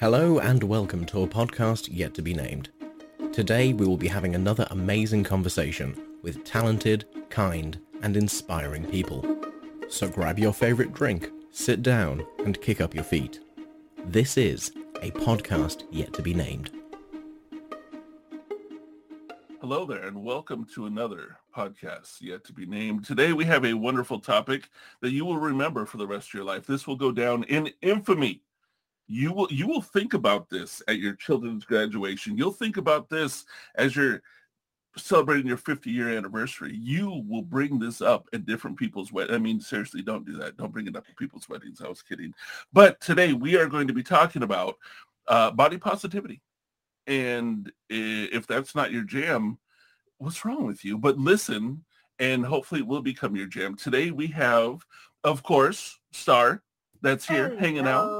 Hello and welcome to a podcast yet to be named. Today we will be having another amazing conversation with talented, kind, and inspiring people. So grab your favorite drink, sit down, and kick up your feet. This is a podcast yet to be named. Hello there, and welcome to another podcast yet to be named. Today we have a wonderful topic that you will remember for the rest of your life. This will go down in infamy. You will you will think about this at your children's graduation. You'll think about this as you're celebrating your 50 year anniversary. You will bring this up at different people's weddings. I mean, seriously, don't do that. Don't bring it up at people's weddings. I was kidding. But today we are going to be talking about uh, body positivity and if that's not your jam, what's wrong with you? But listen, and hopefully it will become your jam. Today we have, of course, Star that's here hanging out.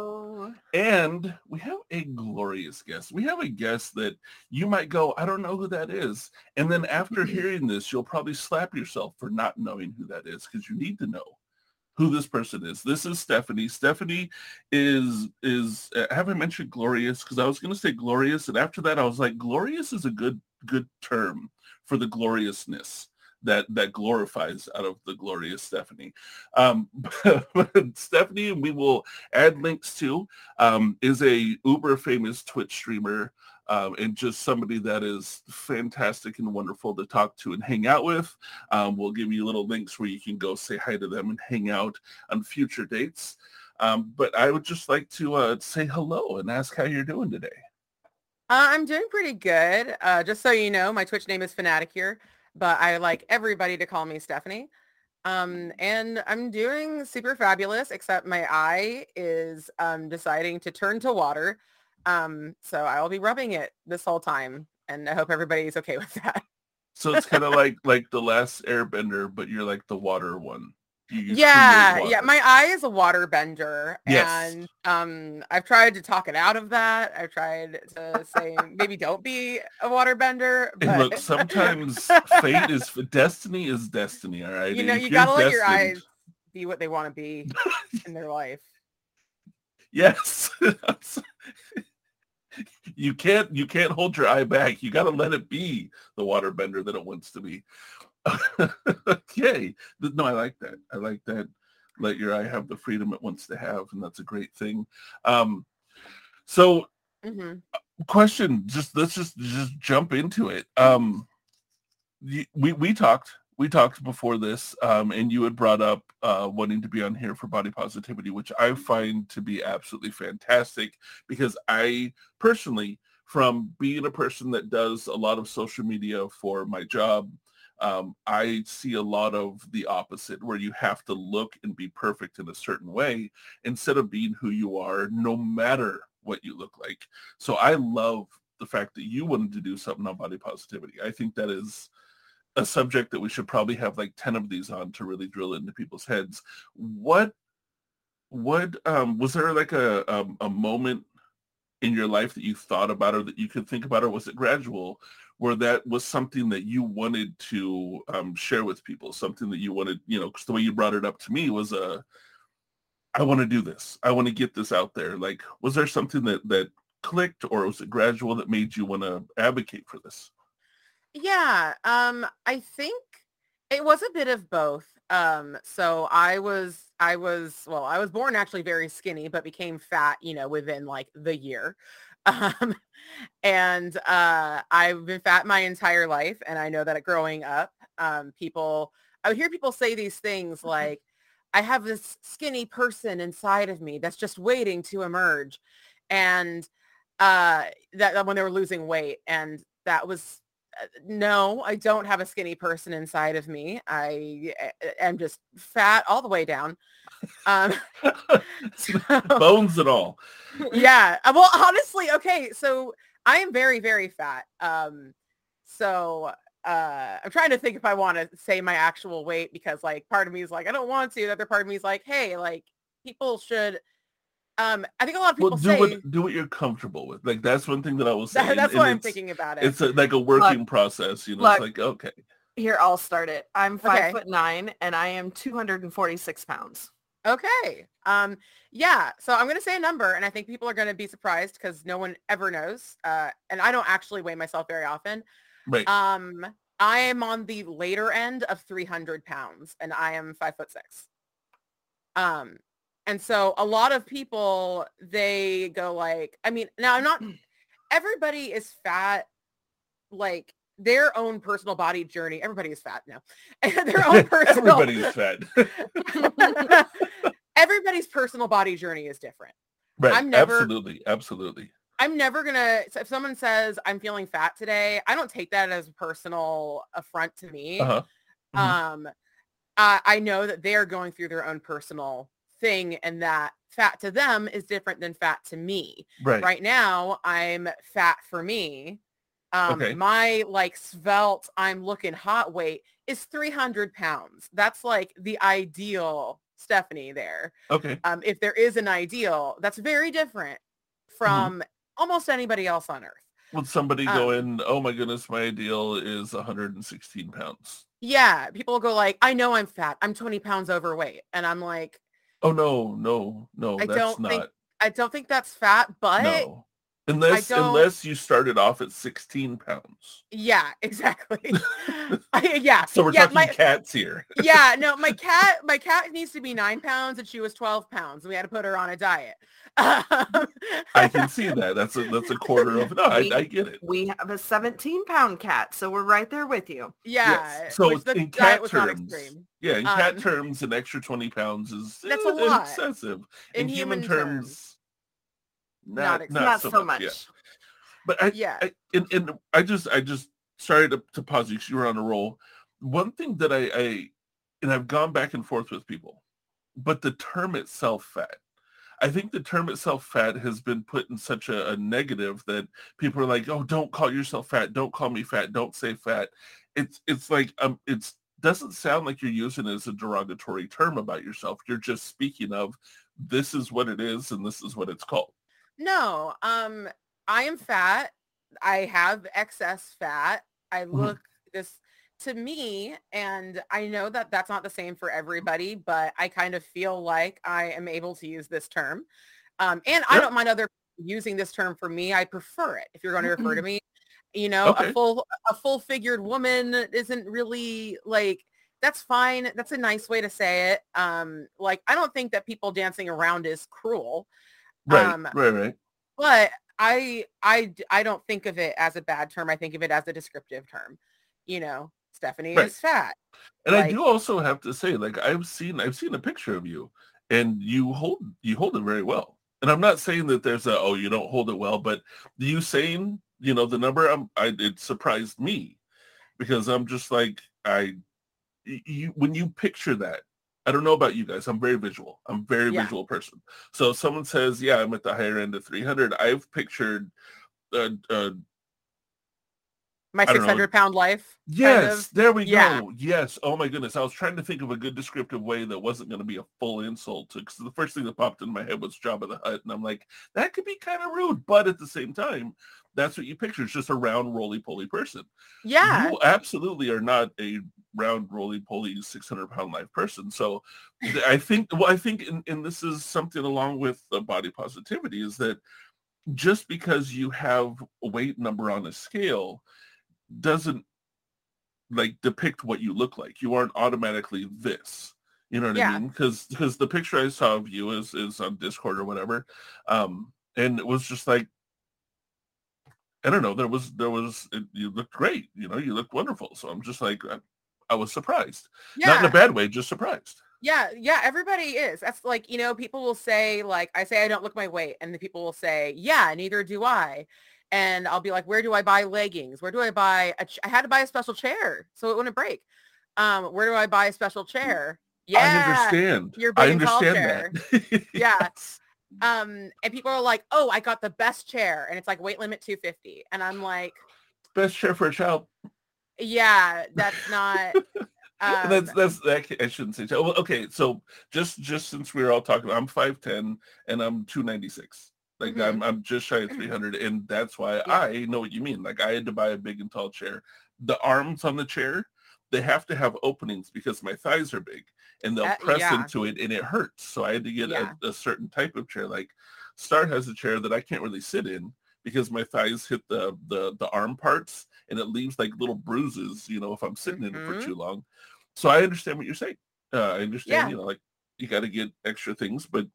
And we have a glorious guest. We have a guest that you might go, I don't know who that is. And then after hearing this, you'll probably slap yourself for not knowing who that is because you need to know who this person is. This is Stephanie. Stephanie is is uh, have I mentioned glorious because I was going to say glorious and after that I was like glorious is a good good term for the gloriousness that that glorifies out of the glorious Stephanie. Um, Stephanie, we will add links to, um, is a uber famous Twitch streamer um, and just somebody that is fantastic and wonderful to talk to and hang out with. Um, we'll give you little links where you can go say hi to them and hang out on future dates. Um, but I would just like to uh, say hello and ask how you're doing today. Uh, I'm doing pretty good. Uh, just so you know, my Twitch name is Fanaticure, but I like everybody to call me Stephanie. Um, and I'm doing super fabulous, except my eye is um, deciding to turn to water. Um, so I'll be rubbing it this whole time, and I hope everybody's okay with that. So it's kind of like like the last Airbender, but you're like the water one. You- you yeah, yeah. My eye is a water bender, Yes. and um, I've tried to talk it out of that. I've tried to say maybe don't be a water bender. But look, sometimes fate is destiny is destiny. All right, you know you you're gotta let your eyes be what they want to be in their life. Yes. you can't you can't hold your eye back. You got to let it be the water bender that it wants to be. okay. No, I like that. I like that. Let your eye have the freedom it wants to have, and that's a great thing. Um, so hmm question just let's just just jump into it um we we talked we talked before this um and you had brought up uh wanting to be on here for body positivity which i find to be absolutely fantastic because i personally from being a person that does a lot of social media for my job um, I see a lot of the opposite where you have to look and be perfect in a certain way instead of being who you are no matter what you look like. So I love the fact that you wanted to do something on body positivity. I think that is a subject that we should probably have like 10 of these on to really drill into people's heads. What what um was there like a um, a moment in your life that you thought about or that you could think about or was it gradual where that was something that you wanted to um, share with people something that you wanted you know because the way you brought it up to me was a I want to do this. I want to get this out there. Like, was there something that that clicked, or was it gradual that made you want to advocate for this? Yeah, um, I think it was a bit of both. Um, so I was, I was, well, I was born actually very skinny, but became fat, you know, within like the year. Um, and uh, I've been fat my entire life, and I know that growing up, um, people, I would hear people say these things like, "I have this skinny person inside of me that's just waiting to emerge," and uh, that that when they were losing weight, and that was no, I don't have a skinny person inside of me. I uh, am just fat all the way down. Um, so- Bones and all. yeah. uh, Well, honestly, okay. So I am very, very fat. Um, so uh, I'm trying to think if I want to say my actual weight because like part of me is like, I don't want to. The other part of me is like, hey, like people should. Um, I think a lot of people Well, do say what do what you're comfortable with. Like that's one thing that I was saying. that, that's and what I'm thinking about it. It's a, like a working process. You know, Look. it's like okay, Here, I'll start it. I'm five Okay. foot nine and I am 246 pounds. Okay. Um, yeah, so I'm gonna say a number, and I think people are gonna be surprised because no one ever knows. Uh, and I don't actually weigh myself very often. Right. Um, I am on the later end of 300 pounds, and I am five foot six. Um, and so a lot of people they go like, I mean, now I'm not. Everybody is fat, like their own personal body journey. Everybody is fat now. their own personal. Everybody's fat. everybody's personal body journey is different. right. I'm never- Absolutely. Absolutely. I'm never gonna. so If someone says I'm feeling fat today, I don't take that as a personal affront to me. Uh-huh. Mhm. Um, I, I know that they are going through their own personal thing, and that fat to them is different than fat to me. Right. Right now, I'm fat for me. Um, Okay. my like svelte, I'm looking hot weight is 300 pounds. That's like the ideal Stephanie there. Okay. Um, if there is an ideal, that's very different Mm-hmm. from almost anybody else on earth. Would somebody Um, go in, oh my goodness, my ideal is 116 pounds. Yeah, people go like, I know I'm fat. I'm 20 pounds overweight. And I'm like, Oh no, no, no, I that's don't not. think I don't think that's fat, but no. Unless unless you started off at 16 pounds. yeah, exactly. I- yeah. So we're yeah, talking my, cats here. yeah, no, my cat, my cat needs to be nine pounds and she was 12 pounds. We had to put her on a diet. I can see that. That's a that's a quarter of no, I, I get it. We have a 17 pound cat, so we're right there with you. yeah. Yes. So in cat terms, yeah, in cat Um, terms, an extra 20 pounds is That's eh, a lot. excessive. In In, human, human terms, terms, not, not not, Not, so, so much. much. yeah. But I, Yeah. I and, and I just I just sorry to, to pause you you were on a roll. One thing that I, I and I've gone back and forth with people, but the term itself fat. I think the term itself fat has been put in such a, a negative that people are like, oh, don't call yourself fat, don't call me fat, don't say fat. It's it's like um it's doesn't sound like you're using it as a derogatory term about yourself. You're just speaking of this is what it is and this is what it's called. No, um, I am fat. I have excess fat. I Mhm. look this to me, and I know that that's not the same for everybody, but I kind of feel like I am able to use this term. Um, and I don't mind other people using this term for me. I prefer it if you're going to refer to me. You know, Okay. a full a full figured woman isn't really like that's fine. That's a nice way to say it. Um, like I don't think that people dancing around is cruel. Right, Um, right, right. but I, I, I don't think of it as a bad term. I think of it as a descriptive term. You know, Stephanie Right. is fat. And I do also have to say, like I've seen, I've seen a picture of you, and you hold, you hold it very well. And I'm not saying that there's a, oh, you don't hold it well, but you saying, you know, the number, I'm, I, it surprised me because I'm just like, I, you, when you picture that, I don't know about you guys. I'm very visual. I'm a very Yeah. visual person. So if someone says, yeah, I'm at the higher end of 300, I've pictured, uh, uh, My I don't know. 600 pound life. kind Yes, of. there we Yeah. go. Yes. Oh my goodness. I was trying to think of a good descriptive way that wasn't going to be a full insult because the first thing that popped in my head was Jabba the Hutt And I'm like, that could be kind of rude. But at the same time, that's what you picture. It's just a round, roly-poly person. Yeah. You absolutely are not a round, roly-poly, 600 pound life person. So I think, well, I think, and, and this is something along with the body positivity is that just because you have a weight number on a scale doesn't like depict what you look like. You aren't automatically this. You know what Yeah. I mean? Because because the picture I saw of you is is on Discord or whatever, um, and it was just like I don't know. There was there was it, you looked great. You know, you looked wonderful. So I'm just like I, I was surprised, Yeah. not in a bad way, just surprised. Yeah. Yeah. Everybody is. That's like, you know, people will say like, I say I don't look my weight. And the people will say, yeah, neither do I. And I'll be like, where do I buy leggings? Where do I buy a ch- I had to buy a special chair so it wouldn't break. Um, where do I buy a special chair? Yeah. I understand. your I big and tall understand that. Yeah. um and people are like oh i got the best chair and it's like weight limit 250 and i'm like Best chair for a child. yeah that's not um, that's that's that, I shouldn't say. Well, okay, so just just since we were all talking, I'm five ten and I'm two ninety six. Like Mhm. I'm I'm just shy of three hundred, and that's why Yeah. I know what you mean. Like I had to buy a big and tall chair. The arms on the chair they have to have openings because my thighs are big and they'll Uh, press yeah. into it and it hurts. So I had to get Yeah. a, a certain type of chair. Like Star has a chair that I can't really sit in because my thighs hit the the the arm parts and it leaves like little bruises, you know, if I'm sitting in it for Mhm. too long. So I understand what you're saying. Uh, I understand, Yeah. you know, like you got to get extra things, but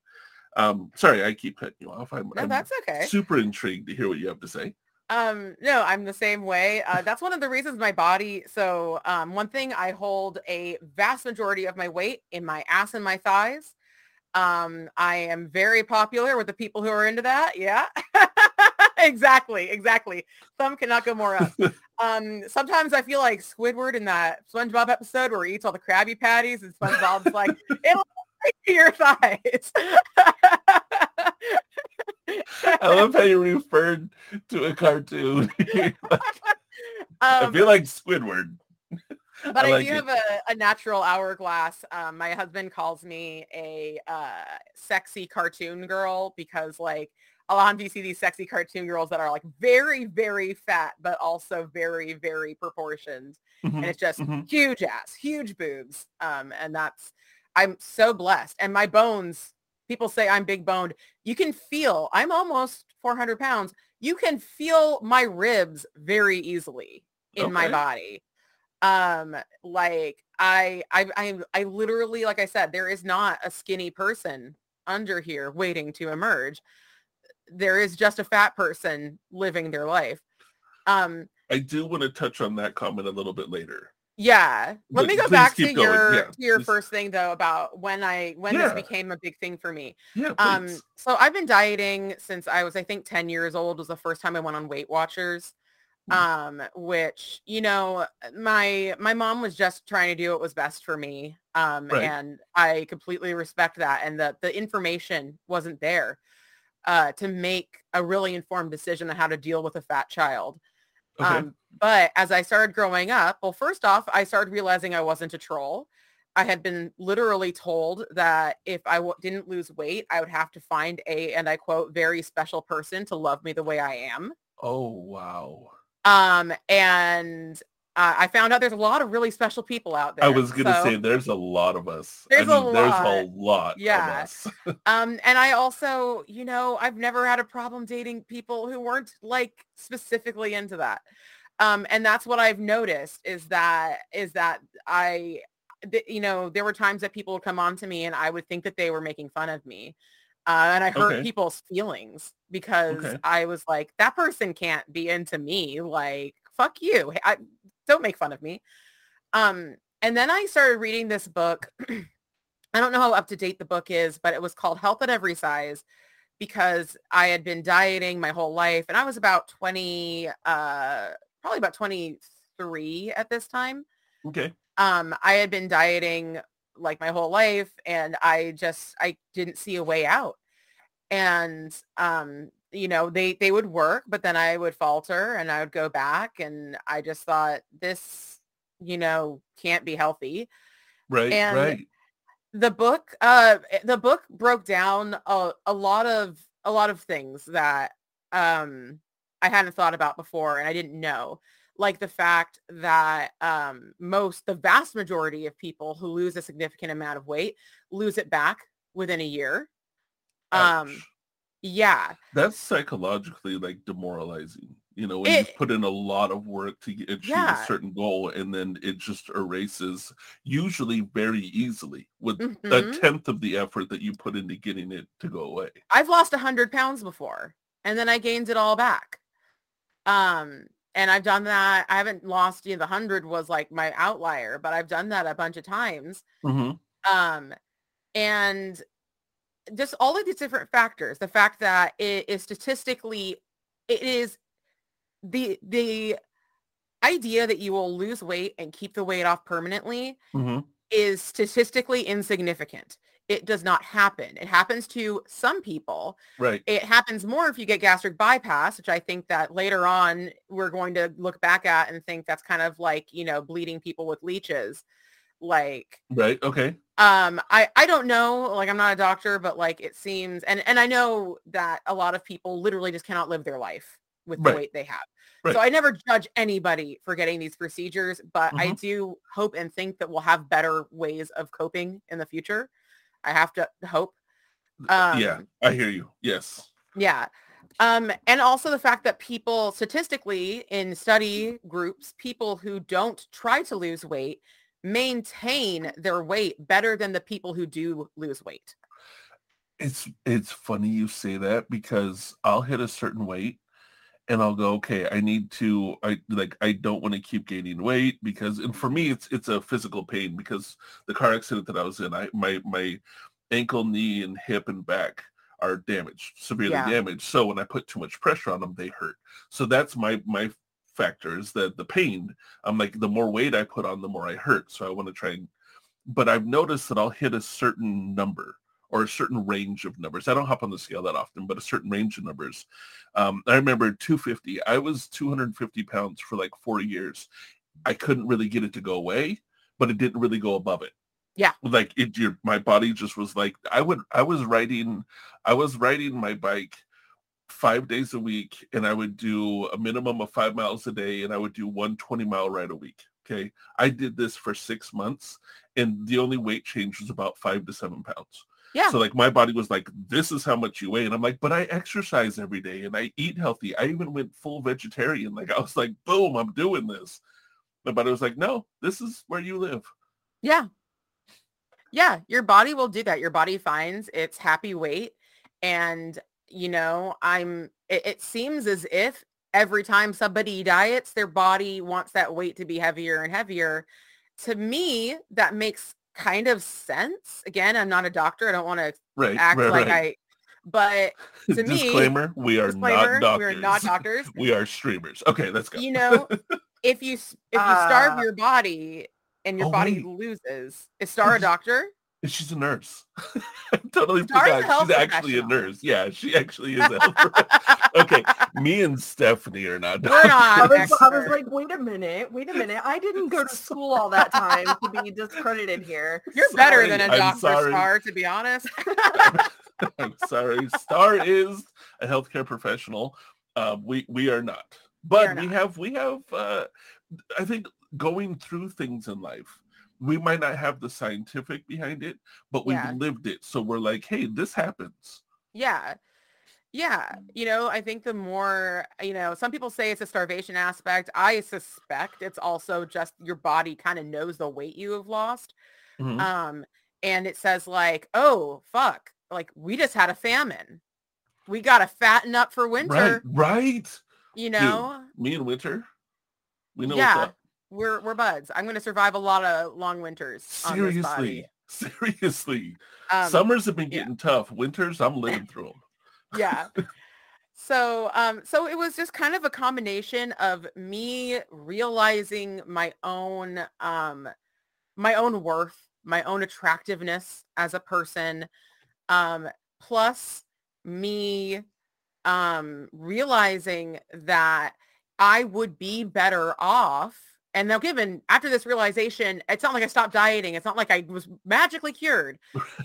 um, sorry, I keep cutting you off. I'm, No, I'm that's okay. super intrigued to hear what you have to say. Um, no, I'm the same way. Uh, that's one of the reasons my body. So, um, one thing I hold a vast majority of my weight in my ass and my thighs. Um, I am very popular with the people who are into that. Yeah, exactly, exactly. Some cannot go more up. Um, sometimes I feel like Squidward in that SpongeBob episode where he eats all the Krabby Patties and SpongeBob's like, it'll to your thighs. I love how you referred to a cartoon. I Um, feel like Squidward. but I I, like do it. have a, a natural hourglass. Um, my husband calls me a uh, sexy cartoon girl because like a lot of you see these sexy cartoon girls that are like very, very fat, but also very, very proportioned. Mhm, And it's just mhm. huge ass, huge boobs. Um, and that's, I'm so blessed. And my bones, people say I'm big boned. You can feel, I'm almost 400 pounds. You can feel my ribs very easily in my body. Um, like I, I, I, I literally, like I said, there is not a skinny person under here waiting to emerge. There is just a fat person living their life. Um, I do want to touch on that comment a little bit later. Yeah. Let But me go back to going. your Yeah, to your first thing though about when I when Yeah. this became a big thing for me. Yeah, Um please. so I've been dieting since I was I think 10 years old was the first time I went on Weight Watchers. Mm. Um which, you know, my my mom was just trying to do what was best for me. Um Right. and I completely respect that and the the information wasn't there uh to make a really informed decision on how to deal with a fat child. okay. Um, but as I started growing up, well, first off, I started realizing I wasn't a troll. I had been literally told that if I w- didn't lose weight, I would have to find a, and I quote, very special person to love me the way I am. oh wow. Um, and uh, I found out there's a lot of really special people out there. I was gonna So- say there's a lot of us. There's I a mean, there's lot. a lot Yeah. of us. Um, and I also, you know, I've never had a problem dating people who weren't like specifically into that. Um, and that's what I've noticed is that is that I, th- you know, there were times that people would come on to me and I would think that they were making fun of me. Uh, and I hurt Okay. people's feelings because Okay. I was like, that person can't be into me. Like, fuck you. I, don't make fun of me. Um, and then I started reading this book. I don't know how up to date the book is, but it was called Health at Every Size because I had been dieting my whole life and I was about 20, uh, probably about 23 at this time. Okay. Um, I had been dieting like my whole life and I just, I didn't see a way out. And, um, you know, they, they would work, but then I would falter and I would go back and I just thought this, you know, can't be healthy Right. And- right. the book uh the book broke down a, a lot of a lot of things that um i hadn't thought about before and i didn't know like the fact that um most the vast majority of people who lose a significant amount of weight lose it back within a year um yeah That's psychologically like demoralizing. You know, when you put in a lot of work to achieve Yeah. a certain goal and then it just erases usually very easily with a Mhm. tenth of the effort that you put into getting it to go away. I've lost a hundred pounds before and then I gained it all back. Um, and I've done that. I haven't lost, you know, the hundred was like my outlier, but I've done that a bunch of times. Mm-hmm. Um, and just all of these different factors, the fact that it is statistically, it is the, the idea that you will lose weight and keep the weight off permanently Mm-hmm. is statistically insignificant. It does not happen. It happens to some people. Right. It happens more if you get gastric bypass, which I think that later on we're going to look back at and think that's kind of like, you know, bleeding people with leeches. Like, Right. Okay. um, I, I don't know, like I'm not a doctor, but like it seems, and, and I know that a lot of people literally just cannot live their life with the Right. weight they have. Right. So I never judge anybody for getting these procedures, but I Mhm. do hope and think that we'll have better ways of coping in the future. I have to hope. Um, yeah, I hear you. Yes. yeah. Um, and also the fact that people statistically in study groups, people who don't try to lose weight maintain their weight better than the people who do lose weight. It's it's funny you say that because I'll hit a certain weight and I'll go, okay, I need to I like I don't want to keep gaining weight because and for me it's it's a physical pain because the car accident that I was in, I my my ankle, knee, and hip and back are damaged, severely Yeah. damaged. So when I put too much pressure on them, they hurt. So that's my my factor is that the pain. I'm like the more weight I put on, the more I hurt. So I want to try and but I've noticed that I'll hit a certain number or a certain range of numbers. I don't hop on the scale that often, but a certain range of numbers. Um, I remember 250. I was 250 pounds for like four years. I couldn't really get it to go away, but it didn't really go above it. Yeah. Like it, your, my body just was like, I would, I was riding, I was riding my bike five days a week and I would do a minimum of five miles a day and I would do one 20 mile ride a week. Okay. I did this for six months and the only weight change was about five to seven pounds. Yeah. So like my body was like, this is how much you weigh. And I'm like, but I exercise every day and I eat healthy. I even went full vegetarian. Like I was like, boom, I'm doing this. My body was like, no, this is where you live. Yeah. Yeah, your body will do that. Your body finds its happy weight. And, you know, I'm, it, it seems as if every time somebody diets, their body wants that weight to be heavier and heavier. To me, that makes kind of sense. Again, I'm not a doctor. I don't want to Right. act right, like right. I, but to me, Disclaimer, we are disclaimer, not doctors. we're not doctors. we are streamers. Okay, let's go. you know, if you if you starve Uh, your body and your oh, body wait. loses, is Star a doctor? She's a nurse. Totally Star's forgot. She's actually a nurse. Yeah, she actually is a health. Okay, me and Stephanie are not We're not. I was, I was like, wait a minute, wait a minute. I didn't go to school all that time to be discredited here. You're better than a I'm doctor sorry. star, to be honest. I'm sorry. Star is a healthcare professional. Uh, we we are not. But are we have we have uh, I think going through things in life, we might not have the scientific behind it, but we've Yeah. lived it. So we're like, hey, this happens. yeah. Yeah. You know, I think the more, you know, some people say it's a starvation aspect. I suspect it's also just your body kind of knows the weight you have lost. Mhm. Um, and it says like, oh, fuck, like we just had a famine. We got to fatten up for winter, Right, right. you know? Me and Winter, we know Yeah. what's up. We're, we're buds. I'm going to survive a lot of long winters on this body. Seriously, seriously. Um, Summers have been yeah. getting tough. Winters, I'm living through them. yeah so um so it was just kind of a combination of me realizing my own um my own worth my own attractiveness as a person um plus me um realizing that i would be better off and now given after this realization it's not like i stopped dieting it's not like i was magically cured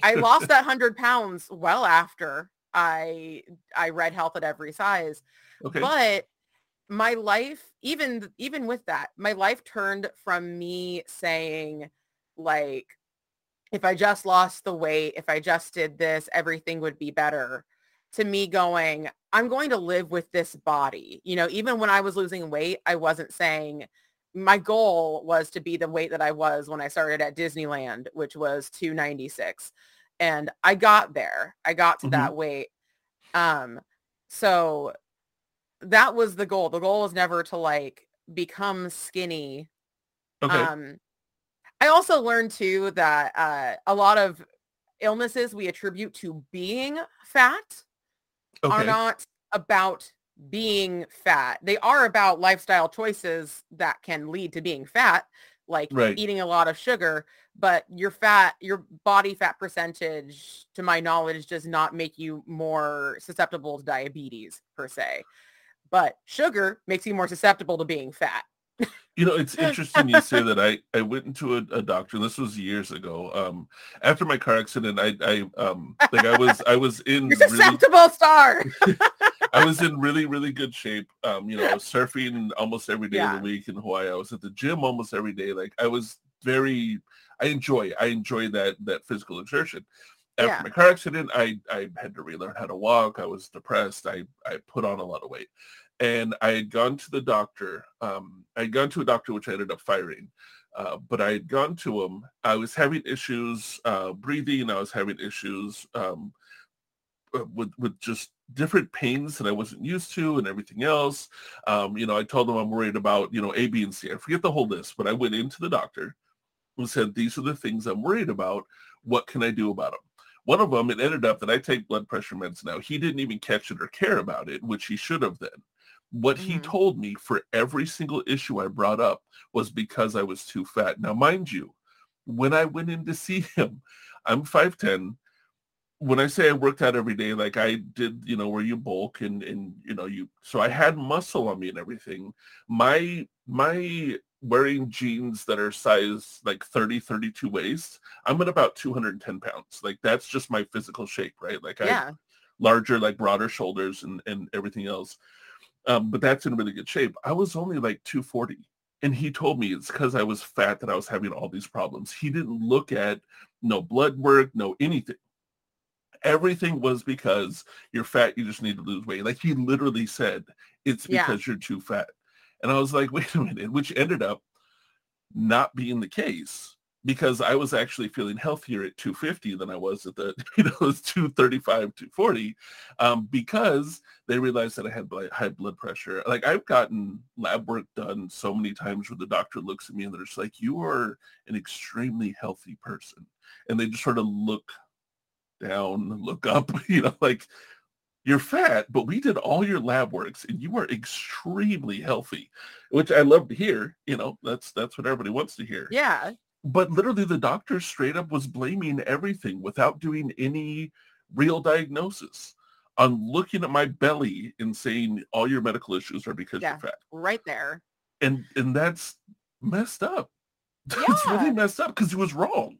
I lost that hundred pounds well after I I read Health at Every Size. Okay. But my life, even even with that, my life turned from me saying like, if I just lost the weight, if I just did this, everything would be better. To me going, I'm going to live with this body. You know, even when I was losing weight, I wasn't saying my goal was to be the weight that I was when I started at Disneyland, which was 296. And I got there. I got to Mhm. that weight. Um, so that was the goal. The goal was never to like become skinny. okay. Um, I also learned too that uh, a lot of illnesses we attribute to being fat okay. are not about being fat. They are about lifestyle choices that can lead to being fat, like Right. eating a lot of sugar, but your fat, your body fat percentage, to my knowledge, does not make you more susceptible to diabetes per se. But sugar makes you more susceptible to being fat. You know, it's interesting you say that. I I went into a, a doctor. And this was years ago. Um, after my car accident, I I um like I was I was in You're really susceptible, Star. I was in really, really good shape. Um, you know, I was surfing almost every day of the week in Hawaii. I was at the gym almost every day. Like I was very I enjoy I enjoy that that physical exertion. After Yeah. my car accident, I I had to relearn how to walk. I was depressed. I I put on a lot of weight. And I had gone to the doctor. Um, I had gone to a doctor which I ended up firing. Uh, but I had gone to him. I was having issues uh, breathing. I was having issues um, uh, with with just different pains that I wasn't used to and everything else. Um, you know, I told them I'm worried about, you know, A, B, and C. I forget the whole list, but I went into the doctor and said, these are the things I'm worried about. What can I do about them? One of them, it ended up that I take blood pressure meds now. He didn't even catch it or care about it, which he should have then. What he Mhm. told me for every single issue I brought up was because I was too fat. Now, mind you, when I went in to see him, I'm 5'10", when I say I worked out every day, like I did, you know, where you bulk and and you know you, so I had muscle on me and everything. My my wearing jeans that are size like 30, 32 waist, I'm at about 210 pounds. Like that's just my physical shape, right? Like I larger, like broader shoulders and and everything else. Um, but that's in really good shape. I was only like 240. And he told me it's because I was fat that I was having all these problems. He didn't look at no blood work, no anything everything was because you're fat you just need to lose weight. Like he literally said it's Yeah. because you're too fat. And i was like wait a minute which ended up not being the case because i was actually feeling healthier at 250 than i was at the you know it was 235 240 um, because they realized that i had high blood pressure. Like i've gotten lab work done so many times where the doctor looks at me and they're just like you are an extremely healthy person. And they just sort of look down, look up, you know, like you're fat, but we did all your lab works and you are extremely healthy, which I love to hear. You know, that's that's what everybody wants to hear. Yeah. But literally the doctor straight up was blaming everything without doing any real diagnosis on looking at my belly and saying all your medical issues are because Yeah. you're fat. Right there. And and that's messed up. It's really messed up because he was wrong.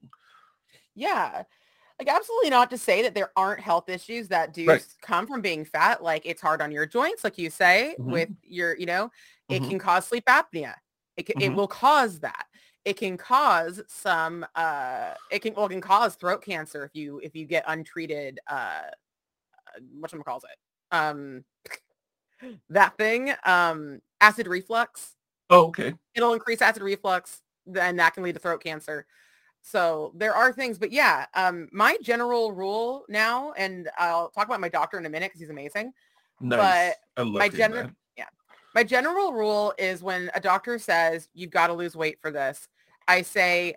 Yeah. Like absolutely not to say that there aren't health issues that do Right. come from being fat. Like it's hard on your joints, like you say, Mhm. with your, you know, it Mhm. can cause sleep apnea. It can, it Mhm. will cause that. It can cause some uh it can well it can cause throat cancer if you if you get untreated uh what calls it. Um that thing, um acid reflux Oh, okay. it'll increase acid reflux and that can lead to throat cancer so there are things but yeah um my general rule now and i'll talk about my doctor in a minute because he's amazing Nice. I love my hearing gener- that. my general rule is when a doctor says you've got to lose weight for this i say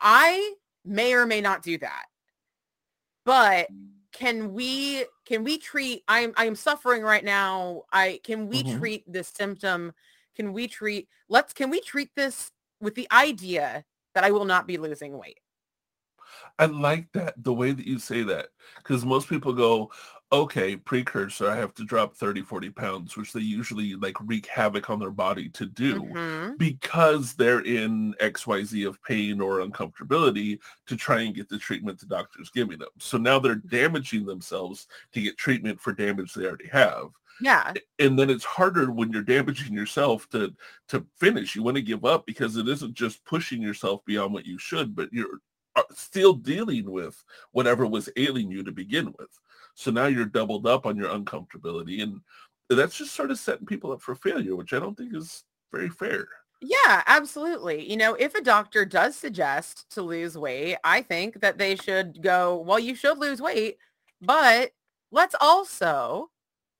i may or may not do that but can we can we treat i'm i'm suffering right now i can we Mhm. treat this symptom can we treat let's can we treat this with the idea that i will not be losing weight I like that the way that you say that because most people go, okay, precursor, I have to drop 30, 40 pounds, which they usually like wreak havoc on their body to do Mhm. because they're in XYZ of pain or uncomfortability to try and get the treatment the doctor's giving them. So now they're damaging themselves to get treatment for damage they already have. Yeah. And then it's harder when you're damaging yourself to to finish. You want to give up because it isn't just pushing yourself beyond what you should but you're uh, still dealing with whatever was ailing you to begin with. So now you're doubled up on your uncomfortability and that's just sort of setting people up for failure which i don't think is very fair. Yeah, absolutely. You know, if a doctor does suggest to lose weight, I think that they should go, well, you should lose weight, but let's also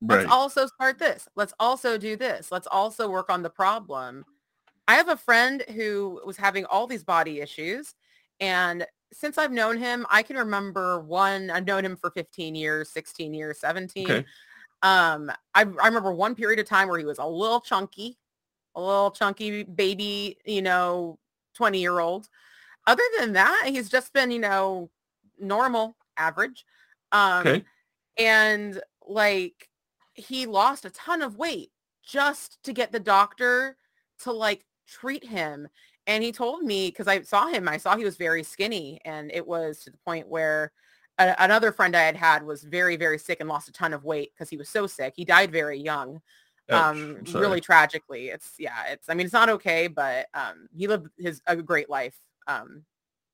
let's also start this. Let's also do this. Let's also work on the problem. I have a friend who was having all these body issues and since I've known him, I can remember one, I've known him for 15 years, 16 years, 17. Okay. Um, I, I remember one period of time where he was a little chunky, a little chunky baby, you know, 20 year old. Other than that, he's just been, you know, normal, average. Um, okay and like he lost a ton of weight just to get the doctor to like treat him and he told me because i saw him i saw he was very skinny and it was to the point where a, another friend I had had was very, very sick and lost a ton of weight because he was so sick. He died very young, Ouch, um, really tragically. It's yeah, it's I mean it's not okay, but um, he lived his a great life. Um,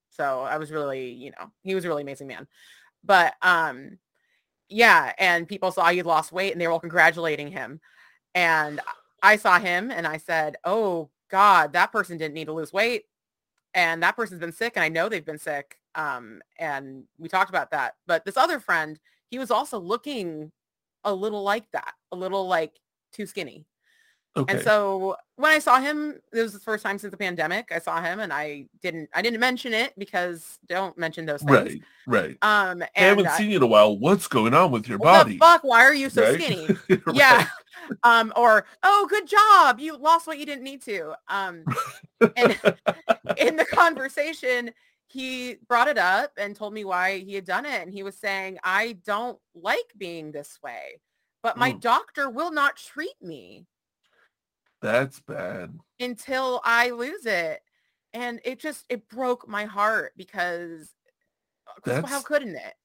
so I was really, you know, he was a really amazing man. But um, yeah, and people saw he lost weight and they were all congratulating him. And I saw him and I said, "Oh God, that person didn't need to lose weight, and that person's been sick, and I know they've been sick." Um, and we talked about that. But this other friend, he was also looking a little like that, a little like too skinny. Okay. And so when I saw him, it was the first time since the pandemic. I saw him, and I didn't, I didn't mention it because don't mention those things. right, right. Um, I haven't I- seen you in a while. What's going on with your what body? the fuck? Why are you so Right? skinny? Right. yeah um or oh good job you lost what you didn't need to um and in the conversation he brought it up and told me why he had done it and he was saying i don't like being this way but my Mm. doctor will not treat me That's bad. until i lose it and it just it broke my heart because 'cause how couldn't it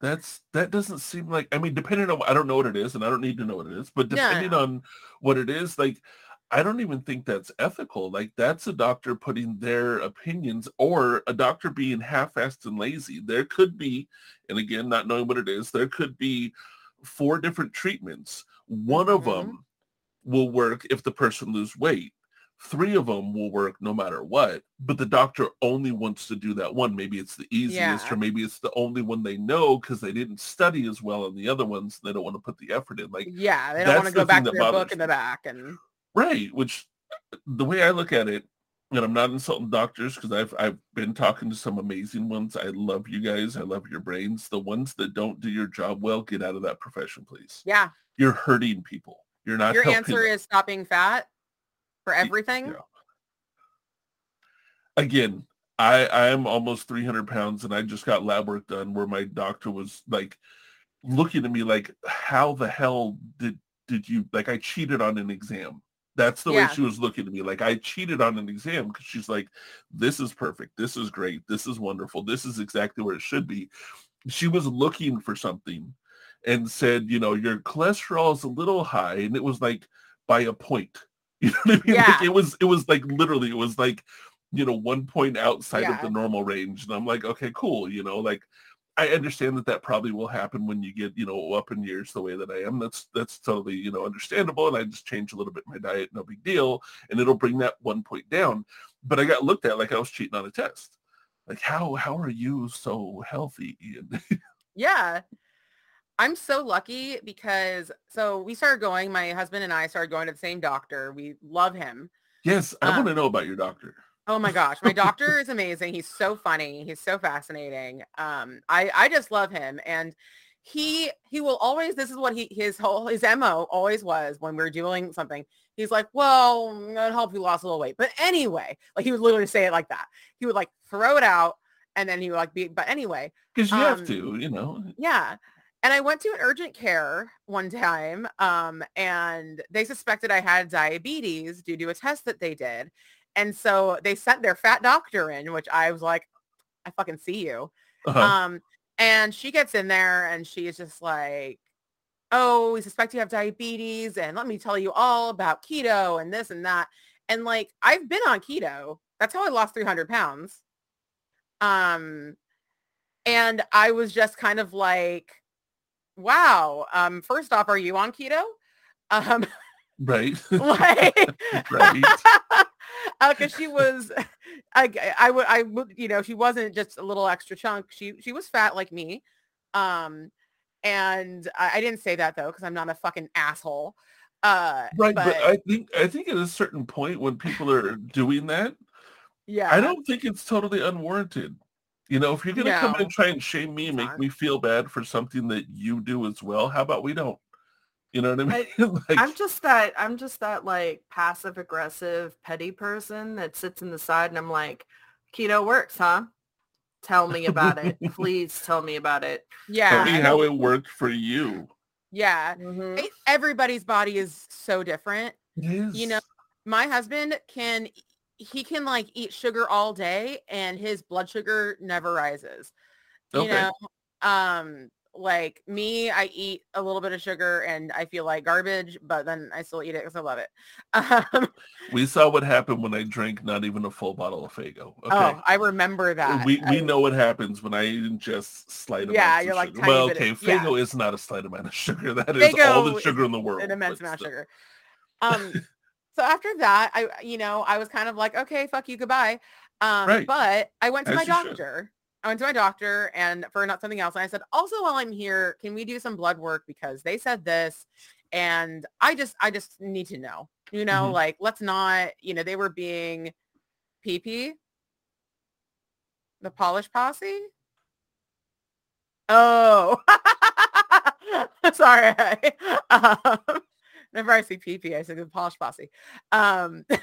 That's that doesn't seem like I mean, depending on I don't know what it is, and I don't need to know what it is, but depending no. on what it is, like I don't even think that's ethical. Like that's a doctor putting their opinions or a doctor being half-assed and lazy. There could be, and again, not knowing what it is, there could be four different treatments. One of Mhm. them will work if the person lose weight. Three of them will work no matter what, but the doctor only wants to do that one. Maybe it's the easiest, Yeah. or maybe it's the only one they know because they didn't study as well on the other ones. They don't want to put the effort in. Like yeah they don't want to go back to their book in the back and Right, which uh, the way I look at it, and I'm not insulting doctors because I've I've been talking to some amazing ones. I love you guys. I love your brains. The ones that don't do your job well, get out of that profession, please. yeah You're hurting people. You're not your answer is stop being fat for everything yeah. Again, I I am almost 300 pounds, and I just got lab work done where my doctor was like looking at me like, "How the hell did did you like?" I cheated on an exam. That's the Yeah. way she was looking at me. Like I cheated on an exam because she's like, "This is perfect. This is great. This is wonderful. This is exactly where it should be." She was looking for something and said, "You know, your cholesterol is a little high," and it was like by a point. You know what I mean? Like, it was it was like literally it was like you know one point outside of the normal range, and I'm like, okay, cool. You know, like I understand that that probably will happen when you get you know up in years the way that I am. That's that's totally you know understandable, and I just change a little bit my diet, no big deal, and it'll bring that one point down. But I got looked at like I was cheating on a test. Like how how are you so healthy? Yeah. I'm so lucky because so we started going, my husband and I started going to the same doctor. We love him. yes, I Um, want to know about your doctor. Oh my gosh, my doctor is amazing. He's so funny. He's so fascinating. Um I I just love him and he he will always this is what he his whole his MO always was when we are doing something. He's like, "Well, I'd help you lost a little weight." But anyway, like he would literally say it like that. He would like throw it out and then he would like be but anyway, Because you have um, to, you know. Yeah. And I went to an urgent care one time um, and they suspected I had diabetes due to a test that they did. And so they sent their fat doctor in, which I was like, I fucking see you. Uh-huh. Um, and she gets in there and she's just like, oh, we suspect you have diabetes. And let me tell you all about keto and this and that. And like, I've been on keto. That's how I lost 300 pounds. Um, and I was just kind of like, wow. Um, first off, are you on keto? Um, right. like, right. because she was, I, I would, I would, you know, she wasn't just a little extra chunk. She, she was fat like me. Um, and I, I didn't say that though, because I'm not a fucking asshole. Uh, Right, but, but, I think I think at a certain point when people are doing that, yeah, I don't think it's totally unwarranted. You know, if you're gonna come in and try and shame me and make me feel bad for something that you do as well, how about we don't? You know what I mean? like, I'm just that I'm just that like passive aggressive petty person that sits in the side and I'm like, keto works, huh? Tell me about it. Please tell me about it. yeah, tell me how it worked for you. yeah. Mhm. E- Everybody's body is so different. It is. You know, my husband can he can like eat sugar all day and his blood sugar never rises. You Okay. know, Um, like me, I eat a little bit of sugar and I feel like garbage, but then I still eat it because I love it. Um, We saw what happened when I drank not even a full bottle of Faygo. Okay. Oh, I remember that. we we I- know what happens when I ingest slight amounts Yeah, of you're like sugar. Well, bit of- okay, yeah. Faygo is not a slight amount of sugar. That is all the sugar in the world. an immense amount of sugar. Um, so after that, I, you know, I was kind of like, okay, fuck you, goodbye. Um, Right. but I went to As my doctor. I went to my doctor and for not something else. And I said, also while I'm here, can we do some blood work? Because they said this and I just, I just need to know, you know, Mhm. like, let's not, you know, they were being pee the polish posse. Oh, sorry. Um, whenever I see PP, I say the polish posse. Um,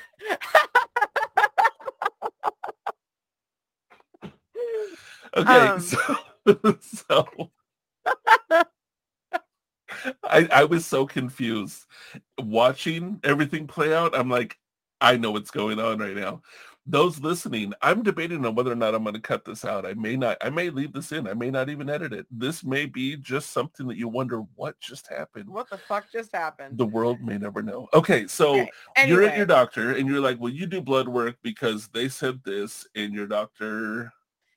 Okay, Um, so so I I was so confused watching everything play out. I'm like, I know what's going on right now. Those listening, I'm debating on whether or not I'm going to cut this out. I may not. I may leave this in. I may not even edit it. This may be just something that you wonder what just happened. what the fuck just happened? The world may never know. Okay, so Okay, you're at your doctor and you're like, well, you do blood work because they said this, and your doctor.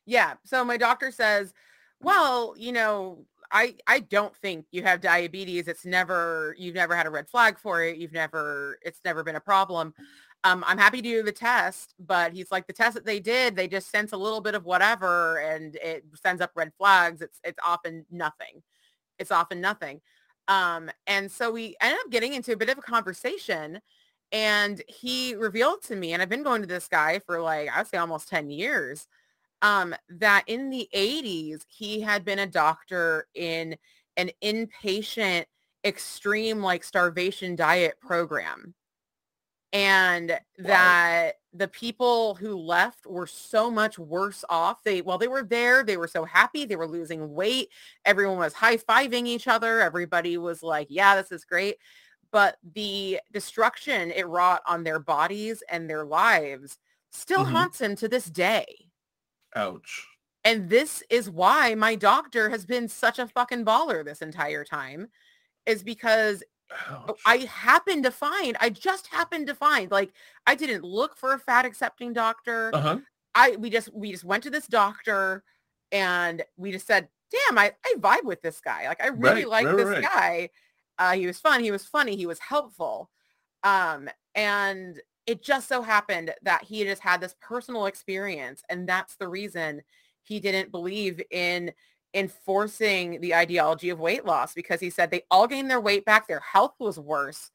Yeah. So my doctor says, well, you know, I I don't think you have diabetes. It's never you've never had a red flag for it. You've never it's never been a problem. Um, I'm happy to do the test, but he's like the test that they did, they just sense a little bit of whatever and it sends up red flags. It's it's often nothing. It's often nothing. Um, and so we ended up getting into a bit of a conversation and he revealed to me, and I've been going to this guy for like, I would say almost 10 years um, that in the 80s, he had been a doctor in an inpatient extreme like starvation diet program. And that the people who left were so much worse off. They, while they were there, they were so happy. They were losing weight. Everyone was high-fiving each other. Everybody was like, yeah, this is great. But the destruction it wrought on their bodies and their lives still Mhm. haunts him to this day. Ouch. And this is why my doctor has been such a fucking baller this entire time is because Ouch. I happened to find, I just happened to find, like I didn't look for a fat accepting doctor. uh-huh. I, we just, we just went to this doctor and we just said, damn, I, I vibe with this guy. Like I really Right, like right, this right. guy. Uh, he was fun. He was funny. He was helpful. Um, and it just so happened that he just had this personal experience and that's the reason he didn't believe in enforcing the ideology of weight loss because he said they all gained their weight back their health was worse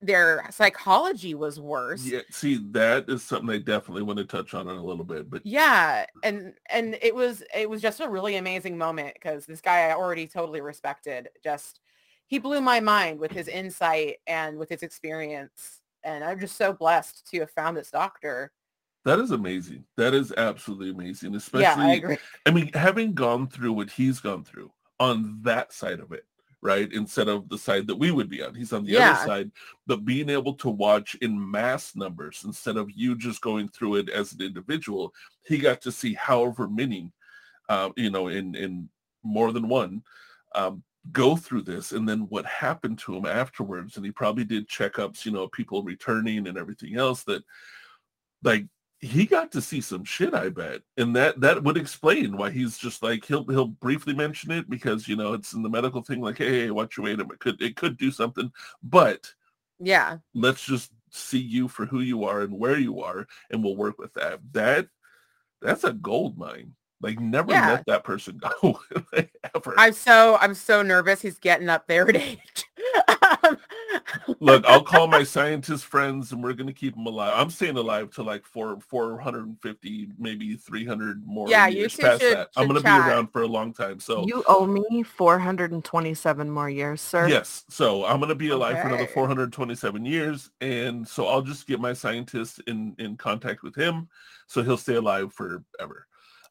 their psychology was worse Yeah, see, that is something I definitely want to touch on in a little bit. But yeah and and it was it was just a really amazing moment because this guy i already totally respected just he blew my mind with his insight and with his experience and i'm just so blessed to have found this doctor that is amazing. That is absolutely amazing. Especially, yeah i agree I mean, having gone through what he's gone through on that side of it, right? Instead of the side that we would be on. He's on the Yeah. other side, but being able to watch in mass numbers instead of you just going through it as an individual, he got to see however many, uh, you know, in, in more than one, um, go through this and then what happened to him afterwards. And he probably did checkups, you know, people returning and everything else that like he got to see some shit, I bet. And that that would explain why he's just like he'll he'll briefly mention it because you know it's in the medical thing like, hey, watch your weight. It could it could do something. But yeah let's just see you for who you are and where you are and we'll work with that. That that's a gold mine. Like never Yeah. let that person go ever. i'm so i'm so nervous he's getting up there in age Look, I'll call my scientist friends and we're gonna keep him alive. I'm staying alive to like four, 450, maybe 300 more Yeah, you years two past should- that. I'm gonna chat. be around for a long time. So You owe me 427 more years, sir. yes, so I'm gonna be alive for another 427 years, and so I'll just get my scientist in in contact with him, so he'll stay alive forever.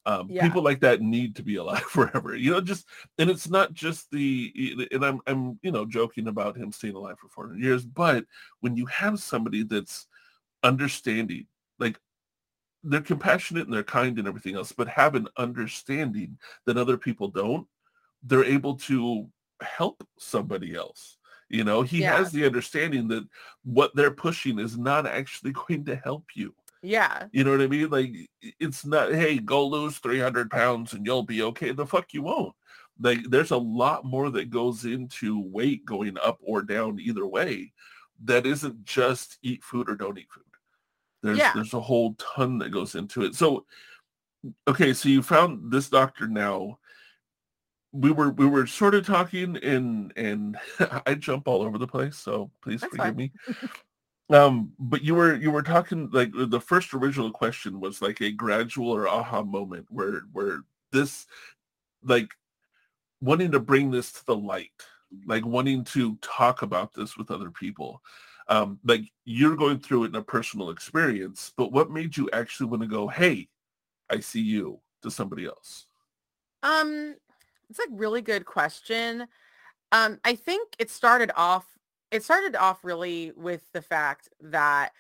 Um, Yeah. People like that need to be alive forever, you know. Just and it's not just the and I'm I'm you know joking about him staying alive for 400 years, but when you have somebody that's understanding, like they're compassionate and they're kind and everything else, but have an understanding that other people don't, they're able to help somebody else. You know, he Yeah. has the understanding that what they're pushing is not actually going to help you. Yeah. You know what I mean? Like it's not, hey, go lose 300 pounds and you'll be okay. The fuck you won't. Like there's a lot more that goes into weight going up or down either way that isn't just eat food or don't eat food. There's Yeah. there's a whole ton that goes into it. So okay, so you found this doctor now. We were we were sort of talking and and I jump all over the place, so please That's forgive fine. me. Um, but you were you were talking like the first original question was like a gradual or aha moment where where this like wanting to bring this to the light, like wanting to talk about this with other people. Um, like you're going through it in a personal experience, but what made you actually want to go, hey, I see you to somebody else? Um, it's a really good question. Um, I think it started off it started off really with the fact that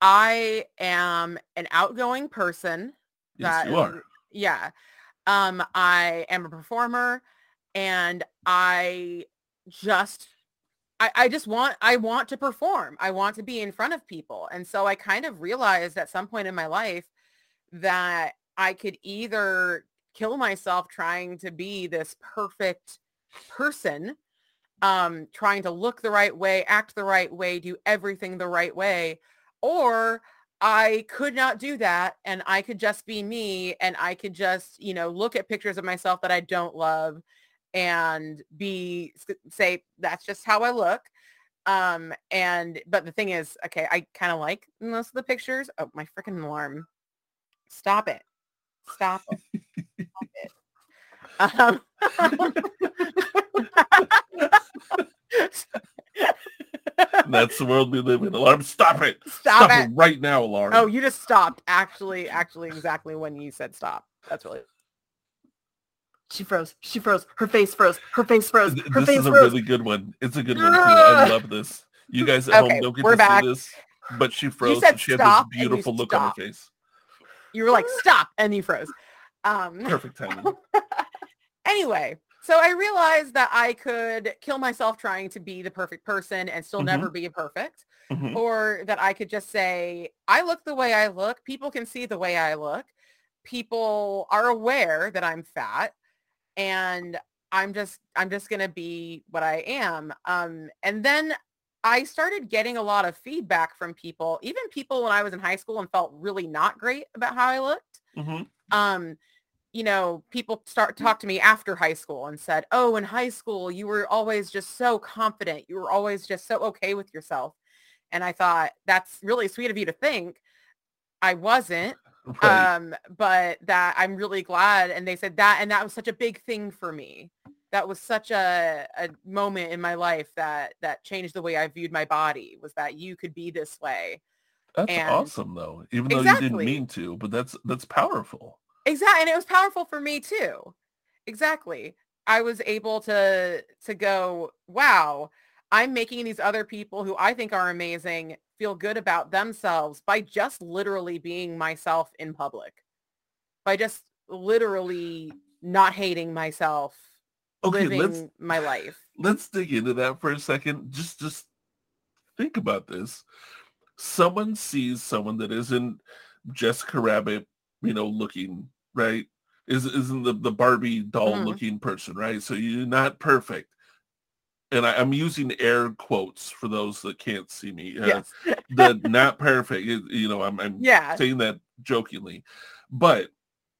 I am an outgoing person. Yes, that you are. Yeah. Um, I am a performer and I just I, I just want I want to perform. I want to be in front of people. And so I kind of realized at some point in my life that I could either kill myself trying to be this perfect person, um, trying to look the right way, act the right way, do everything the right way, or I could not do that and I could just be me and I could just, you know, look at pictures of myself that I don't love and be say that's just how I look. Um and but the thing is, okay, I kind of like most of the pictures. Oh, my freaking alarm. Stop it. Stop it. Stop it. Um, That's the world we live in. Alarm, stop it. Stop it. right now, alarm. Oh, you just stopped. Actually, actually, exactly when you said stop. That's really She froze. She froze. Her face froze. Her face froze. Her this face is a froze. really good one. It's a good one too. I love this. You guys at Okay, home don't get to back. see this, but she froze. said and she had stop this beautiful look on her face. you were like stop and you froze. Um, Perfect timing. anyway, so I realized that I could kill myself trying to be the perfect person and still Mhm. never be perfect, Mhm. or that I could just say, I look the way I look. People can see the way I look. People are aware that I'm fat and I'm just, I'm just going to be what I am. Um, and then I started getting a lot of feedback from people, even people when I was in high school and felt really not great about how I looked Mhm. um you know people start talk to me after high school and said oh in high school you were always just so confident you were always just so okay with yourself and i thought that's really sweet of you to think i wasn't Right. um but that i'm really glad and they said that and that was such a big thing for me that was such a, a moment in my life that that changed the way i viewed my body was that you could be this way that's and- awesome though. Even though you didn't mean to, but that's that's powerful. Exactly. And it was powerful for me too. Exactly. I was able to to go, wow, I'm making these other people who I think are amazing feel good about themselves by just literally being myself in public. By just literally not hating myself, Okay, living let's my life. let's dig into that for a second. Just just think about this. Someone sees someone that isn't Jessica Rabbit, you know, looking, right? Is isn't the, the Barbie doll Mhm. looking person, right? So you're not perfect. And I, I'm using air quotes for those that can't see me. Uh, Yes. The not perfect, you know, I'm, I'm Yeah. saying that jokingly, but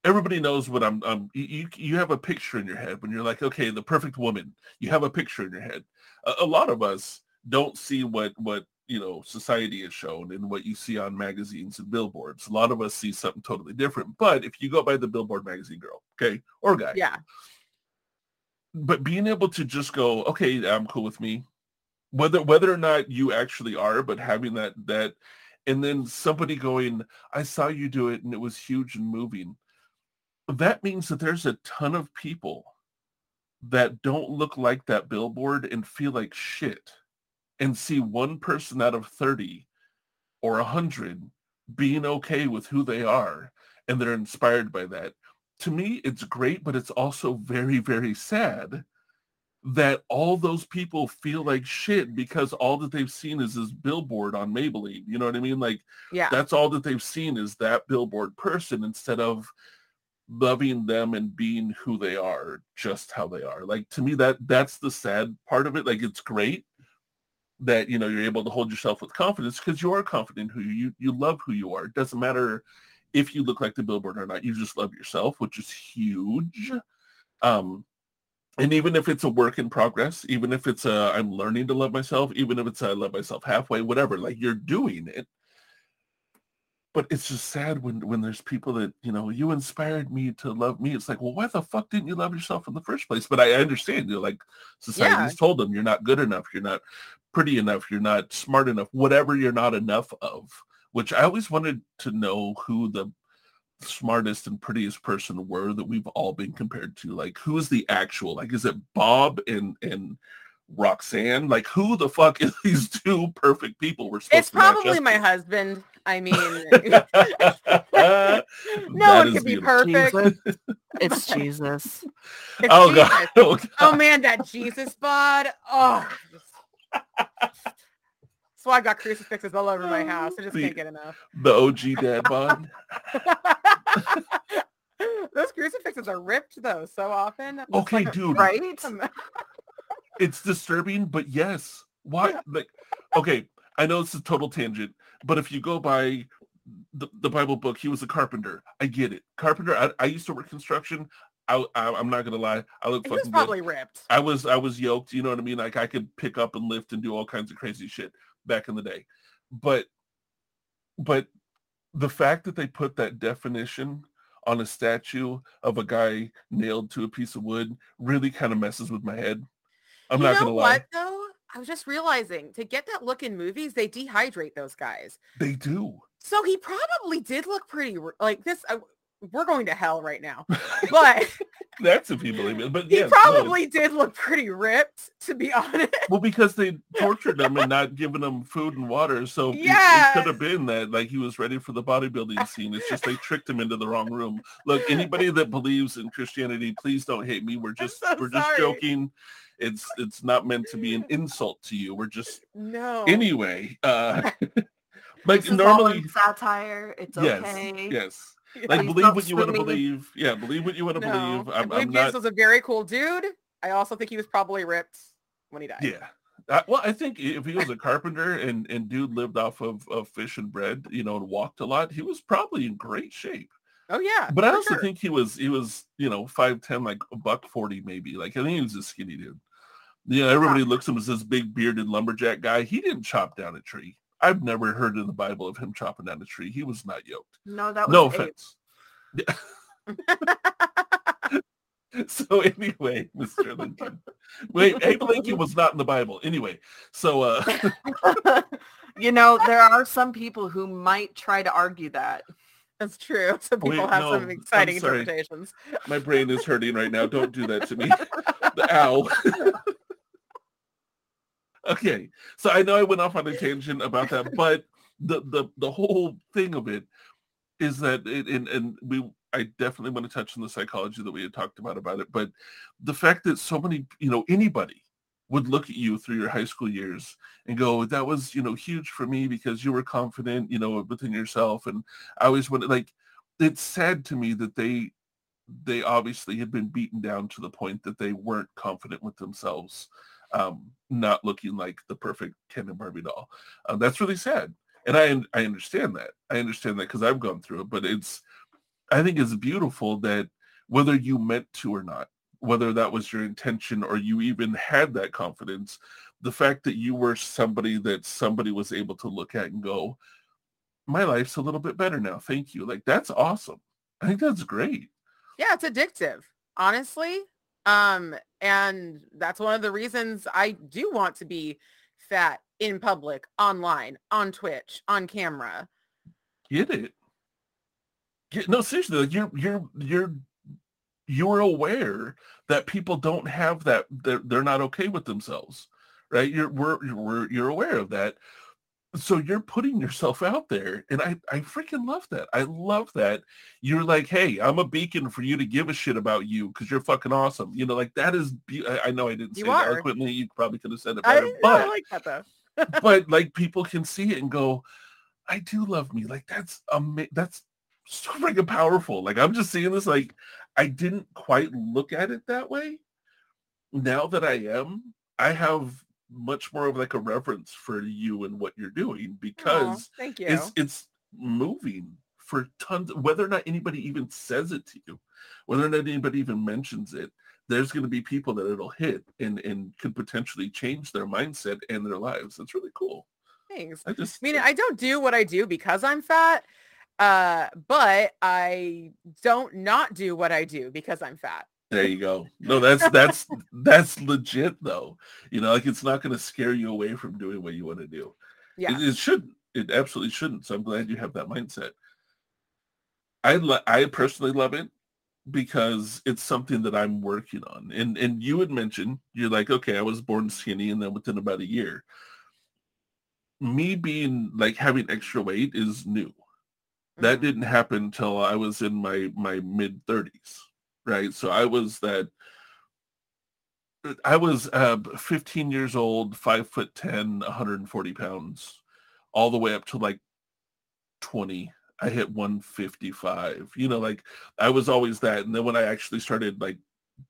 everybody knows what I'm. Um, you you- you have a picture in your head when you're like, okay, the perfect woman. You have a picture in your head. A, a lot of us don't see what what you know society has shown and what you see on magazines and billboards. A lot of us see something totally different. But if you go by the billboard magazine girl, okay, or guy, Yeah. but being able to just go, okay, I'm cool with me, whether whether or not you actually are, but having that that, and then somebody going, I saw you do it and it was huge and moving. That means that there's a ton of people that don't look like that billboard and feel like shit, and see one person out of thirty or a hundred being okay with who they are, and they're inspired by that. to me it's great, but it's also very, very sad that all those people feel like shit because all that they've seen is this billboard on Maybelline. You know what I mean? Like Yeah. that's all that they've seen is that billboard person instead of loving them and being who they are, just how they are. Like to me that that's the sad part of it. Like it's great that you know you're able to hold yourself with confidence because you are confident who you you love who you are. It doesn't matter if you look like the billboard or not. You just love yourself, which is huge. Um and even if it's a work in progress, even if it's a I'm learning to love myself, even if it's a I love myself halfway, whatever, like you're doing it. But it's just sad when when there's people that, you know, you inspired me to love me. It's like, well, why the fuck didn't you love yourself in the first place? But I understand, you know, like society's told them you're not good enough, you're not pretty enough, you're not smart enough, whatever you're not enough of. Which I always wanted to know who the smartest and prettiest person were that we've all been compared to. Like who is the actual? Like is it Bob and and Roxanne? Like who the fuck is these two perfect people we're supposed It's to probably my husband. I mean, no no one could be perfect. Jesus. It's Jesus. It's Oh Jesus. god. Oh, oh, god. Oh man, that Jesus bod. Oh. That's why I got crucifixes all over my house. I just The- can't get enough. The OG dad bod. Those crucifixes are ripped though so often. I'm Okay, like, dude. Right? It's disturbing, but yes. Why like okay, I know it's a total tangent, but if you go by the, the Bible book, he was a carpenter. I get it. Carpenter, I, I used to work construction. I, I I'm not gonna lie. I look fucking good. probably ripped. I was I was yoked, you know what I mean? Like I could pick up and lift and do all kinds of crazy shit back in the day. But but the fact that they put that definition on a statue of a guy nailed to a piece of wood really kind of messes with my head. I'm you not gonna lie. what though? I was just realizing to get that look in movies, they dehydrate those guys. They do. So he probably did look pretty like this. I, we're going to hell right now, but That's if you believe it. But he yes, no, probably did look pretty ripped, to be honest. Well, because they tortured him and not giving him food and water, so it- it, could have been that like he was ready for the bodybuilding scene. It's just they tricked him into the wrong room. Look, anybody that believes in Christianity, please don't hate me. We're just so we're just joking. It's it's not meant to be an insult to you. We're just No. anyway. Uh, like This is all normally, satire. It's yes, okay. yes. Like Please believe what you want to believe. Yeah, believe what you want to no. believe. I I'm, believe I'm Jesus not. was a very cool dude. I also think he was probably ripped when he died. Yeah. Uh, well, I think if he was a carpenter and, and dude lived off of, of fish and bread, you know, and walked a lot, he was probably in great shape. Oh yeah. But I also sure. think he was he was, you know, five ten, like a buck forty maybe. Like I think he was a skinny dude. You know, everybody looks at him as this big bearded lumberjack guy. He didn't chop down a tree. I've never heard in the Bible of him chopping down a tree. He was not yoked. No, that was No Abe. offense. So anyway, Mr. Lincoln. Wait, Abe Lincoln was not in the Bible. Anyway, so uh you know, there are some people who might try to argue that. That's true. Oh, some Wait, people have no, some exciting interpretations. my brain is hurting right now. Don't do that to me. Ow. okay. So I know I went off on a tangent about that, but the the the whole thing of it is that it and, and we I definitely want to touch on the psychology that we had talked about about it, but the fact that so many, you know, anybody would look at you through your high school years and go, that was, you know, huge for me because you were confident, you know, within yourself. And I always wanted like it's sad to me that they they obviously had been beaten down to the point that they weren't confident with themselves, um, not looking like the perfect Ken and Barbie doll. Um, that's really sad, and I I understand that. I understand that because I've gone through it. But it's I think it's beautiful that whether you meant to or not, whether that was your intention or you even had that confidence, the fact that you were somebody that somebody was able to look at and go, my life's a little bit better now. Thank you. Like that's awesome. I think that's great. Yeah, it's addictive, honestly. Um, and that's one of the reasons I do want to be fat in public, online, on Twitch, on camera. Get it. Get, no, seriously, like you're you're you're you're aware that people don't have that they're, they're not okay with themselves right? You're we're, we're you're aware of that. So you're putting yourself out there and I, I freaking love that. I love that you're like hey i'm a beacon for you to give a shit about you because you're fucking awesome. You know like that is be- I, I know i didn't You say are. it eloquently you probably could have said it I, better no, but I like that though. but like people can see it and go i do love me. Like that's ama- that's so freaking powerful. Like i'm just seeing this like i didn't quite look at it that way now that i am i have much more of like a reverence for you and what you're doing because thank you. it's it's moving for tons whether or not anybody even says it to you whether or not anybody even mentions it there's going to be people that it'll hit and and could potentially change their mindset and their lives that's really cool Thanks. i just I mean, I don't do what I do because I'm fat, uh, but I don't not do what I do because I'm fat. there you go no that's that's that's legit though you know like it's not going to scare you away from doing what you want to do Yeah. It, it shouldn't. It absolutely shouldn't. So I'm glad you have that mindset. I lo- I personally love it because it's something that I'm working on. And and you had mentioned you're like, okay, I was born skinny, and then within about a year, me being like having extra weight is new. That didn't happen until I was in my my mid 30s, right? So I was that. I was uh, 15 years old, five foot 10, 140 pounds, all the way up to like 20. I hit 155. You know, like I was always that. And then when I actually started like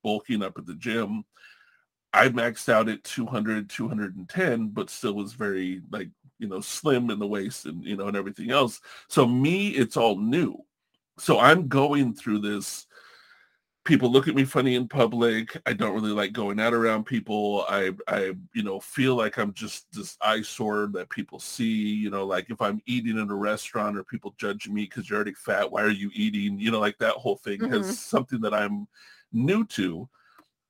bulking up at the gym, I maxed out at 200, 210, but still was very like, you know, slim in the waist and, you know, and everything else. So me, it's all new. So I'm going through this. People look at me funny in public. I don't really like going out around people. I, I, you know, feel like I'm just this eyesore that people see. You know, like if I'm eating in a restaurant or people judge me because you're already fat, why are you eating? You know, like that whole thing Mhm. has something that I'm new to.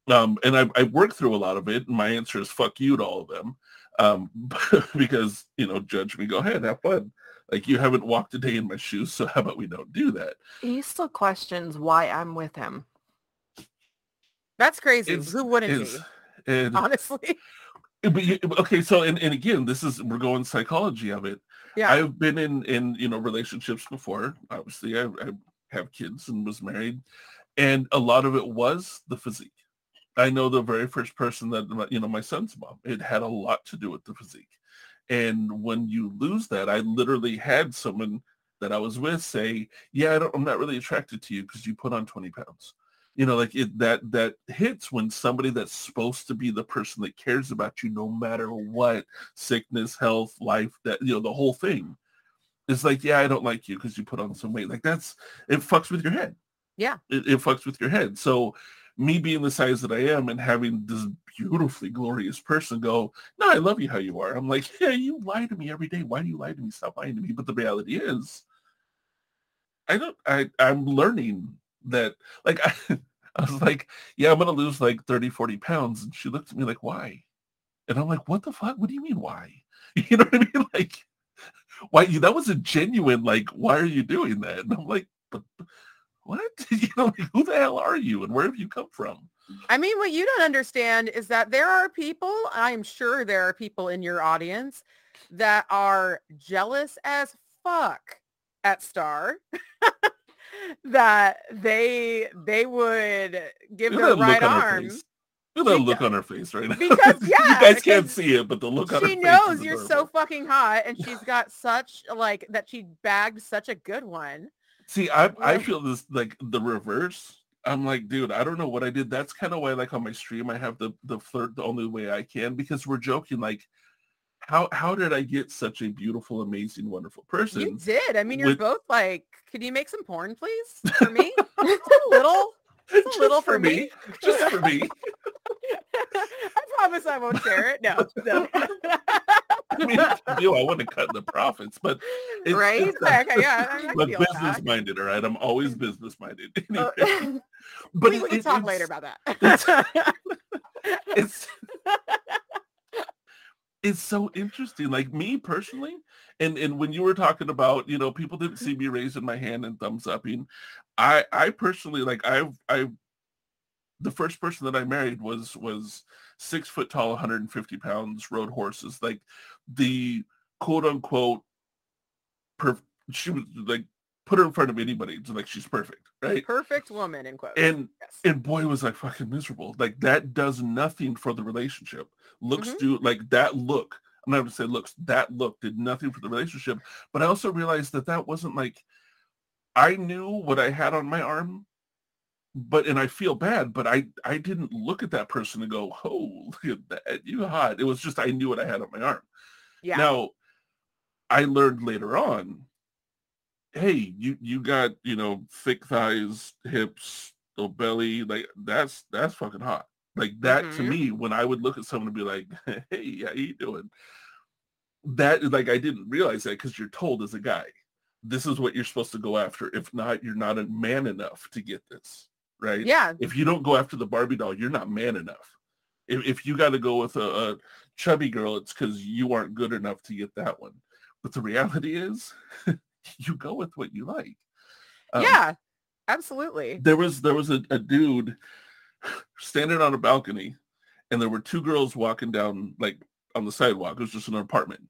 Um, and I, I worked through a lot of it. And my answer is fuck you to all of them. Um, because, you know, judge me, go ahead, have fun. Like you haven't walked a day in my shoes, so how about we don't do that? He still questions why I'm with him. That's crazy. It's- Who wouldn't It's, be? and, Honestly. but you, okay, so and, and again, this is we're going psychology of it. Yeah. I've been in in you know relationships before. Obviously, I, I have kids and was married, and a lot of it was the physique. I know the very first person that you know my son's mom. It had a lot to do with the physique, and when you lose that, I literally had someone that I was with say, "Yeah, I don't, I'm not really attracted to you because you put on 20 pounds." You know, like it that that hits when somebody that's supposed to be the person that cares about you no matter what sickness, health, life, that you know, the whole thing. It's like, yeah, I don't like you because you put on some weight. Like that's it fucks with your head. Yeah. It, it fucks with your head. So me being the size that I am and having this beautifully glorious person go, no, I love you how you are. I'm like, yeah, you lie to me every day. Why do you lie to me? Stop lying to me. But the reality is, I don't. I I'm learning that. Like I, I was like, yeah, I'm gonna lose like 30, 40 pounds, and she looked at me like, why? And I'm like, what the fuck? What do you mean why? You know what I mean? Like, why? You that was a genuine like, why are you doing that? And I'm like, but what? You know, like, who the hell are you, and where have you come from? I mean, what you don't understand is that there are people, I'm sure there are people in your audience that are jealous as fuck at Star that they they would give Look their right look on her arm. Look at that look on her face right now. Because, you guys can't see it, but the look on her face. She knows you're so fucking hot and she's got such like that she bagged such a good one. See, I I feel this like the reverse. I'm like, dude, I don't know what I did. That's kind of why, like on my stream, I have the the flirt the only way I can because we're joking. Like, how how did I get such a beautiful, amazing, wonderful person? You did. I mean, you're with- both like, could you make some porn, please, for me? Just a little. Just a Just little for me. Just for me. I promise I won't share it. No, no. I mean, do, I want to cut the profits, but it's right? just, Okay, yeah, I, I feel business minded, all right. I'm always business minded. Uh, Anyway, but we, it- we can it- talk later about that. it's it's so interesting like me personally and and when you were talking about you know people didn't see me raising my hand and thumbs upping i i personally like i've i the first person that i married was was six foot tall 150 pounds rode horses like the quote unquote perf- she was like put her in front of anybody it's like she's perfect right Perfect woman in quotes. and yes. and boy was like fucking miserable like that does nothing for the relationship looks Mhm. do like that look i'm not going to say looks that look did nothing for the relationship but i also realized that that wasn't like i knew what i had on my arm but and i feel bad but i i didn't look at that person and go oh look at that you hot it was just i knew what i had on my arm yeah. now, I learned later on, hey, you you got you know thick thighs, hips, no belly, like that's that's fucking hot. Like that to Mhm. me, when I would look at someone and be like, hey, how you doing? That like I didn't realize that because you're told as a guy, this is what you're supposed to go after. If not, you're not a man enough to get this, right? yeah. if you don't go after the Barbie doll, you're not man enough. If, if you got to go with a, a chubby girl, it's because you aren't good enough to get that one. But the reality is, you go with what you like. Um, yeah. Absolutely. There was there was a, a dude standing on a balcony, and there were two girls walking down like on the sidewalk. It was just an apartment,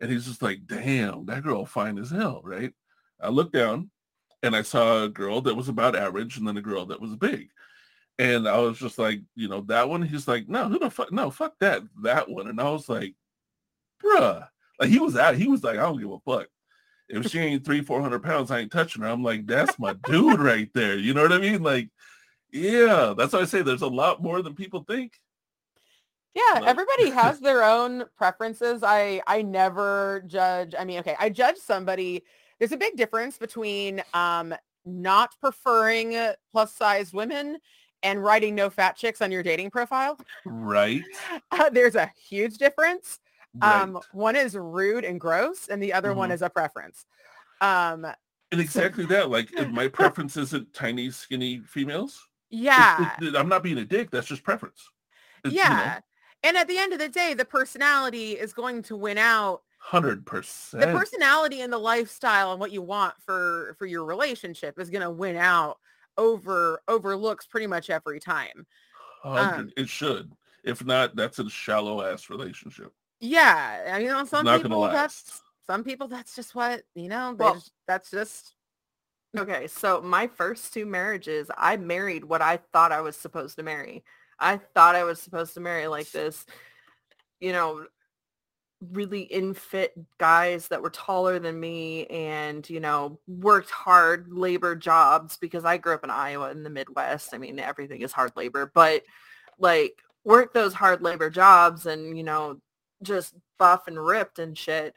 and he's just like, "Damn, that girl fine as hell, right?" I looked down, and I saw a girl that was about average, and then a girl that was big. And I was just like, you know, that one. He's like, no, who the fuck? No, fuck that, that one. And I was like, bruh, like he was out. He was like, I don't give a fuck. If she ain't three, four hundred pounds, I ain't touching her. I'm like, that's my dude right there. You know what I mean? Like, yeah, that's why I say there's a lot more than people think. Yeah, Like- everybody has their own preferences. I I never judge. I mean, okay, I judge somebody. There's a big difference between um not preferring plus sized women and writing no fat chicks on your dating profile. Right. Uh, there's a huge difference. Right. Um one is rude and gross and the other one Mhm. is a preference. Um and exactly that. Like, if my preference isn't tiny, skinny females. Yeah. it- I'm not being a dick. That's just preference. It's, you know, yeah. And at the end of the day, the personality is going to win out Hundred percent. the personality and the lifestyle and what you want for for your relationship is going to win out over overlooks pretty much every time um, It should. If not, that's a shallow ass relationship. yeah i mean on some not people that's some people that's just what you know Well- just, that's just Okay, so my first two marriages, I married what I thought I was supposed to marry. I thought I was supposed to marry like this, you know, really in fit guys that were taller than me and, you know, worked hard labor jobs because I grew up in Iowa in the Midwest. I mean, everything is hard labor, but like worked those hard labor jobs and, you know, just buff and ripped and shit.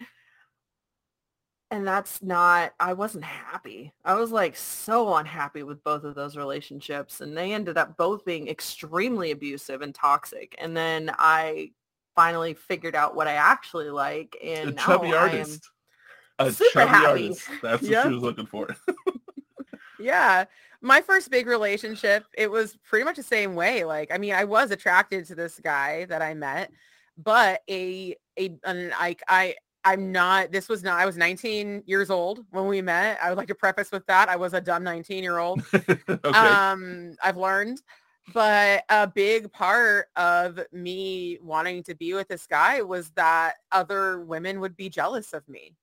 And that's not i wasn't happy. I was like so unhappy with both of those relationships and they ended up both being extremely abusive and toxic. And then i finally figured out what i actually like and a now chubby artist. A chubby happy. artist. That's what she was looking for. yeah my first big relationship it was pretty much the same way like i mean i was attracted to this guy that i met but a a an, I, I i'm not this was not i was 19 years old when we met i would like to preface with that i was a dumb 19 year old okay. um i've learned but a big part of me wanting to be with this guy was that other women would be jealous of me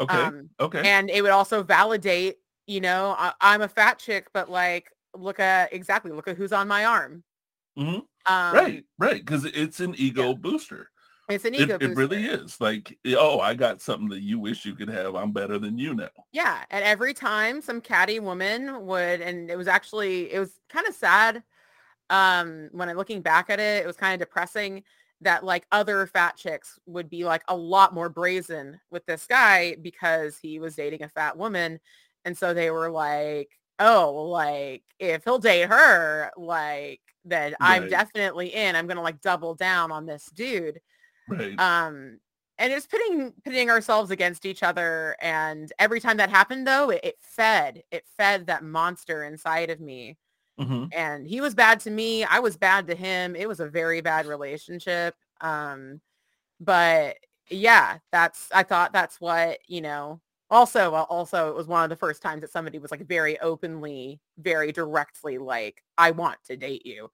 okay. um okay. and it would also validate you know I, i'm a fat chick but like look at exactly look at who's on my arm Mhm. um right. Right. Because it's an ego booster. It's an It, ego it really is. Like, oh, I got something that you wish you could have. I'm better than you now. yeah and every time some catty woman would and it was actually it was kind of sad um when i'm looking back at it it was kind of depressing that like other fat chicks would be like a lot more brazen with this guy because he was dating a fat woman and so they were like oh like if he'll date her like then i'm definitely in i'm gonna like double down on this dude Right. um and it's pitting pitting ourselves against each other and every time that happened though it, it fed it fed that monster inside of me. Hmm and he was bad to me i was bad to him it was a very bad relationship um but yeah that's i thought that's what you know also also it was one of the first times that somebody was like very openly very directly like i want to date you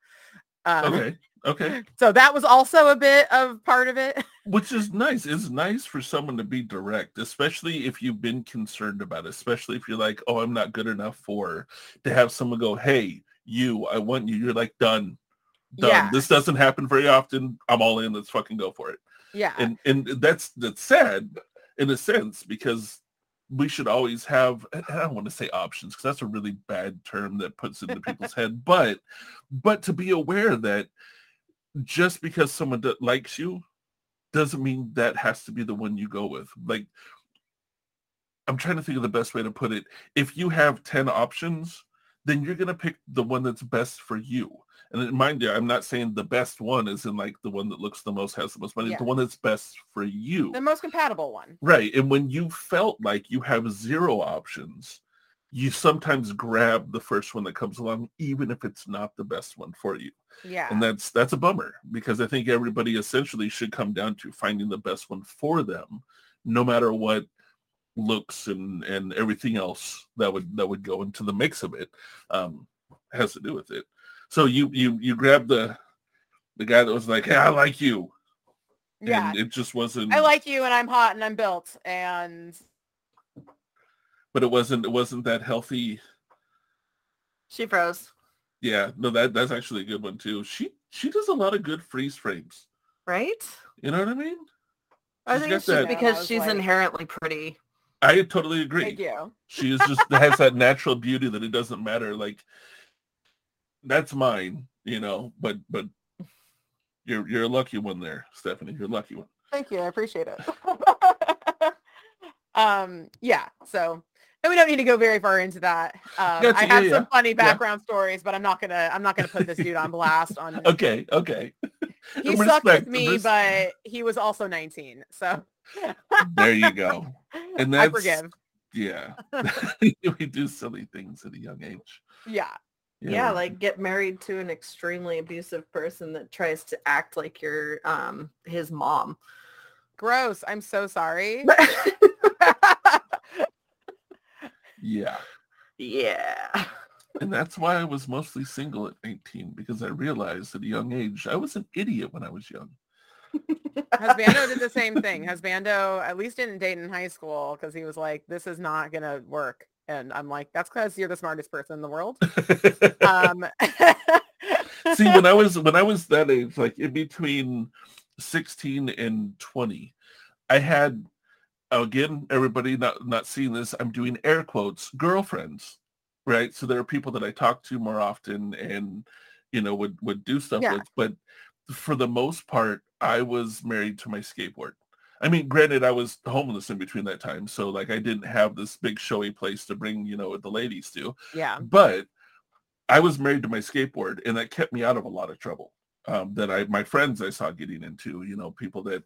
Um, Okay. Okay. So that was also a bit of part of it. Which is nice. It's nice for someone to be direct, especially if you've been concerned about it, especially if you're like, oh, I'm not good enough for to have someone go, hey, you, I want you. You're like, done. Done. Yeah. This doesn't happen very often. I'm all in. Let's fucking go for it. Yeah. And and that's that's sad in a sense because we should always have I don't want to say options because that's a really bad term that puts it into people's head, but but to be aware that just because someone that likes you doesn't mean that has to be the one you go with. Like I'm trying to think of the best way to put it. If you have 10 options, then you're going to pick the one that's best for you. And mind you, I'm not saying the best one is in like the one that looks the most, has the most money, Yeah. the one that's best for you. the most compatible one. Right. And when you felt like you have zero options, you sometimes grab the first one that comes along, even if it's not the best one for you. Yeah. And that's that's a bummer because I think everybody essentially should come down to finding the best one for them, no matter what looks and and everything else that would that would go into the mix of it um has to do with it. So you you you grab the the guy that was like, Hey, I like you. yeah. And it just wasn't I like you and I'm hot and I'm built and but it wasn't it wasn't that healthy She froze, Yeah, no, that that's actually a good one too. She she does a lot of good freeze frames. right? You know what I mean? I She's think got it's just I because she's like- inherently pretty. I totally agree. thank you. She is just has that natural beauty that it doesn't matter. Like that's mine, you know. But but you're you're a lucky one there, Stephanie. You're a lucky one. Thank you. I appreciate it. um, yeah. So and we don't need to go very far into that. Um, Gotcha, I have yeah. some funny background stories, but I'm not gonna I'm not gonna put this dude on blast. On Okay, okay. he sucked Respect, with me, res- but he was also 19. So there you go. And I forgive. yeah. we do silly things at a young age. Yeah. Yeah, like get married to an extremely abusive person that tries to act like you're um his mom. Gross. I'm so sorry. yeah. yeah. And that's why I was mostly single at 19 because I realized at a young age I was an idiot when I was young. Husbando did the same thing. Husbando at least didn't date in high school because he was like, this is not going to work. And I'm like, that's because you're the smartest person in the world. Um, See, when I was when I was that age, like in between 16 and 20, I had again, everybody not not seeing this, I'm doing air quotes, girlfriends. Right. So there are people that I talk to more often and you know would would do stuff Yeah. with. But for the most part, I was married to my skateboard. I mean, granted, I was homeless in between that time, so like I didn't have this big showy place to bring, you know, the ladies to yeah. but I was married to my skateboard and that kept me out of a lot of trouble um, that I, my friends I saw getting into, you know, people that,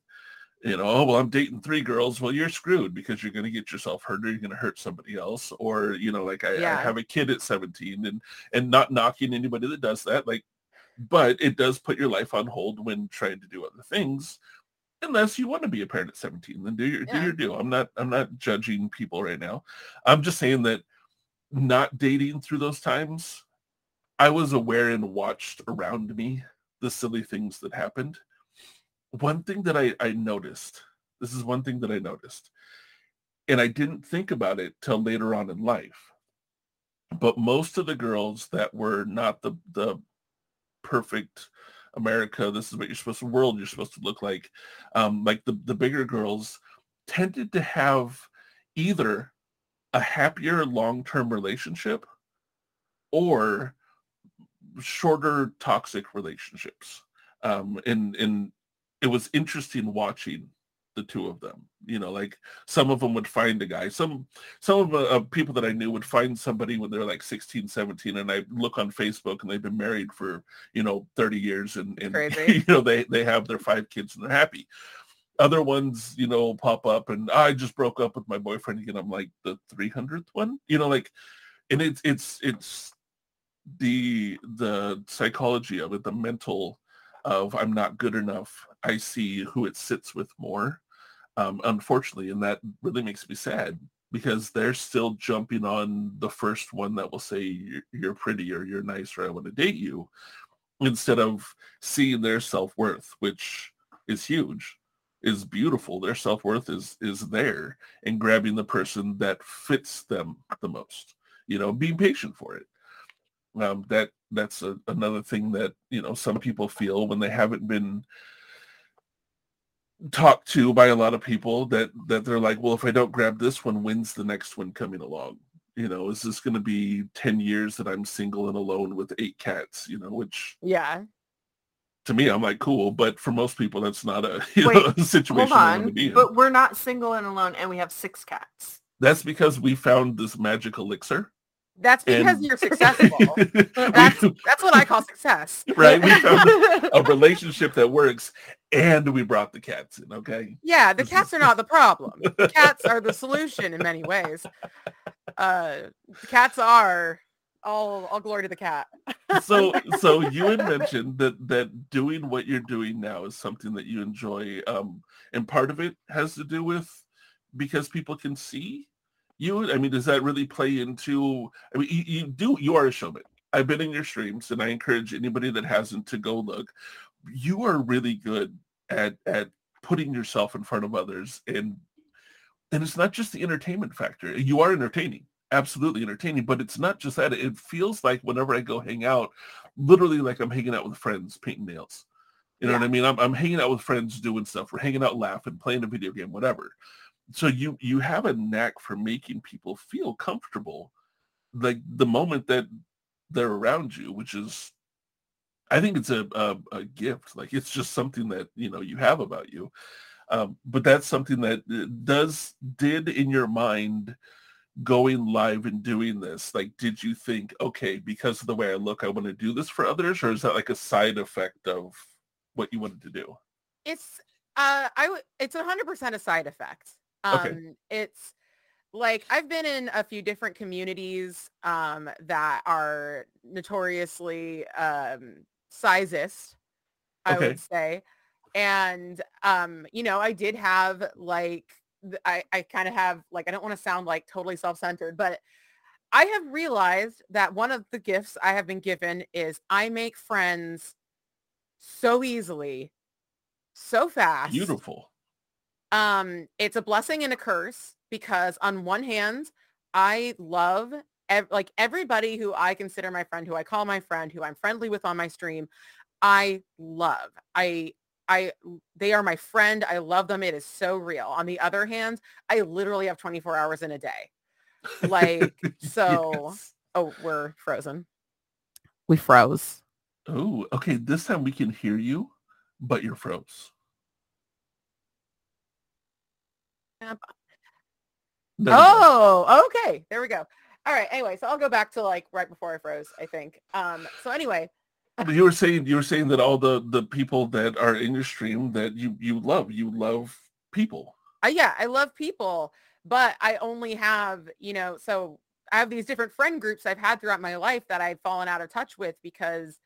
you know, oh, well, I'm dating three girls. Well, you're screwed because you're going to get yourself hurt or you're going to hurt somebody else. Or, you know, like I, Yeah. I have a kid at 17 and, and not knocking anybody that does that. Like, but it does put your life on hold when trying to do other things. Unless you want to be a parent at 17, then do your do your deal. I'm not I'm not judging people right now. I'm just saying that not dating through those times, I was aware and watched around me the silly things that happened. One thing that I, I noticed, this is one thing that I noticed, and I didn't think about it till later on in life. But most of the girls that were not the the perfect America, this is what you're supposed to world you're supposed to look like, um, like the, the bigger girls tended to have either a happier long-term relationship or shorter toxic relationships. Um, and, and it was interesting watching the two of them. You know, like some of them would find a guy. Some some of the uh, people that I knew would find somebody when they're like 16, 17, and I look on Facebook and they've been married for, you know, 30 years and, and you know, they, they have their five kids and they're happy. Other ones, you know, pop up and I just broke up with my boyfriend again. I'm like the 300th one, you know, like, and it's, it's, it's the, the psychology of it, the mental of I'm not good enough. I see who it sits with more um, unfortunately, and that really makes me sad because they're still jumping on the first one that will say you're, pretty or you're nice or I want to date you. instead of seeing their self-worth, which is huge, is beautiful. Their self-worth is is there and grabbing the person that fits them the most. You know, being patient for it. Um, that that's a, another thing that you know some people feel when they haven't been talked to by a lot of people that that they're like well if i don't grab this one when's the next one coming along you know is this going to be 10 years that i'm single and alone with eight cats you know which Yeah. to me i'm like cool but for most people that's not a you Wait, know, a situation Hold on, but we're not single and alone, and we have six cats. that's because we found this magic elixir That's because and- you're successful. That's that's what I call success. right we found a relationship that works and we brought the cats in okay Yeah, the cats are not the problem. The cats are the solution in many ways. Uh, the cats are all all glory to the cat. so so you had mentioned that that doing what you're doing now is something that you enjoy um and part of it has to do with because people can see you i mean does that really play into i mean you, you do you are a showman. I've been in your streams and i encourage anybody that hasn't to go look. You are really good at at putting yourself in front of others and and it's not just the entertainment factor. You are entertaining absolutely entertaining but it's not just that. It feels like whenever i go hang out literally like i'm hanging out with friends painting nails. You know what i mean? I'm, I'm hanging out with friends doing stuff. We're hanging out laughing playing a video game whatever so you you have a knack for making people feel comfortable like the moment that they're around you which is i think it's a, a, a gift like it's just something that you know you have about you um, but that's something that uh, does did in your mind going live and doing this like did you think okay because of the way i look i want to do this for others or is that like a side effect of what you wanted to do It's uh I would it's a hundred percent a side effect. Um Okay. it's like I've been in a few different communities um that are notoriously um sizist, I Okay. would say. And um, you know, I did have like I, I kind of have like I don't want to sound like totally self-centered, but I have realized that one of the gifts I have been given is I make friends so easily, so fast. beautiful Um, it's a blessing and a curse because on one hand, I love ev- like everybody who I consider my friend, who I call my friend, who I'm friendly with on my stream. I love. I I they are my friend. I love them. It is so real. On the other hand, I literally have 24 hours in a day. Like so Yes. oh, we're frozen. We froze. oh okay this time we can hear you but you're froze Yep. There we go. Oh, okay. There we go. All right. Anyway, so I'll go back to like right before I froze, I think. Um, so anyway, But you were saying you were saying that all the the people that are in your stream that you you love you love people uh, yeah, I love people, but I only have, you know, so I have these different friend groups I've had throughout my life that I've fallen out of touch with because,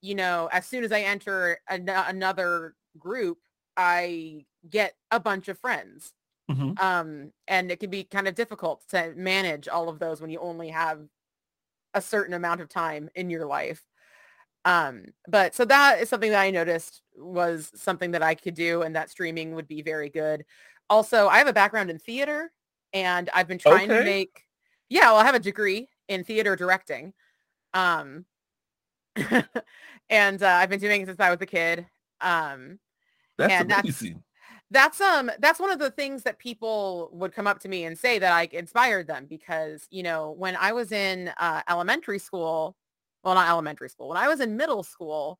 you know, as soon as I enter an- another group, I get a bunch of friends. Mhm. Um, and it can be kind of difficult to manage all of those when you only have a certain amount of time in your life. Um, but so that is something that I noticed was something that I could do and that streaming would be very good. Also, I have a background in theater and I've been trying to make, yeah, well, I have a degree in theater directing. Um, and uh, I've been doing it since I was a kid. Um, that's And that's- amazing that's um that's one of the things that people would come up to me and say that I inspired them because you know when I was in uh, elementary school, well not elementary school, when I was in middle school,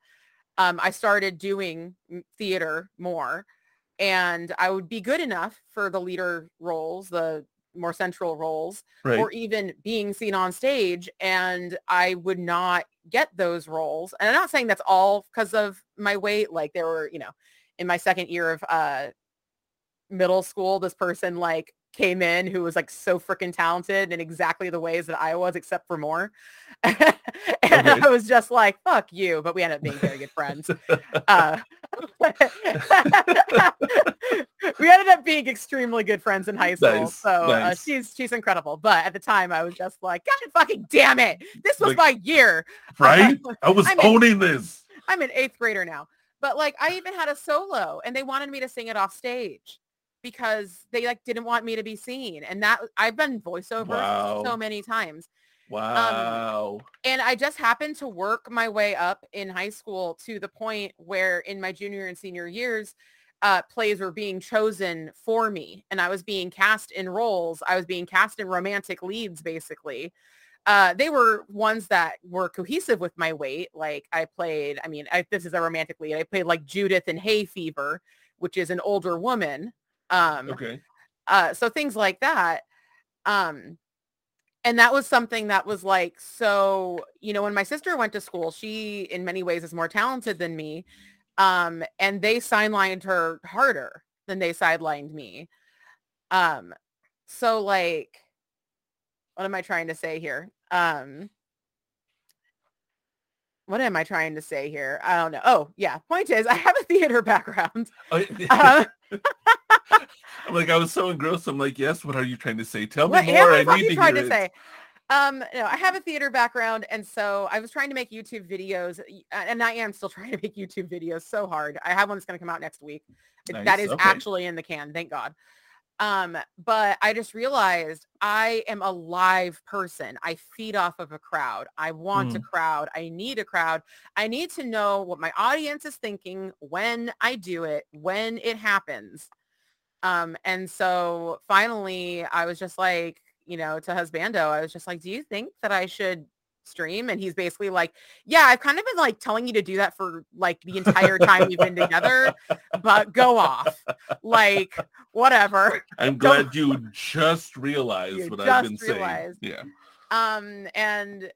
um, I started doing theater more, and I would be good enough for the leader roles, the more central roles, right or even being seen on stage and I would not get those roles. And I'm not saying that's all because of my weight. Like there were, you know, in my second year of uh middle school, this person like came in who was like so freaking talented in exactly the ways that I was, except for more. and Okay. I was just like, fuck you. But we ended up being very good friends. Uh, we ended up being extremely good friends in high school. Nice, So uh, she's she's incredible. But at the time, I was just like, God fucking damn it! This was Like- my year. right i was I'm in- owning this I'm an eighth grader now. But like I even had a solo and they wanted me to sing it off stage because they like didn't want me to be seen. And that I've been voiceover Wow. so many times. Wow. And I just happened to work my way up in high school to the point where in my junior and senior years, uh, plays were being chosen for me and I was being cast in roles. I was being cast in romantic leads, basically. Uh, they were ones that were cohesive with my weight. Like I played, I mean, I, this is a romantic lead. I played like Judith in Hay Fever, which is an older woman. Um, okay. uh, so things like that. Um, and that was something that was like, so, you know, when my sister went to school, she in many ways is more talented than me. Um, and they sidelined her harder than they sidelined me. Um, so like, what am I trying to say here? Um, what am I trying to say here? I don't know. Oh, yeah. Point is, I have a theater background. I, Uh, I'm like, I was so engrossed. I'm like, yes, what are you trying to say? Tell me What more. I I need to trying hear to it. say? Um, no, I have a theater background, and so I was trying to make YouTube videos, and I am still trying to make YouTube videos so hard. I have one that's going to come out next week. Nice, That is okay. actually in the can, thank God. Um, but I just realized I am a live person. I feed off of a crowd. I want a Mm. crowd. I need a crowd. I need to know what my audience is thinking when I do it, when it happens. Um, and so finally I was just like, you know, to Husbando, I was just like, do you think that I should stream? And he's basically like, yeah, I've kind of been like telling you to do that for like the entire time we've been together, but go off. Like, whatever. I'm Don't- glad you just realized You what I've been realized. saying. Yeah. Um, and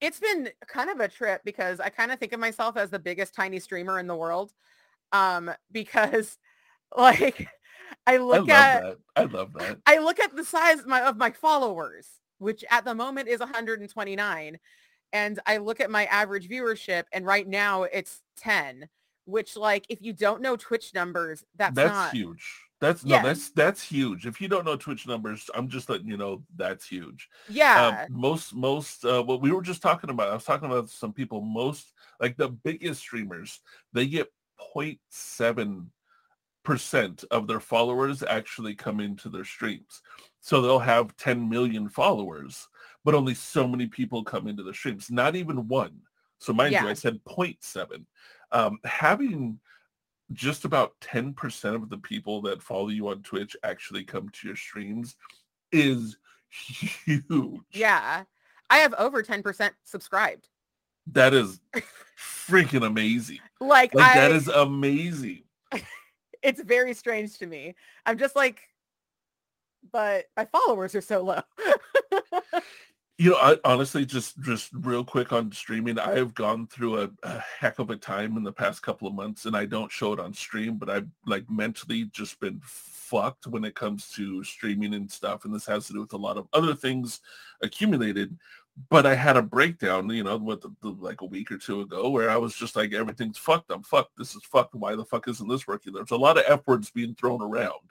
it's been kind of a trip because I kind of think of myself as the biggest tiny streamer in the world. Um, because like I I look love at that. I love that. I look at the size of my, of my followers, which at the moment is 129. And I look at my average viewership and right now it's 10, which like, if you don't know Twitch numbers, that's, That's, not, huge. That's Yeah. no, that's that's huge. If you don't know Twitch numbers, I'm just letting you know that's huge. yeah, Um, most most uh, what we were just talking about. I was talking about some people. Most like the biggest streamers, they get 0.7 percent of their followers actually come into their streams. So they'll have 10 million followers, but only so many people come into the streams. Not even one. So mind you, I said 0.7. Um, having just about 10% of the people that follow you on Twitch actually come to your streams is huge. yeah. I have over 10% subscribed. That is freaking amazing. Like, Like I, that is amazing. it's very strange to me. I'm just like, but my followers are so low. You know, I honestly just just real quick on streaming, I have gone through a, a heck of a time in the past couple of months and I don't show it on stream, but I've like mentally just been fucked when it comes to streaming and stuff. And this has to do with a lot of other things accumulated. But I had a breakdown, you know, what the, the, like a week or two ago where I was just like, everything's fucked. I'm fucked. This is fucked. Why the fuck isn't this working? There's a lot of F words being thrown around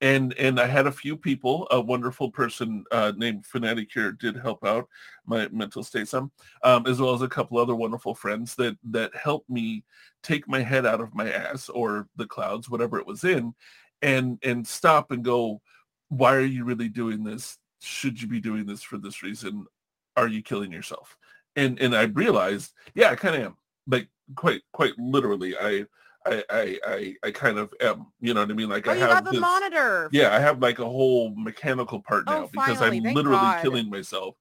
and and I had a few people. A wonderful person uh, named Fanaticure did help out my mental state some, um, as well as a couple other wonderful friends that that helped me take my head out of my ass or the clouds, whatever it was in, and and stop and go. Why are you really doing this? Should you be doing this for this reason? Are you killing yourself? And and I realized, yeah, I kind of am. Like quite quite literally, I. I, I, I, I kind of am, you know what I mean? Like oh, I you have the this, monitor. yeah, I have like a whole mechanical part Oh, now because finally, I'm literally God. killing myself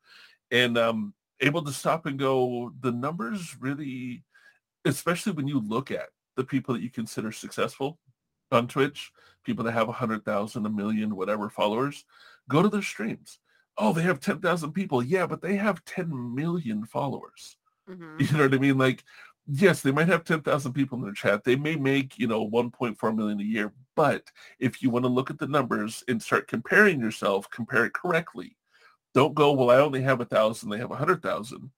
and um able to stop and go, the numbers really, especially when you look at the people that you consider successful on Twitch, people that have a hundred thousand, a million, whatever followers, go to their streams. Oh, they have 10,000 people. Yeah, but they have 10 million followers. Mhm. You know what I mean? Like, yes, they might have 10,000 people in their chat. They may make, you know, 1.4 million a year. But if you want to look at the numbers and start comparing yourself, compare it correctly. Don't go, well, I only have a thousand, they have a hundred thousand.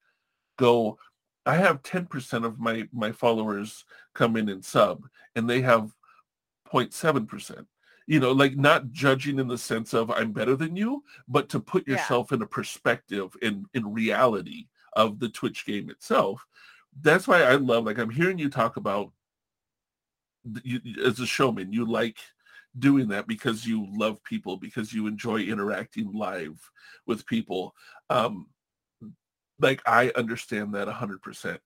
Go, I have 10% of my, my followers come in and sub and they have 0.7%. You know, like not judging in the sense of I'm better than you, but to put Yeah. yourself in a perspective in, in reality of the Twitch game itself that's why I love like I'm hearing you talk about you, as a showman, you like doing that because you love people, because you enjoy interacting live with people. Um, like I understand that 100%.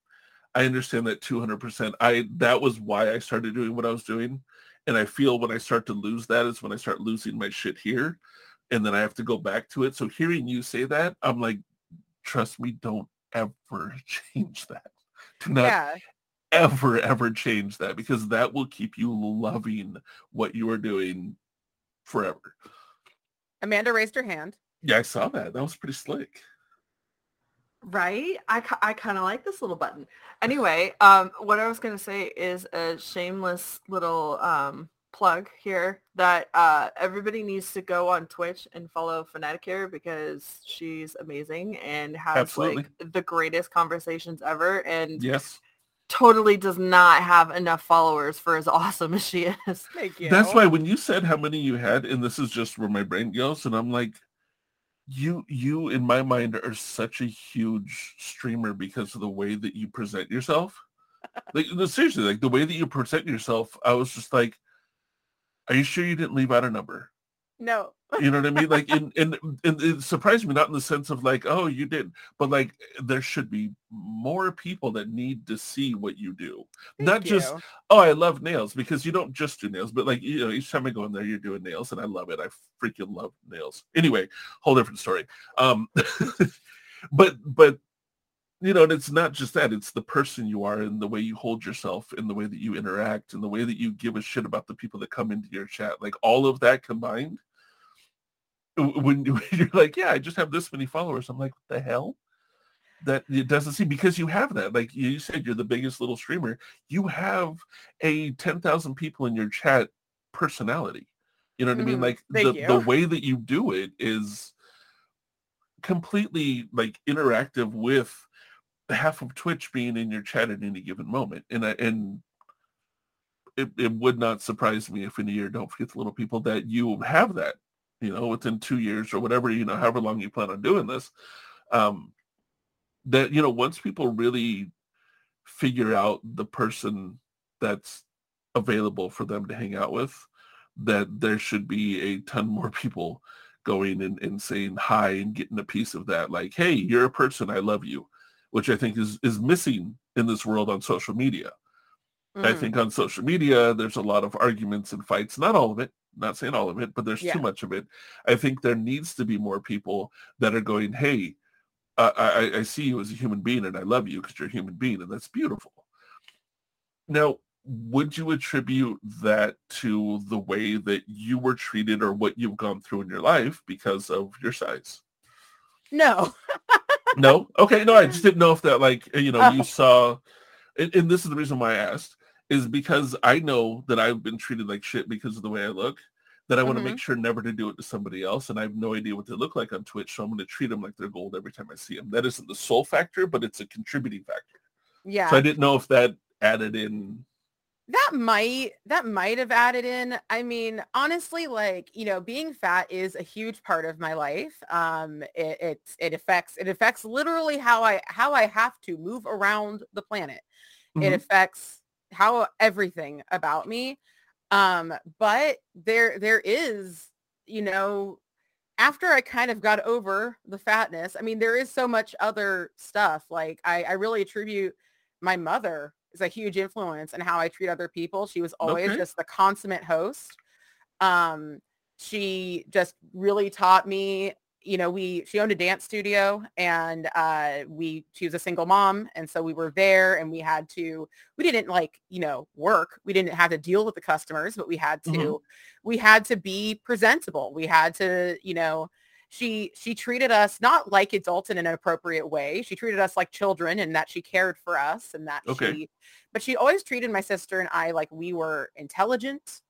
I understand that 200%. I that was why I started doing what I was doing. And I feel when I start to lose that is when I start losing my shit here. And then I have to go back to it. So hearing you say that, I'm like, trust me, don't ever change that. Do not yeah ever ever change that because that will keep you loving what you are doing forever. Amanda raised her hand. Yeah, I saw that. That was pretty slick. Right? I, I kind of like this little button. Anyway, um, what I was going to say is a shameless little um, plug here that uh, everybody needs to go on Twitch and follow Fanaticure because she's amazing and has Absolutely. like the greatest conversations ever. And yes totally does not have enough followers for as awesome as she is. Thank you. That's why when you said how many you had, and this is just where my brain goes, and I'm like, you you in my mind are such a huge streamer because of the way that you present yourself. like seriously, like the way that you present yourself, I was just like, are you sure you didn't leave out a number? No. you know what I mean? Like, and, and, it surprised me, not in the sense of like, oh, you did, but like, there should be more people that need to see what you do. Thank not you. just, oh, I love nails because you don't just do nails, but like, you know, each time I go in there, you're doing nails and I love it. I freaking love nails. Anyway, whole different story. Um, but, but, you know, and it's not just that, it's the person you are and the way you hold yourself and the way that you interact and the way that you give a shit about the people that come into your chat. Like all of that combined when, you're like, yeah, I just have this many followers. I'm like, what the hell? That it doesn't seem because you have that. Like you said, you're the biggest little streamer. You have a 10,000 people in your chat personality. You know what mm-hmm. I mean? Mm-hmm. Like the, the way that you do it is completely like interactive with half of Twitch being in your chat at any given moment. And I, and it, it would not surprise me if in a year, don't forget the little people that you have that you know, within two years or whatever, you know, however long you plan on doing this, um, that, you know, once people really figure out the person that's available for them to hang out with, that there should be a ton more people going and, and saying hi and getting a piece of that. Like, hey, you're a person, I love you, which I think is, is missing in this world on social media. Mm. I think on social media, there's a lot of arguments and fights, not all of it, not saying all of it, but there's yeah. too much of it. I think there needs to be more people that are going, hey, uh, I, I see you as a human being and I love you because you're a human being and that's beautiful. Now, would you attribute that to the way that you were treated or what you've gone through in your life because of your size? No. no? Okay, no, I just didn't know if that like, you know, you saw, and, and this is the reason why I asked is because I know that I've been treated like shit because of the way I look, that I want to mm-hmm. make sure never to do it to somebody else. And I have no idea what they look like on Twitch. So I'm going to treat them like they're gold every time I see them. That isn't the sole factor, but it's a contributing factor. Yeah. So I didn't know if that added in that might that might have added in i mean honestly like you know being fat is a huge part of my life um it it, it affects it affects literally how i how i have to move around the planet mm-hmm. it affects how everything about me. Um, but there there is, you know, after I kind of got over the fatness, I mean, there is so much other stuff. Like I, I really attribute my mother is a huge influence in how I treat other people. She was always okay. just the consummate host. Um, she just really taught me you know, we she owned a dance studio and uh we she was a single mom and so we were there and we had to we didn't like, you know, work. We didn't have to deal with the customers, but we had to mm-hmm. we had to be presentable. We had to, you know, she she treated us not like adults in an appropriate way. She treated us like children and that she cared for us and that okay. she but she always treated my sister and I like we were intelligent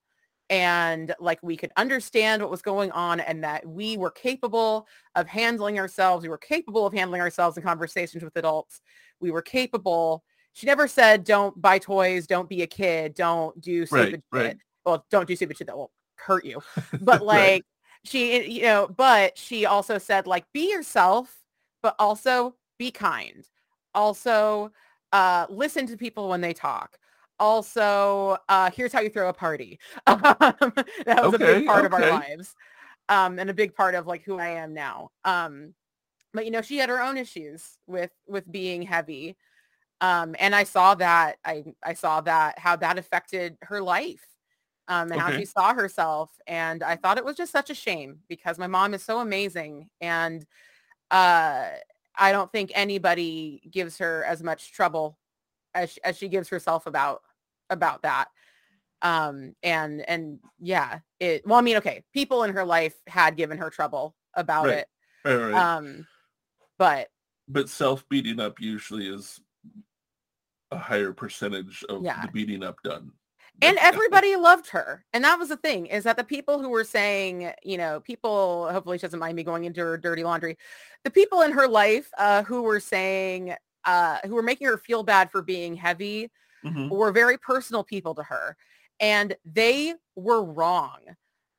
and like we could understand what was going on and that we were capable of handling ourselves. We were capable of handling ourselves in conversations with adults. We were capable. She never said, don't buy toys, don't be a kid, don't do stupid right, shit. Right. Well, don't do stupid shit that will hurt you. But like. She, you know, but she also said like, be yourself, but also be kind. Also, uh, listen to people when they talk. Also, uh, here's how you throw a party. that was okay, a big part okay. of our lives. Um, and a big part of like who I am now. Um, but you know, she had her own issues with with being heavy. Um, and I saw that I I saw that how that affected her life um, and okay. how she saw herself. And I thought it was just such a shame because my mom is so amazing. And uh, I don't think anybody gives her as much trouble as, as she gives herself about about that um and and yeah it well i mean okay people in her life had given her trouble about right. it right, right. um but but self beating up usually is a higher percentage of yeah. the beating up done and everybody loved her and that was the thing is that the people who were saying you know people hopefully she doesn't mind me going into her dirty laundry the people in her life uh, who were saying uh, who were making her feel bad for being heavy mm-hmm. were very personal people to her and they were wrong.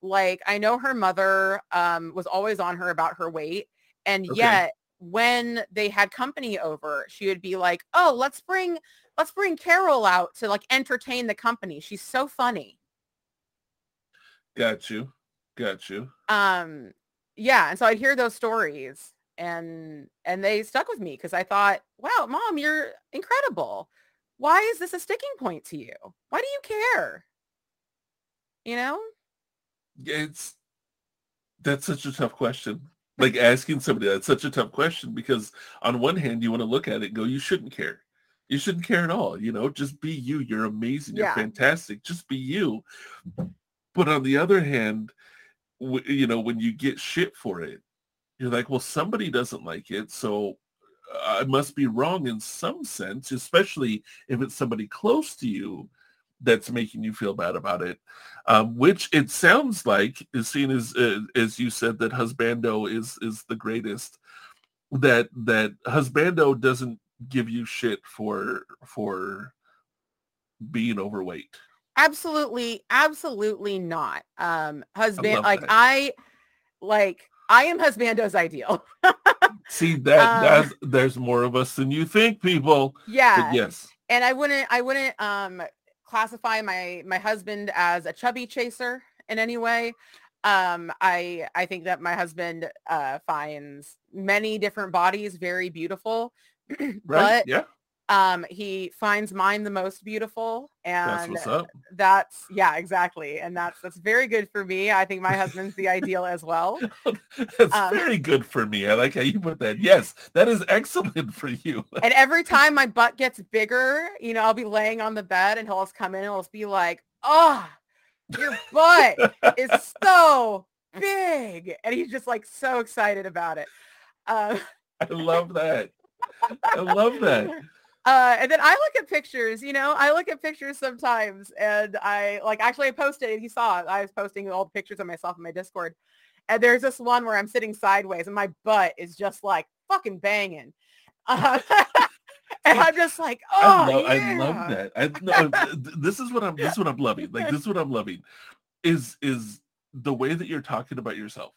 Like I know her mother um, was always on her about her weight and okay. yet when they had company over, she would be like, "Oh, let's bring let's bring Carol out to like entertain the company. She's so funny." Got you. Got you. Um yeah, and so I'd hear those stories and and they stuck with me because I thought, "Wow, mom, you're incredible. Why is this a sticking point to you? Why do you care?" You know? It's that's such a tough question. Like asking somebody that's such a tough question because on one hand you want to look at it and go, you shouldn't care. You shouldn't care at all. You know, just be you. You're amazing. You're fantastic. Just be you. But on the other hand, w- you know, when you get shit for it, you're like, well, somebody doesn't like it, so I must be wrong in some sense, especially if it's somebody close to you that's making you feel bad about it. Um, which it sounds like is seen as uh, as you said that husbando is is the greatest. That that husbando doesn't give you shit for for being overweight. Absolutely, absolutely not. Um, husband, I like that. I like I am husbando's ideal. See that um, there's more of us than you think, people. Yeah. But yes. And I wouldn't I wouldn't um classify my my husband as a chubby chaser in any way. Um, I I think that my husband uh, finds many different bodies very beautiful, right? but yeah. um he finds mine the most beautiful and that's, that's, yeah exactly and that's that's very good for me i think my husband's the ideal as well. That's um, very good for me i like how you put that yes that is excellent for you. and every time my butt gets bigger you know i'll be laying on the bed and he'll just come in and he'll just be like oh your butt is so big and he's just like so excited about it. Uh, i love that i love that uh, and then I look at pictures, you know, I look at pictures sometimes and I like actually I posted and you saw it. I was posting all the pictures of myself in my Discord. And there's this one where I'm sitting sideways and my butt is just like fucking banging. Uh, and I'm just like, oh, I love, yeah. I love that. I no, this is what I'm. This is what I'm loving. Like this is what I'm loving, is is the way that you're talking about yourself.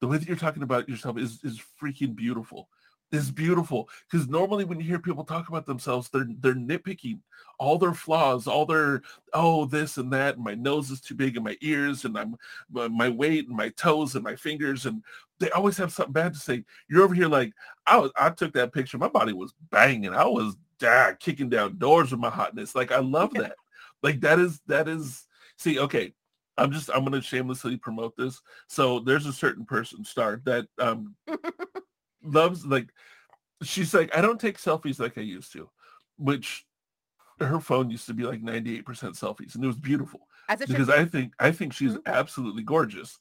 The way that you're talking about yourself is is freaking beautiful is beautiful because normally when you hear people talk about themselves they're they're nitpicking all their flaws all their oh this and that and my nose is too big and my ears and i'm my weight and my toes and my fingers and they always have something bad to say. You're over here like i was i took that picture my body was banging i was ah, kicking down doors with my hotness. Like i love that. Like that is that is see okay I'm just I'm gonna shamelessly promote this. So there's a certain person star that um loves like she's like I don't take selfies like I used to, which her phone used to be like 98% selfies and it was beautiful because I think I think she's mm-hmm. absolutely gorgeous.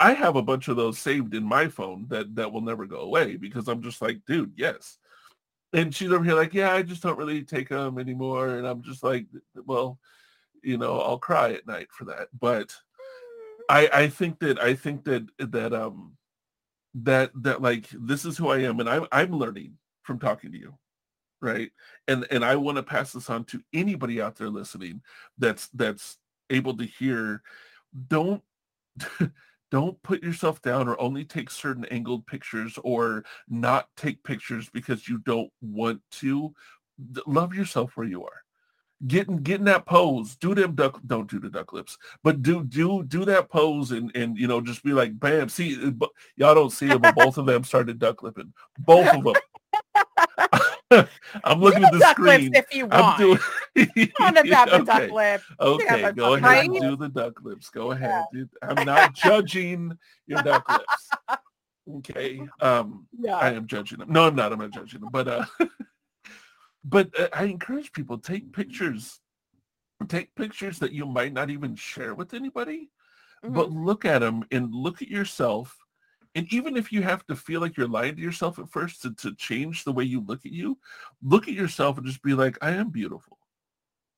I have a bunch of those saved in my phone that that will never go away because I'm just like, dude, yes. And she's over here like, yeah, I just don't really take them anymore. And I'm just like, well, you know, I'll cry at night for that. But mm. I I think that I think that that um that that like this is who I am and I'm I'm learning from talking to you. Right. And and I want to pass this on to anybody out there listening that's that's able to hear don't don't put yourself down or only take certain angled pictures or not take pictures because you don't want to love yourself where you are. Get in, get in that pose. Do them duck. Don't do the duck lips, but do do do that pose and and you know just be like, bam. See, uh, y'all don't see it, but both of them started duck lipping. Both of them. I'm looking at the duck lips screen. if you I'm want. doing. on about the okay. duck lip. Okay, go ahead and do the duck lips. Go ahead. dude. I'm not judging your duck lips. Okay. Um, yeah. I am judging them. No, I'm not. I'm not judging them. But uh, but uh, I encourage people take pictures. Take pictures that you might not even share with anybody, but Mhm. look at them and look at yourself. And even if you have to feel like you're lying to yourself at first to, to change the way you look at you, look at yourself and just be like, I am beautiful.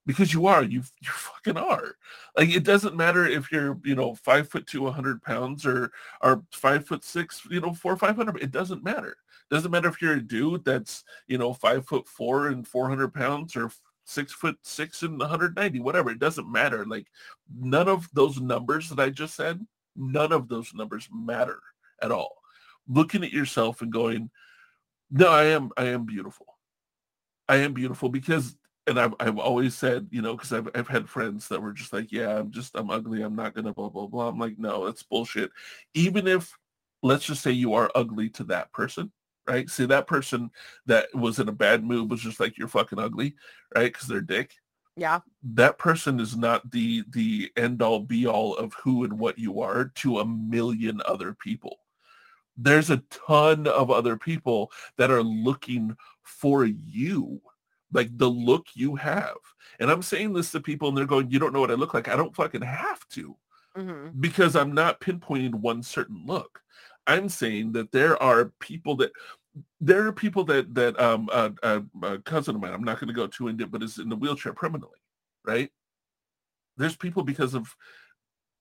Because you are, you you fucking are. Like it doesn't matter if you're, you know, five foot two, hundred pounds, or or five foot six, you know, four five hundred. It doesn't matter. it Doesn't matter if you're a dude that's, you know, five foot four and four hundred pounds, or six foot six and 190, whatever. It doesn't matter. Like none of those numbers that I just said, none of those numbers matter at all. Looking at yourself and going, no, I am, I am beautiful. I am beautiful because, and I've, I've always said, you know, because I've, I've had friends that were just like, yeah, I'm just, I'm ugly. I'm not going to blah, blah, blah. I'm like, no, that's bullshit. Even if, let's just say you are ugly to that person, right? See, that person that was in a bad mood was just like, you're fucking ugly, right? Because they're dick Yeah. that person is not the the end all be all of who and what you are to a million other people there's a ton of other people that are looking for you like the look you have and i'm saying this to people and they're going you don't know what i look like i don't fucking have to hmm because I'm not pinpointing one certain look. I'm saying that there are people that there are people that that um uh, uh, a cousin of mine. I'm not going to go too into, it, but is in the wheelchair permanently, right? There's people because of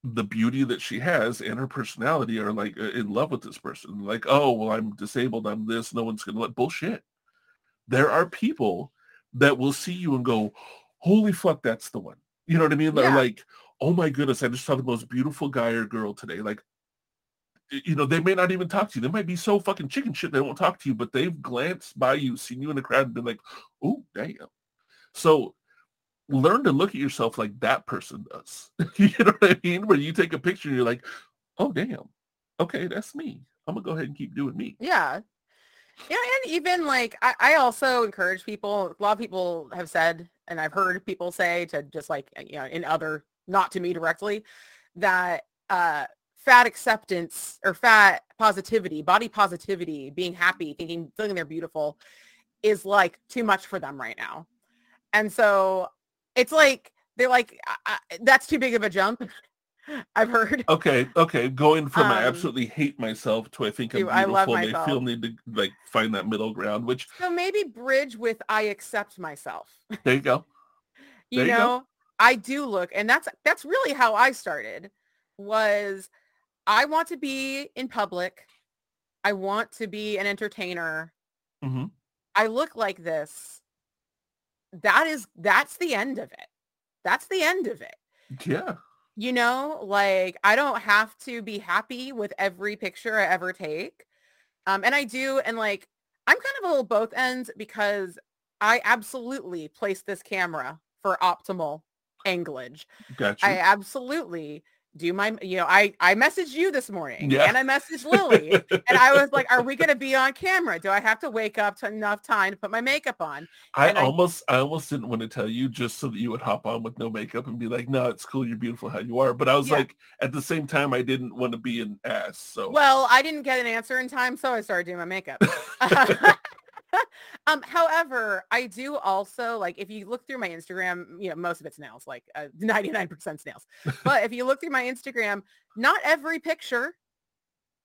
the beauty that she has and her personality are like in love with this person. Like, oh well, I'm disabled. I'm this. No one's going to let bullshit. There are people that will see you and go, holy fuck, that's the one. You know what I mean? They're Yeah. like, oh my goodness, I just saw the most beautiful guy or girl today. Like, you know, they may not even talk to you. They might be so fucking chicken shit they won't talk to you, but they've glanced by you, seen you in the crowd, and been like, oh damn. So learn to look at yourself like that person does. you know what I mean? Where you take a picture and you're like, oh damn, okay, that's me. I'm gonna go ahead and keep doing me. Yeah. Yeah, and even like I, I also encourage people. A lot of people have said, and I've heard people say to just like you know in other not to me directly, that uh, fat acceptance or fat positivity, body positivity, being happy, thinking feeling they're beautiful, is like too much for them right now, and so it's like they're like I, I, that's too big of a jump. I've heard. Okay, okay. Going from I Um, absolutely hate myself to I think I'm to I beautiful. love they feel need to like find that middle ground, which So maybe bridge with I accept myself. there you go. you There you go. know i do look and that's that's really how i started was i want to be in public i want to be an entertainer hmm i look like this that is that's the end of it that's the end of it Yeah. You know like i don't have to be happy with every picture i ever take um and i do and like i'm kind of a little both ends because i absolutely place this camera for optimal anglage Got you. I absolutely do my, you know, I, I messaged you this morning Yeah. and I messaged Lily and I was like, are we going to be on camera? Do I have to wake up to enough time to put my makeup on? I I- almost I almost didn't want to tell you just so that you would hop on with no makeup and be like, no, it's cool, you're beautiful how you are. But I was Yeah. like, at the same time, I didn't want to be an ass. So Well, I didn't get an answer in time, so I started doing my makeup. um, however, I do also like if you look through my Instagram, you know, most of it's nails, like uh, 99% snails. But if you look through my Instagram, not every picture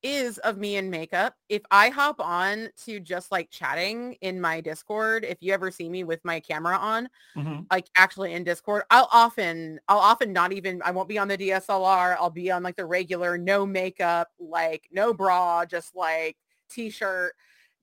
is of me in makeup. If I hop on to just like chatting in my Discord, if you ever see me with my camera on, Mhm. like actually in Discord, I'll often, I'll often not even, I won't be on the DSLR. I'll be on like the regular, no makeup, like no bra, just like t-shirt,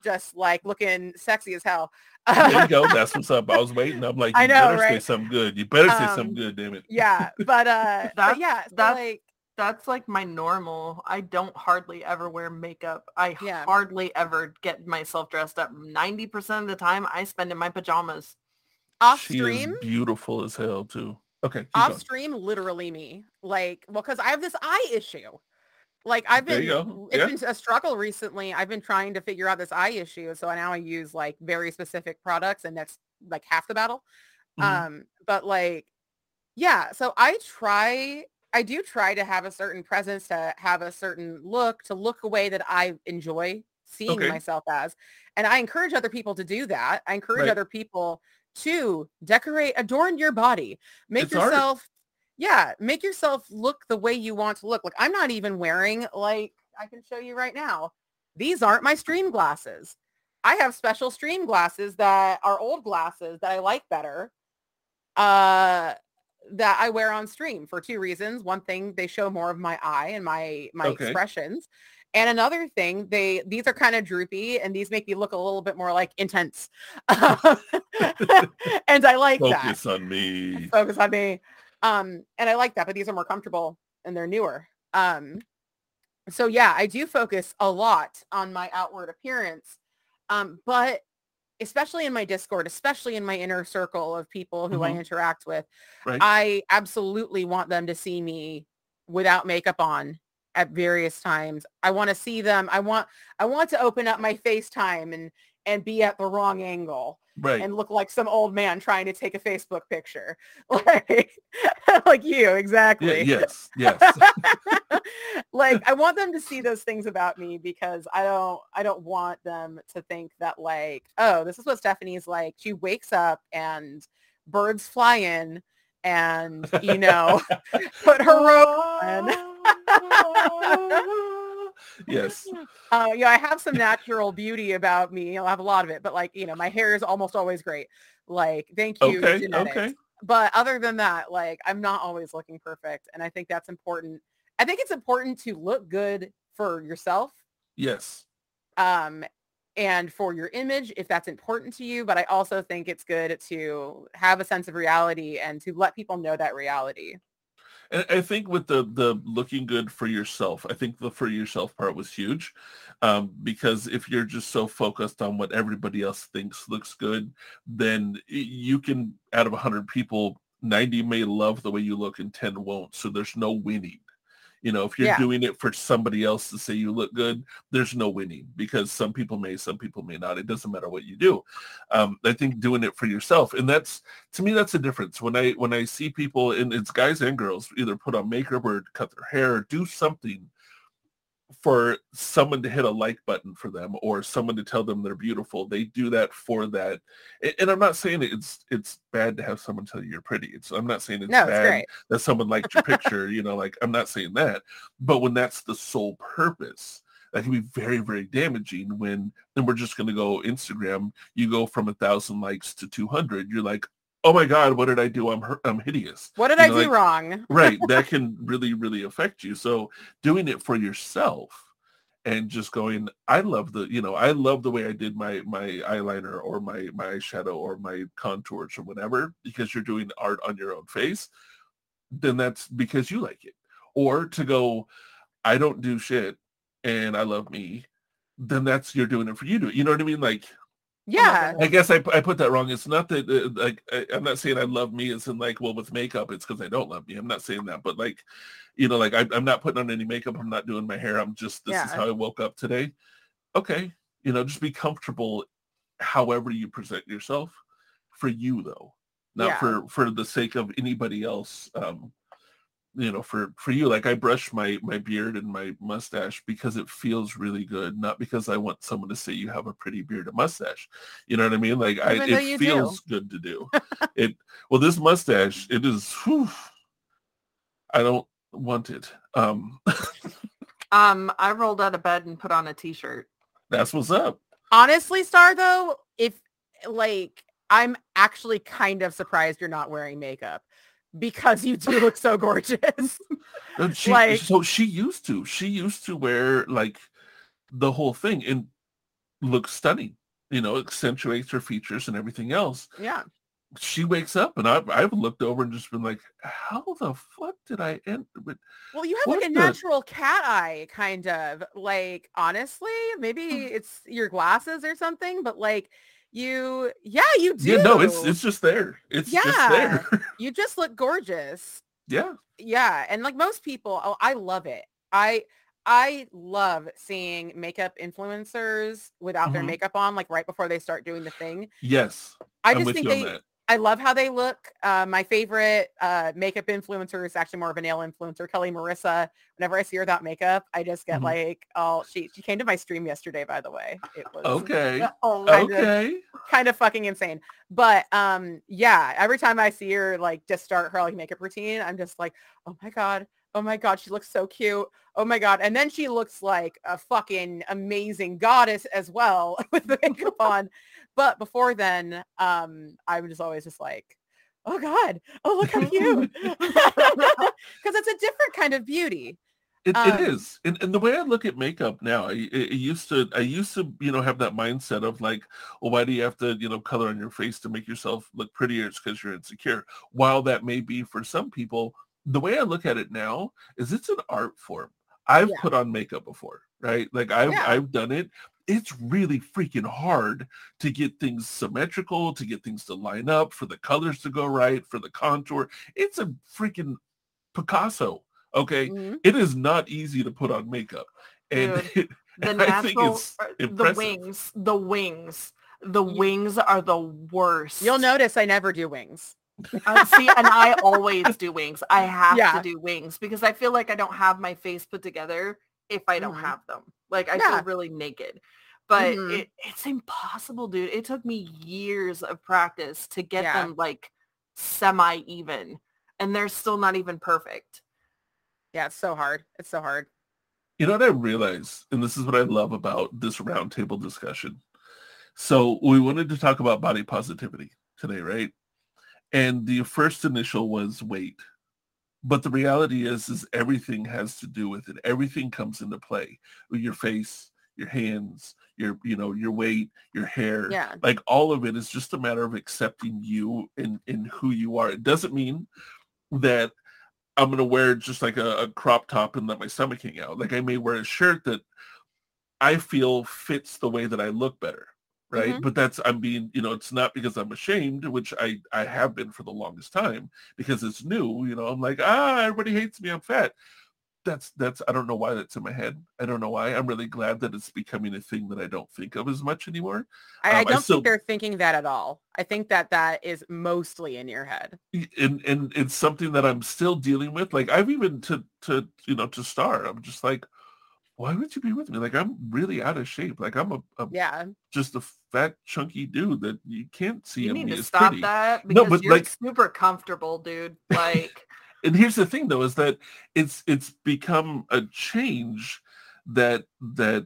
just like looking sexy as hell. there you go. That's what's up. I was waiting. I'm like, you I know, better say something good. You better say Um, something good, damn it. yeah, but uh, but That's- yeah, so that's- like That's like my normal. I don't hardly ever wear makeup. I Yeah. hardly ever get myself dressed up. 90% of the time I spend in my pajamas. Off she stream, is beautiful as hell too. Okay, keep off going. stream, literally me. Like, well, because I have this eye issue. Like I've been, it's Yeah. been a struggle recently. I've been trying to figure out this eye issue, so now I use like very specific products, and that's like half the battle. Mhm. Um, but like, yeah, so I try, I do try to have a certain presence, to have a certain look, to look a way that I enjoy seeing Okay. myself as. And I encourage other people to do that. I encourage Right. other people to decorate, adorn your body, make It's yourself, yeah, make yourself look the way you want to look. Like I'm not even wearing like, I can show you right now. These aren't my stream glasses. I have special stream glasses that are old glasses that I like better uh that I wear on stream for two reasons. One thing, they show more of my eye and my my Okay. expressions. And another thing, they these are kind of droopy and these make me look a little bit more like intense. and I like that. Focus on me. Focus on me. Um, and I like that, but these are more comfortable and they're newer. Um, so yeah, I do focus a lot on my outward appearance. Um, but especially in my Discord, especially in my inner circle of people who I Mhm. interact with, Right. I absolutely want them to see me without makeup on at various times. I want to see them. I want I want to open up my FaceTime and and be at the wrong angle right. and look like some old man trying to take a Facebook picture. Like like you, yeah, exactly. yes. Yes. like I want them to see those things about me because I don't I don't want them to think that like, oh, this is what Stephanie's like. She wakes up and birds fly in and you know put her robe yes. uh, you know, I have some natural beauty about me. I'll have a lot of it, but like, you know, my hair is almost always great. Like, thank you, Okay. genetics. Okay. But other than that, like, I'm not always looking perfect. And I think that's important. I think it's important to look good for yourself Yes. um, and for your image if that's important to you. But I also think it's good to have a sense of reality and to let people know that reality. And I think with the the looking good for yourself, I think the for yourself part was huge, um, because if you're just so focused on what everybody else thinks looks good, then you can out of a hundred people, ninety may love the way you look and ten won't. So there's no winning. You know, if you're Yeah. doing it for somebody else to say you look good, there's no winning because some people may, some people may not. It doesn't matter what you do. Um, I think doing it for yourself, and that's to me that's the difference when i when i see people and it's guys and girls either put on makeup or cut their hair or do something for someone to hit a like button for them or someone to tell them they're beautiful they do that for that. And i'm not saying it's it's bad to have someone tell you you're pretty. It's i'm not saying it's no, bad great. that someone liked your picture you know like i'm not saying that. But when that's the sole purpose that can be very very damaging when then we're just going to go instagram you go from a thousand likes to 200 you're like oh my god what did i do? I'm i'm hideous. What did you I know, do like- wrong? right that can really really affect you. So doing it for yourself and just going i love the you know i love the way i did my my eyeliner or my my eyeshadow or my contours or whatever because you're doing art on your own face then that's because you like it. Or to go i don't do shit and i love me then that's you're doing it for you to you know what i mean? Like Yeah. I guess I, I put that wrong. It's not that uh, like I, I'm not saying I love me as in like well with makeup it's because I don't love me. I'm not saying that, but like you know like I, I'm not putting on any makeup. I'm not doing my hair. I'm just this is how I woke up today. Okay, you know just be comfortable, however you present yourself, for you though, not Yeah. for for the sake of anybody else. Um, you know for for you like i brush my my beard and my mustache because it feels really good not because i want someone to say you have a pretty beard and mustache you know what i mean? Like i Even it you do. feels good to do. It well this mustache it is whew, i don't want it um. Um, I rolled out of bed and put on a t-shirt. that's what's up. Honestly star though if like i'm actually kind of surprised you're not wearing makeup because you do look so gorgeous And she Like- so she used to she used to wear like the whole thing and look stunning you know accentuates her features and everything else yeah she wakes up and I've, I've looked over and just been like, how the fuck did I end? Well you have like a the- natural cat eye kind of like honestly maybe Hmm. it's your glasses or something but like You, yeah, you do. Yeah, no, it's it's just there. It's just Yeah. there. you just look gorgeous. yeah. Yeah, and like most people, oh, I love it. I I love seeing makeup influencers without their Mhm. makeup on, like right before they start doing the thing. Yes. I just think they. I love how they look. Uh, my favorite uh, makeup influencer is actually more of a nail influencer, Kelli Marissa. Whenever I see her without makeup, I just get Mhm. like, oh, she she came to my stream yesterday, by the way. It was Okay. Oh, kind of- Okay. Kind of fucking insane. But um yeah, every time I see her like just start her like makeup routine, I'm just like, oh my god, oh my god, she looks so cute. Oh my god. And then she looks like a fucking amazing goddess as well with the makeup on. But before then, um I'm just always just like, oh god, oh look how cute. Because it's a different kind of beauty. It, Um, it is, and, and the way I look at makeup now, I, used to, I used to, you know, have that mindset of like, well, why do you have to, you know, color on your face to make yourself look prettier? It's because you're insecure. While that may be for some people, the way I look at it now is it's an art form. I've Yeah. put on makeup before, right? Like I've, Yeah. I've done it. It's really freaking hard to get things symmetrical, to get things to line up, for the colors to go right, for the contour. It's a freaking Picasso. Okay Mhm. it is not easy to put on makeup and Dude, The And I think natural, it's the wings, the wings, the Ye- wings are the worst. You'll notice I never do wings. Uh, see, and I always do wings. I have Yeah. to do wings because I feel like I don't have my face put together if I don't Mhm. have them. Like I Yeah. feel really naked. But Mhm. it, it's impossible, dude. It took me years of practice to get Yeah. them like semi-even. And they're still not even perfect. Yeah, it's so hard. It's so hard. you know what i realize? And this is what i love about this roundtable discussion. So we wanted to talk about body positivity today right? And the first initial was weight. But the reality is is everything has to do with it. Everything comes into play. Your face your hands your you know your weight your hair. Yeah. like all of it is just a matter of accepting you and and who you are. It doesn't mean that i'm going to wear just like a, a crop top and let my stomach hang out. Like i may wear a shirt that i feel fits the way that i look better right? Mhm. but that's i'm being you know it's not because i'm ashamed which i i have been for the longest time because it's new you know? I'm like ah everybody hates me i'm fat that's that's i don't know why that's in my head i don't know why i'm really glad that it's becoming a thing that i don't think of as much anymore I, Um, I I don't still- think they're thinking that at all. I think that that is mostly in your head. and and it's something that i'm still dealing with like i've even to to you know to star i'm just like why would you be with me like i'm really out of shape like i'm a, a Yeah. just a fat chunky dude that you can't see You in need me to stop pretty. that No, because but, you're like- super comfortable, dude. Like and here's the thing though is that it's it's become a change that that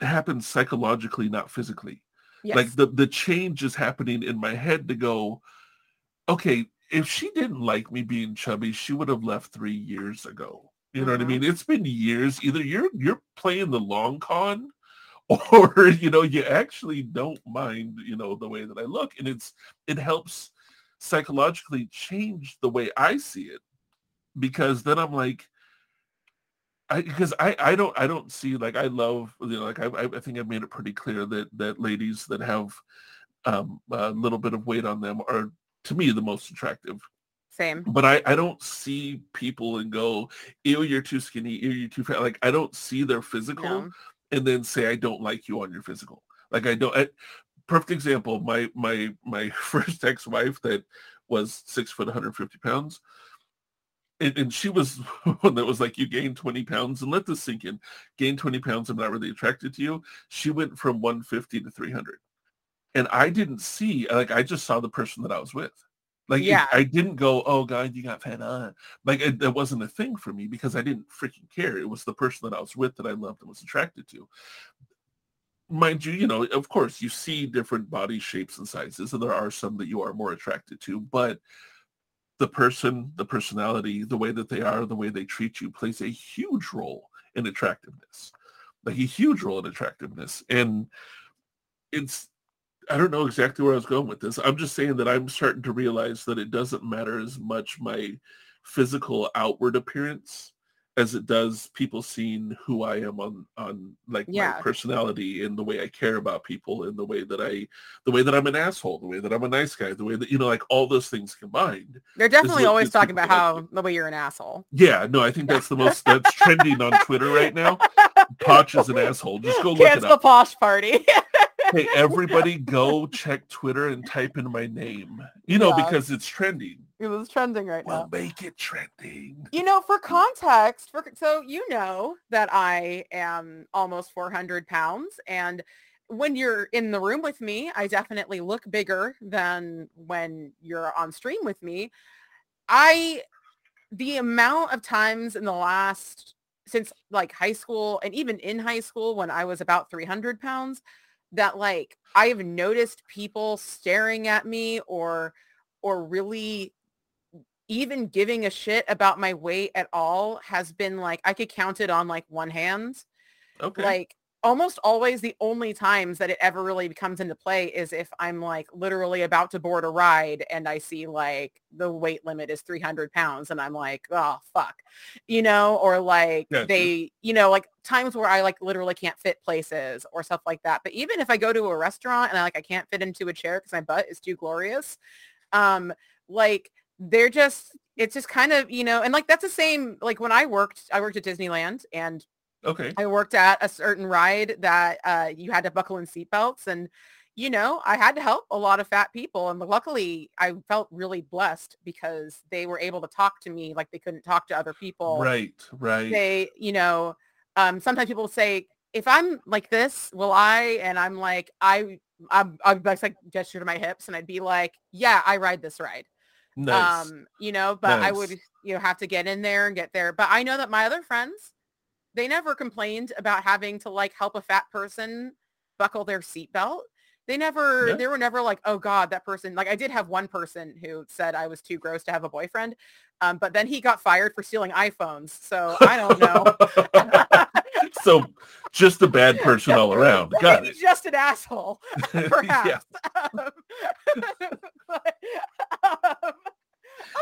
happens psychologically not physically. Yes. like the the change is happening in my head to go okay if she didn't like me being chubby she would have left three years ago. You know what i Mhm. mean? It's been years. Either you're you're playing the long con or you know you actually don't mind you know the way that i look. And it's it helps psychologically change the way i see it because then i'm like I because I I don't I don't see like I love you know like I I think I've made it pretty clear that that ladies that have um a little bit of weight on them are to me the most attractive Same. but I I don't see people and go ew you're too skinny ew you're too fat like I don't see their physical No. and then say I don't like you on your physical like I don't I, perfect example my my my first ex-wife that was six foot 150 pounds and, and she was one that was like you gained 20 pounds and let this sink in. Gain 20 pounds i'm not really attracted to you. She went from 150 to 300 and i didn't see like i just saw the person that i was with. Like it- Yeah. i didn't go oh god you got fat on. Like it, that wasn't a thing for me because i didn't freaking care. It was the person that i was with that i loved and was attracted to. Mind you you know of course you see different body shapes and sizes and there are some that you are more attracted to but the person, the personality, the way that they are, the way they treat you plays a huge role in attractiveness. Like a huge role in attractiveness. And it's I don't know exactly where I was going with this. I'm just saying that I'm starting to realize that it doesn't matter as much my physical outward appearance as it does people seeing who I am on on like Yeah. my personality and the way I care about people and the way that I the way that I'm an asshole, the way that I'm a nice guy, the way that you know like all those things combined. They're definitely always talking about how the way you're an asshole. Yeah, no, I think that's the most that's trending on Twitter right now. Poch is an asshole. Just go look at it Cancel the posh party. Hey, everybody go check Twitter and type in my name. You know, Yeah. because it's trending. it was trending right now. Well, now. make it trending. You know, for context, for so you know that I am almost 400 pounds, and when you're in the room with me, I definitely look bigger than when you're on stream with me. I, the amount of times in the last since like high school and even in high school when I was about 300 pounds, that like I have noticed people staring at me or or really even giving a shit about my weight at all has been like I could count it on like one hand. Okay. Like almost always the only times that it ever really comes into play is if I'm like literally about to board a ride and I see like the weight limit is 300 pounds and I'm like, oh fuck, you know, or like Gotcha. they, you know, like times where I like literally can't fit places or stuff like that. But even if I go to a restaurant and I like I can't fit into a chair because my butt is too glorious, um, like they're just it's just kind of you know and like that's the same like when i worked i worked at disneyland and okay. i worked at a certain ride that uh you had to buckle in seatbelts and you know i had to help a lot of fat people and luckily i felt really blessed because they were able to talk to me like they couldn't talk to other people Right, right. they you know um sometimes people say if i'm like this will i and i'm like i i'm i'd like gesture to my hips and i'd be like yeah i ride this ride nice. um you know but i would you know have to get in there and get there but i know that my other friends they never complained about having to like help a fat person buckle their seatbelt they never Yeah. they were never like oh god that person like i did have one person who said i was too gross to have a boyfriend um, but then he got fired for stealing iphones so i don't know so just a bad person all around. Got it. just an asshole perhaps. Um, but, um,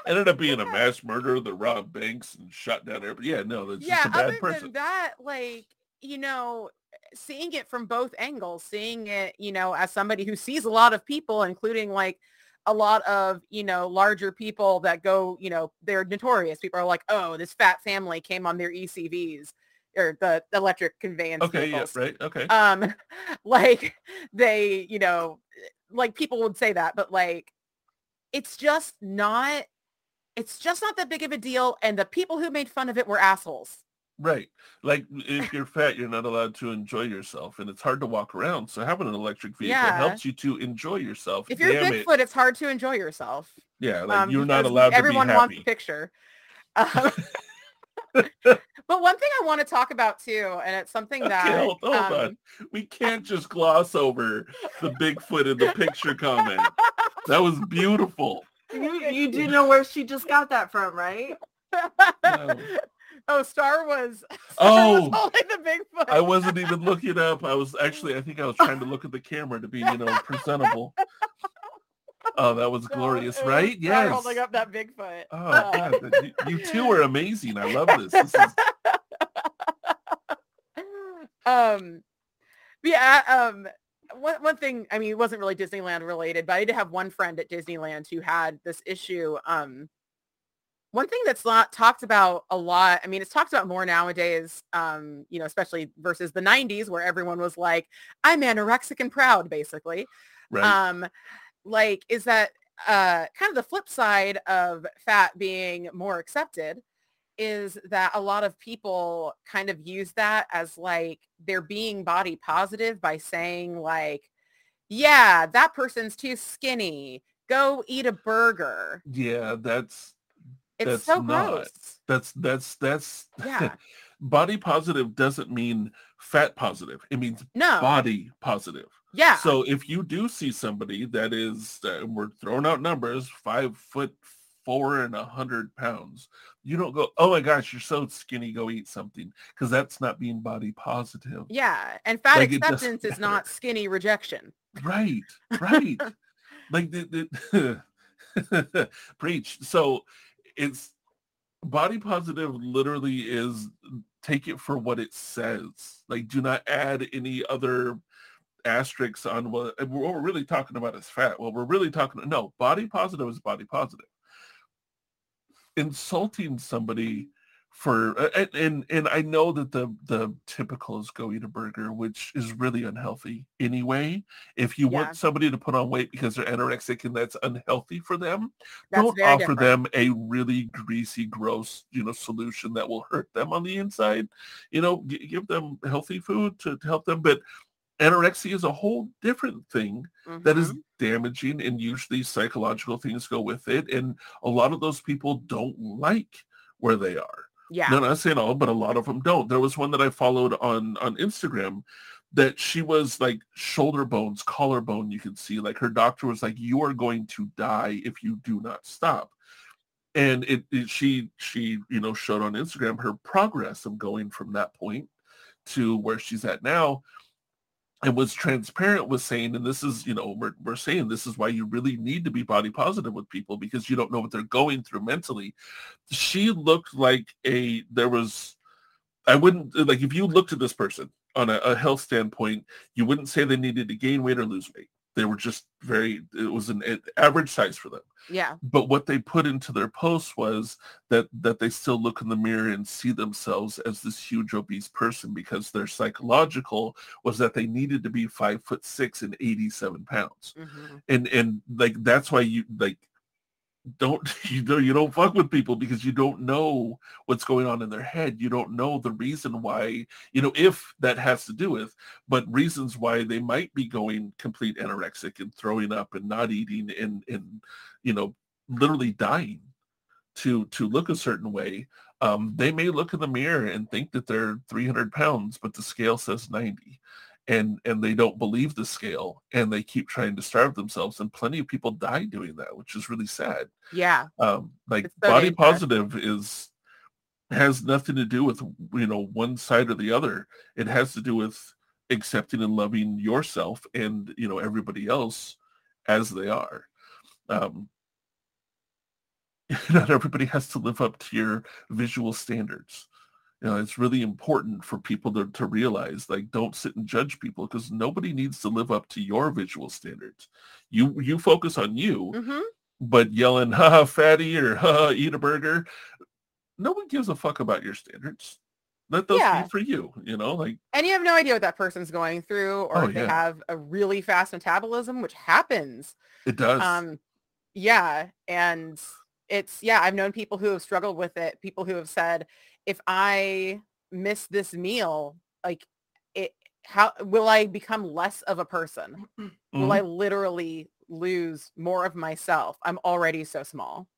Ended up being a mass murderer that robbed banks and shot down everybody. Yeah, no, that's yeah just a bad other person. than that like you know seeing it from both angles seeing it you know as somebody who sees a lot of people including like a lot of you know larger people that go you know they're notorious people are like oh this fat family came on their ecvs or the electric conveyance Okay, yeah, right. Okay. um like they you know like people would say that but like it's just not it's just not that big of a deal and the people who made fun of it were assholes Right. Like if you're fat, you're not allowed to enjoy yourself and it's hard to walk around. So having an electric vehicle Yeah. helps you to enjoy yourself. if you're Damn it. bigfoot it's hard to enjoy yourself Yeah, like um, you're not allowed to be everyone wants a picture Um, but one thing i want to talk about too and it's something Okay, that hold, hold um, on. We can't just gloss over the Bigfoot in the picture comment. That was beautiful. You, you do know where she just got that from, right? No. oh star was Star Oh. was holding the bigfoot I wasn't even looking up. I was actually, I think I was trying to look at the camera to be, you know, presentable. Oh, that was glorious, was right? Star Yes. holding up that bigfoot Oh, God. You, you two are amazing. I love this. This is um yeah um one, one thing i mean it wasn't really disneyland related but i did have one friend at disneyland who had this issue um one thing that's not talked about a lot i mean it's talked about more nowadays um you know especially versus the 90s where everyone was like i'm anorexic and proud basically right. um like is that uh kind of the flip side of fat being more accepted is that a lot of people kind of use that as like they're being body positive by saying like yeah that person's too skinny. Go eat a burger. Yeah, that's it's That's so not- gross. that's that's that's yeah. body positive doesn't mean fat positive. It means no. body positive. yeah. So if you do see somebody that is, uh, we're throwing out numbers, five foot four and a hundred pounds, you don't go, oh my gosh, you're so skinny, go eat something, because that's not being body positive. yeah and fat Like, acceptance is not skinny rejection Right, right. like the, the preach. So it's body positive literally is take it for what it says. Like do not add any other asterisks on what, what we're really talking about is fat. Well, we're really talking no, body positive is body positive. Insulting somebody for and, and and I know that the the typical is go eat a burger, which is really unhealthy anyway. If you Yeah. want somebody to put on weight because they're anorexic and that's unhealthy for them, That's don't offer different. them a really greasy, gross, you know, solution that will hurt them on the inside. You know, g- give them healthy food to, to help them. But anorexia is a whole different thing that is Mhm. damaging, and usually psychological things go with it. And a lot of those people don't like where they are. yeah. No, not saying all, but a lot of them don't. There was one that I followed on on Instagram that she was like shoulder bones, collarbone. You can see like her doctor was like, "You are going to die if you do not stop." And it, it she she you know showed on Instagram her progress of going from that point to where she's at now and was transparent with saying, and this is, you know, we're, we're saying this is why you really need to be body positive with people because you don't know what they're going through mentally. She looked like a, there was, I wouldn't, like if you looked at this person on a, a health standpoint, you wouldn't say they needed to gain weight or lose weight. They were just very, it was an average size for them Yeah. but what they put into their post was that that they still look in the mirror and see themselves as this huge obese person because their psychological was that they needed to be five foot six and 87 pounds Mhm. and and like that's why you like don't you know you don't fuck with people because you don't know what's going on in their head. You don't know the reason why you know if that has to do with but reasons why they might be going complete anorexic and throwing up and not eating and and you know literally dying to to look a certain way. Um they may look in the mirror and think that they're 300 pounds but the scale says 90 and and they don't believe the scale and they keep trying to starve themselves and plenty of people die doing that which is really sad Yeah. um like so body dangerous. positive is has nothing to do with you know one side or the other it has to do with accepting and loving yourself and you know everybody else as they are um not everybody has to live up to your visual standards you know it's really important for people to, to realize like don't sit and judge people because nobody needs to live up to your visual standards you you focus on you hmm but yelling haha fatty or haha eat a burger no one gives a fuck about your standards let those Yeah. be for you you know like And you have no idea what that person's going through or Oh, if they have a really fast metabolism, which happens. it does Um, yeah. And it's, yeah, I've known people who have struggled with it. People who have said, if I miss this meal, like it, how will I become less of a person? Will Mhm. I literally lose more of myself? I'm already so small.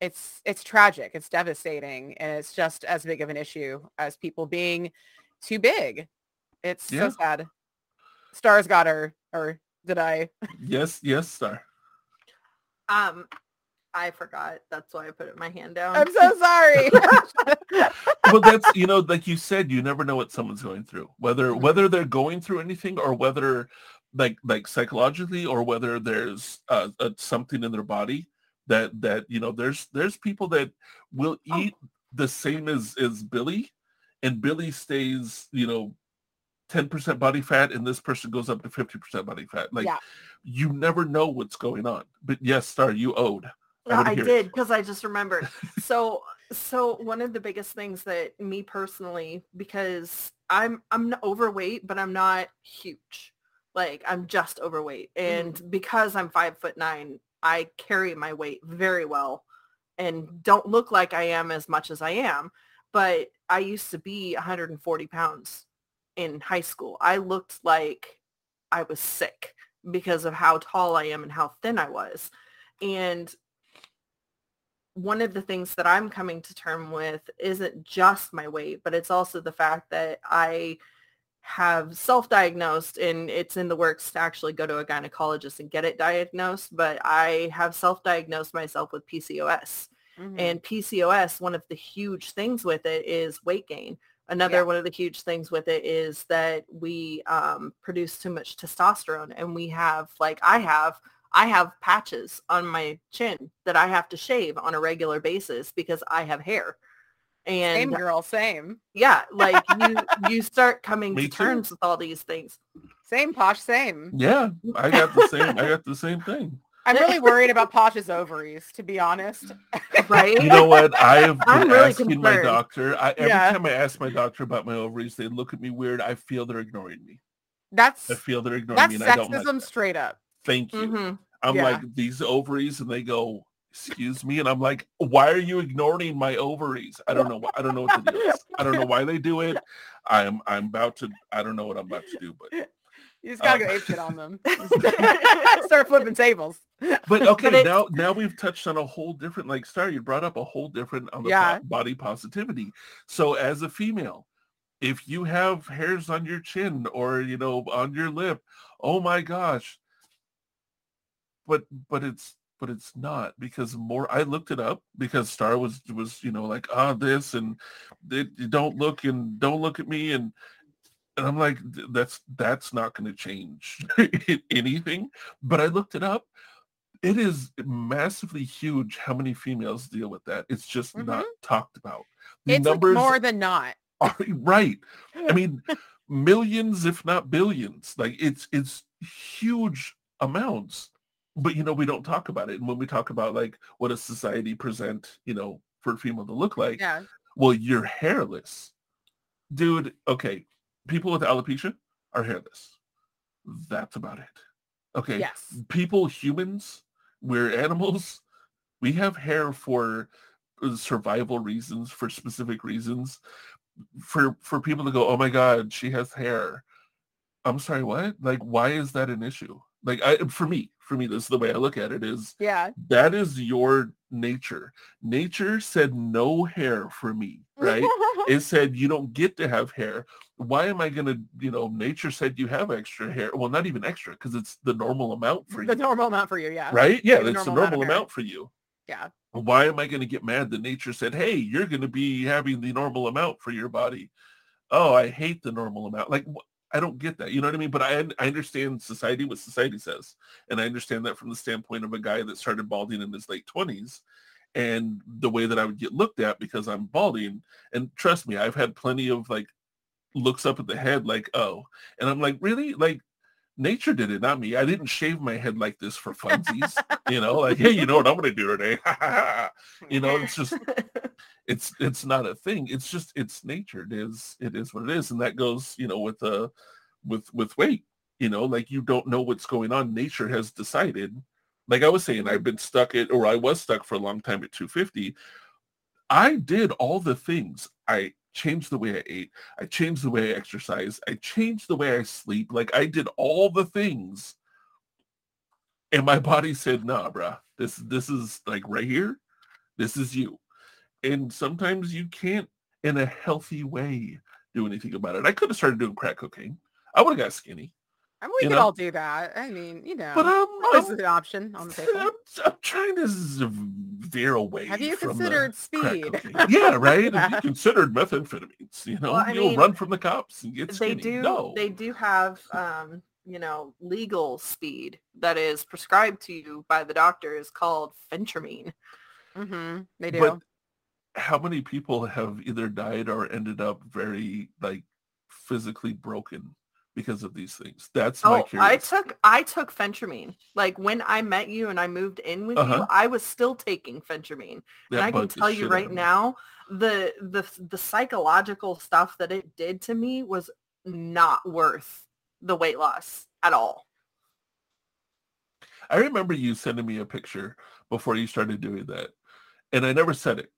It's it's tragic. It's devastating, and it's just as big of an issue as people being too big. It's Yeah. so sad. Stars got her, or did I? yes yes star Um, I forgot. That's why I put my hand down. I'm so sorry. well that's you know like you said you never know what someone's going through whether Mhm. whether they're going through anything or whether like like psychologically or whether there's uh, uh, something in their body that that you know there's there's people that will Oh. eat the same as as billy and billy stays you know 10% body fat and this person goes up to 50% body fat like Yeah. you never know what's going on but yes star you owed Wanna I did because I just remembered. so so one of the biggest things that me personally, because I'm I'm overweight, but I'm not huge. Like I'm just overweight. And because I'm five foot nine, I carry my weight very well and don't look like I am as much as I am. But I used to be 140 pounds in high school. I looked like I was sick because of how tall I am and how thin I was. And one of the things that I'm coming to term with isn't just my weight, but it's also the fact that I have self-diagnosed and it's in the works to actually go to a gynecologist and get it diagnosed, but I have self-diagnosed myself with PCOS. Mhm. And PCOS, one of the huge things with it is weight gain. Another Yeah. one of the huge things with it is that we um, produce too much testosterone and we have, like I have, I have patches on my chin that I have to shave on a regular basis because I have hair. And Same girl, same. yeah, like you you start coming to terms with all these things. Same Posh, same. Yeah, I got the same. I got the same thing. I'm really worried about Posh's ovaries, to be honest. Right? You know what? I have been I'm really asking my doctor. I, every Yeah. time I ask my doctor about my ovaries, they look at me weird. I feel they're ignoring me. That's I feel they're ignoring that's me, and I don't like sexism straight up. Thank you. Mhm. I'm Yeah. like these ovaries, and they go, "Excuse me," and I'm like, "Why are you ignoring my ovaries?" I don't know. I don't know what to do. I don't know why they do it. I'm I'm about to. I don't know what I'm about to do, but You just gotta Um, go ape shit on them. Start flipping tables. but okay. it's- now now we've touched on a whole different like Star. You brought up a whole different on the Yeah. body positivity. So as a female, if you have hairs on your chin or you know on your lip, oh my gosh. But but it's but it's not because more I looked it up because Star was was you know like ah this and they, you don't look and don't look at me and and I'm like that's that's not going to change anything but I looked it up it is massively huge how many females deal with that it's just not talked about the It's like more than not. are right I mean, millions, if not billions. Like it's it's huge amounts. But you know, we don't talk about it. And when we talk about like what does society present, you know, for a female to look like, Yeah. well, you're hairless. Dude, okay. People with alopecia are hairless. That's about it. Okay. Yes. People, humans, we're animals. We have hair for uh, survival reasons, for specific reasons. For for people to go, oh my God, she has hair. I'm sorry, what? Like, why is that an issue? Like, I for me, for me, this is the way I look at it. Is Yeah. that is your nature. Nature said no hair for me, right? it said you don't get to have hair. Why am I gonna, you know, nature said you have extra hair. Well, not even extra, because it's the normal amount for the you. normal amount for you, yeah. Right? Yeah, the it's the normal amount of normal hair. amount for you. Yeah. Why am I gonna get mad that nature said, hey, you're gonna be having the normal amount for your body? Oh, I hate the normal amount. Like I don't get that. You know what I mean? But I I understand society what society says. And I understand that from the standpoint of a guy that started balding in his late 20s and the way that I would get looked at because I'm balding. And trust me, I've had plenty of like looks up at the head like, oh. And I'm like, really? Like nature did it, not me. I didn't shave my head like this for funsies. you know, like, hey, you know what I'm gonna do today? you know, it's just it's it's not a thing it's just it's nature it is it is what it is and that goes you know with uh with with weight you know like you don't know what's going on nature has decided like i was saying i've been stuck at or i was stuck for a long time at 250 i did all the things i changed the way i ate i changed the way i exercise i changed the way i sleep like i did all the things and my body said nah bruh this this is like right here this is you and sometimes you can't in a healthy way do anything about it. I could have started doing crack cocaine. I would have got skinny. I mean, we You could know? all do that. I mean, you know, But I'm, always an option on the table. I'm, I'm trying to veer away. Have you considered speed? Yeah, right. Have you considered methamphetamines? You know, Well, you'll mean, run from the cops and get they skinny. do No. they do have um you know legal speed that is prescribed to you by the doctor is called phentermine hmm They do. But how many people have either died or ended up very like physically broken because of these things? That's my oh curiosity. i took i took phentermine like when i met you and i moved in with Uh-huh. you i was still taking phentermine That and i can tell you right now the the the psychological stuff that it did to me was not worth the weight loss at all I remember you sending me a picture before you started doing that. And I never said it,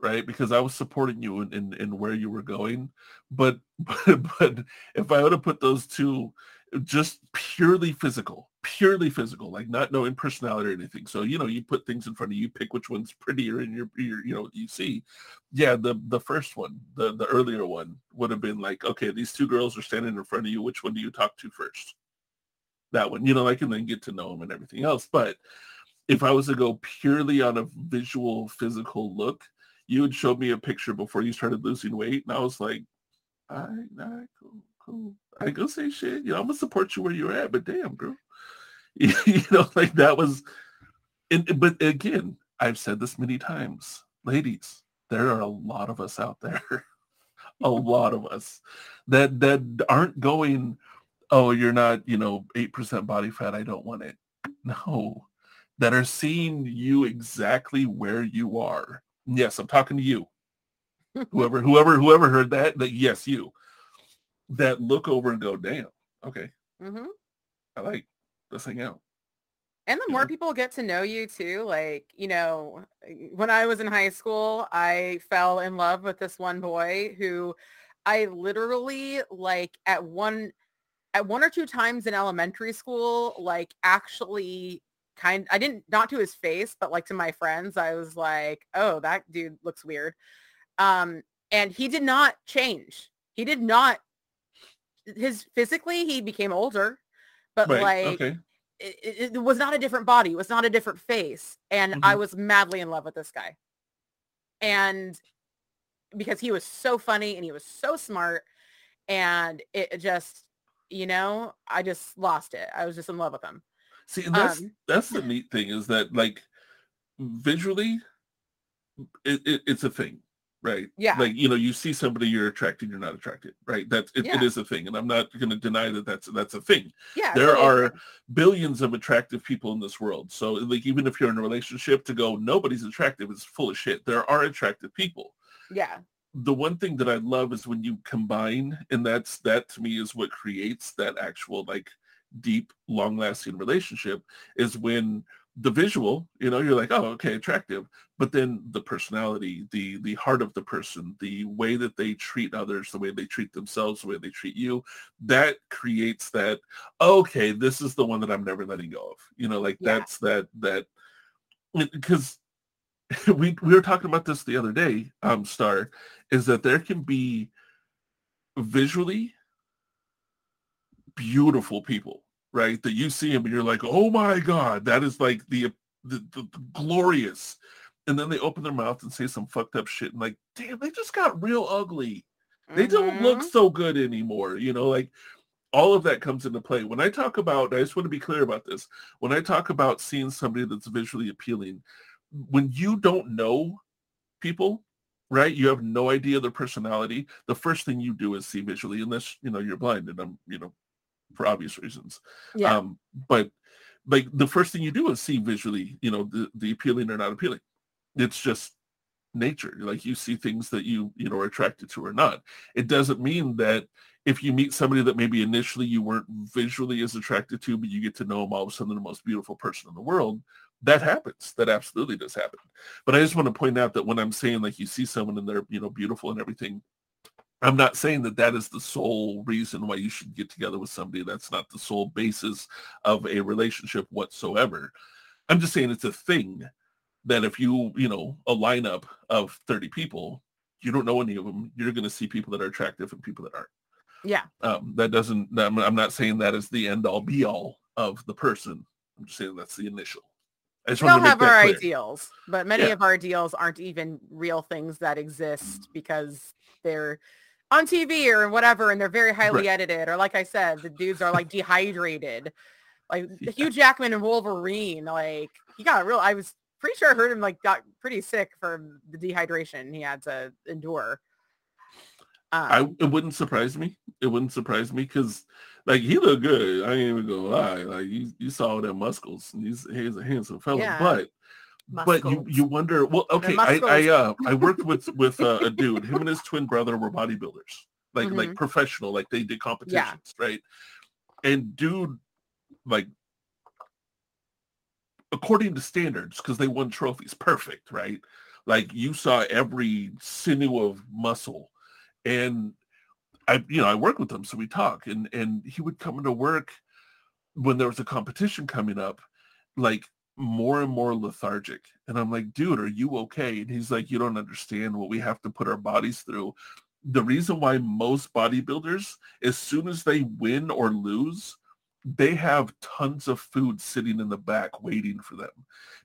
right? Because I was supporting you in, in, in where you were going. But, but but if I would have put those two just purely physical, purely physical, like not knowing personality or anything. So, you know, you put things in front of you, pick which one's prettier and your, your you know, you see. Yeah, the the first one, the the earlier one would have been like, okay, these two girls are standing in front of you. Which one do you talk to first? that one, you know, like and then get to know them and everything else. But if I was to go purely on a visual, physical look, you had showed me a picture before you started losing weight, and I was like, all right, all right, cool, cool. I ain't gonna say shit. You know, I'm gonna support you where you're at, but damn, girl. you know, like that was. And, but again, I've said this many times, ladies. There are a lot of us out there, a lot of us that that aren't going. Oh, you're not, you know, eight percent body fat. I don't want it. No, that are seeing you exactly where you are. Yes, I'm talking to you. whoever, whoever, whoever heard that, that yes, you. That look over and go, damn, okay. hmm I like let's hang out. And the more people get to know you too, like, you know, when I was in high school, I fell in love with this one boy who I literally like at one at one or two times in elementary school, like actually kind I didn't not to his face, but like to my friends, I was like, "Oh, that dude looks weird." Um and he did not change. He did not his physically he became older, but Right. like okay. it, it, was not a different body. It was not a different face. And I Mhm. was madly in love with this guy. And because he was so funny and he was so smart and it just, you know, I just lost it. I was just in love with him. See, and that's Um, that's the neat thing is that like visually, it, it, it's a thing, right? Yeah. Like you know, you see somebody you're attracted, you're not attracted, right? That's it, it Yeah. is a thing, and I'm not going to deny that that's that's a thing. Yeah. there are billions of attractive people in this world. So like even if you're in a relationship, to go nobody's attractive is full of shit. There are attractive people. Yeah. the one thing that I love is when you combine, and that's that to me is what creates that actual like deep, long-lasting relationship is when the visual, you know, you're like, oh, okay, attractive, but then the personality, the the heart of the person, the way that they treat others, the way they treat themselves, the way they treat you, that creates that, okay, this is the one that I'm never letting go of. You know, like Yeah. that's that that because we we were talking about this the other day, um, Star, is that there can be visually beautiful people, right? That you see them and you're like, oh my god, that is like the the, the, the glorious, and then they open their mouth and say some fucked up shit, and like, damn, they just got real ugly. They don't look Mhm. so good anymore, you know, like. All of that comes into play. When I talk about, I just want to be clear about this. When I talk about seeing somebody that's visually appealing, when you don't know people, right? You have no idea their personality. The first thing you do is see visually, unless you know you're blind, and I'm, you know, for obvious reasons. Yeah. Um, but like the first thing you do is see visually, you know, the, the appealing or not appealing. It's just nature. Like you see things that you, you know, are attracted to or not. It doesn't mean that if you meet somebody that maybe initially you weren't visually as attracted to, but you get to know them all of a sudden the most beautiful person in the world, that happens. That absolutely does happen. But I just want to point out that when I'm saying like you see someone and they're, you know, beautiful and everything, I'm not saying that that is the sole reason why you should get together with somebody. That's not the sole basis of a relationship whatsoever. I'm just saying it's a thing that if you, you know, a lineup of 30 people, you don't know any of them, you're going to see people that are attractive and people that aren't. yeah. Um, that doesn't, I'm, I'm not saying that is the end all be all of the person. I'm just saying that's the initial. We all have our clear. ideals, but many Yeah. of our ideals aren't even real things that exist because they're on TV or whatever, and they're very highly Right. edited. Or like I said, the dudes are like dehydrated. Like Yeah. Hugh Jackman and Wolverine, like he got real. I was pretty sure I heard him like got pretty sick from the dehydration he had to endure. I Um, it wouldn't surprise me. It wouldn't surprise me because like he looked good. I ain't even gonna lie. Like you, you saw all them muscles. He's he's a handsome fella. Yeah. But but you you wonder. Well, okay. I. I uh I worked with with uh, a dude. Him and his twin brother were bodybuilders. Like like Mhm. professional. Like they did competitions, right? And dude, like according to standards, because they won trophies, perfect, right? Like you saw every sinew of muscle, and I, you know, I work with him, so we talk, and and he would come into work when there was a competition coming up, like more and more lethargic, and I'm like, dude, are you okay? And he's like, you don't understand what we have to put our bodies through. The reason why most bodybuilders, as soon as they win or lose, they have tons of food sitting in the back waiting for them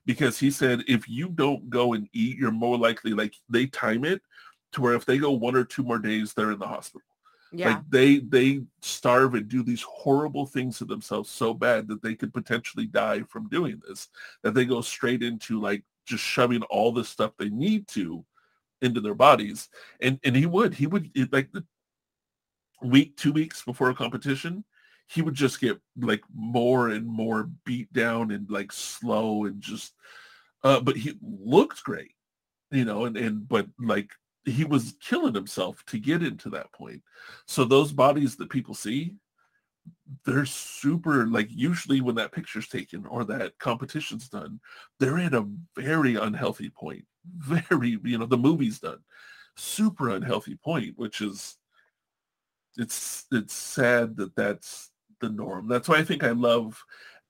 because he said if you don't go and eat you're more likely like they time it to where if they go one or two more days they're in the hospital Yeah. Like they they starve and do these horrible things to themselves so bad that they could potentially die from doing this. That they go straight into like just shoving all the stuff they need to into their bodies. And and he would he would like the week two weeks before a competition, he would just get like more and more beat down and like slow and just. Uh, but he looked great, you know, and and but like he was killing himself to get into that point. So those bodies that people see, they're super like usually when that picture's taken or that competition's done, they're in a very unhealthy point. Very, you know, the movie's done. Super unhealthy point, which is it's it's sad that that's the norm. That's why I think I love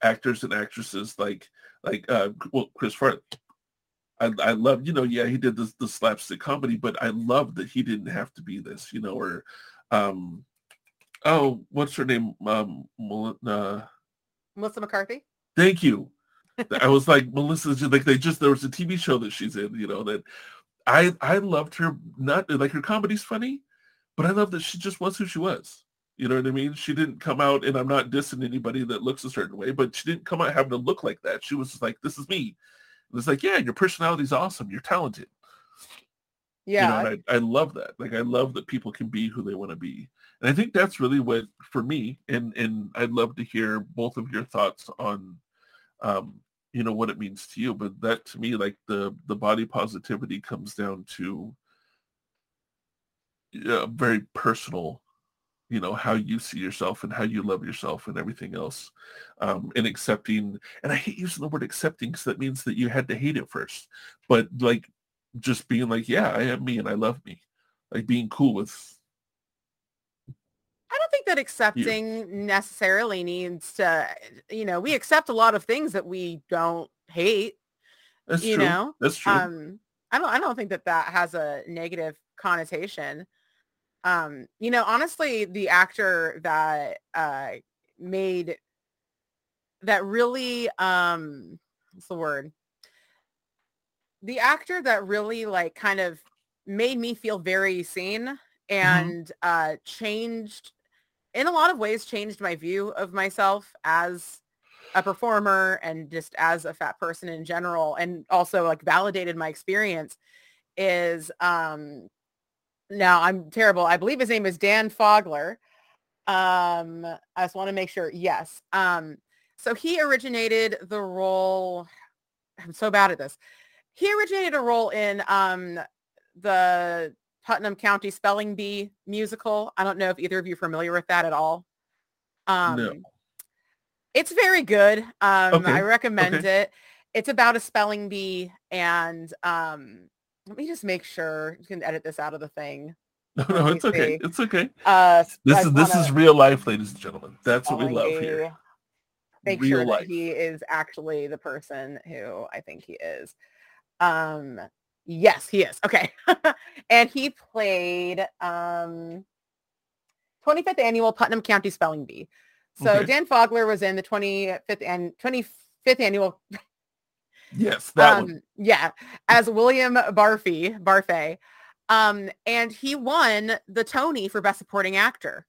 actors and actresses like like uh well Chris Farley I, I love, you know, yeah, he did this the slapstick comedy, but I love that he didn't have to be this, you know, or um oh, what's her name? Um uh, Melissa McCarthy. Thank you. I was like, Melissa's just like they just there was a TV show that she's in, you know, that I I loved her not like her comedy's funny, but I love that she just was who she was. You know what I mean? She didn't come out, and I'm not dissing anybody that looks a certain way, but she didn't come out having to look like that. She was just like, "This is me," it's like, yeah, your personality's awesome. You're talented. Yeah. You know, I, I love that. Like I love that people can be who they want to be. And I think that's really what for me, and and I'd love to hear both of your thoughts on um, you know, what it means to you. But that to me, like the the body positivity comes down to a very personal you know how you see yourself and how you love yourself and everything else um and accepting and i hate using the word accepting because that means that you had to hate it first but like just being like yeah i am me and i love me like being cool with I don't think that accepting you. necessarily needs to, you know, we accept a lot of things that we don't hate. That's you true. know, that's true. Um, I don't, I don't think that that has a negative connotation. Um, you know, honestly, the actor that uh, made that really um what's the word? The actor that really like kind of made me feel very seen mm-hmm. and mm-hmm. uh changed in a lot of ways changed my view of myself as a performer and just as a fat person in general and also like validated my experience is um now I'm terrible. I believe his name is Dan Fogler. Um, I just want to make sure. Yes. Um, so he originated the role. I'm so bad at this. He originated a role in um, the Putnam County Spelling Bee musical. I don't know if either of you are familiar with that at all. Um, no. It's very good. Um, okay. I recommend okay. it. It's about a spelling bee and um, let me just make sure you can edit this out of the thing. No, no, it's okay. It's okay. Uh, this is this is real life, ladies and gentlemen. That's what we love here. Make real sure life. that he is actually the person who I think he is. Um, yes, he is. Okay, and he played um 25th annual Putnam County Spelling Bee. So okay. Dan Fogler was in the 25th and 25th annual Yes, that um, one. Yeah, as William Barfey, Barfay. Um, and he won the Tony for Best Supporting Actor.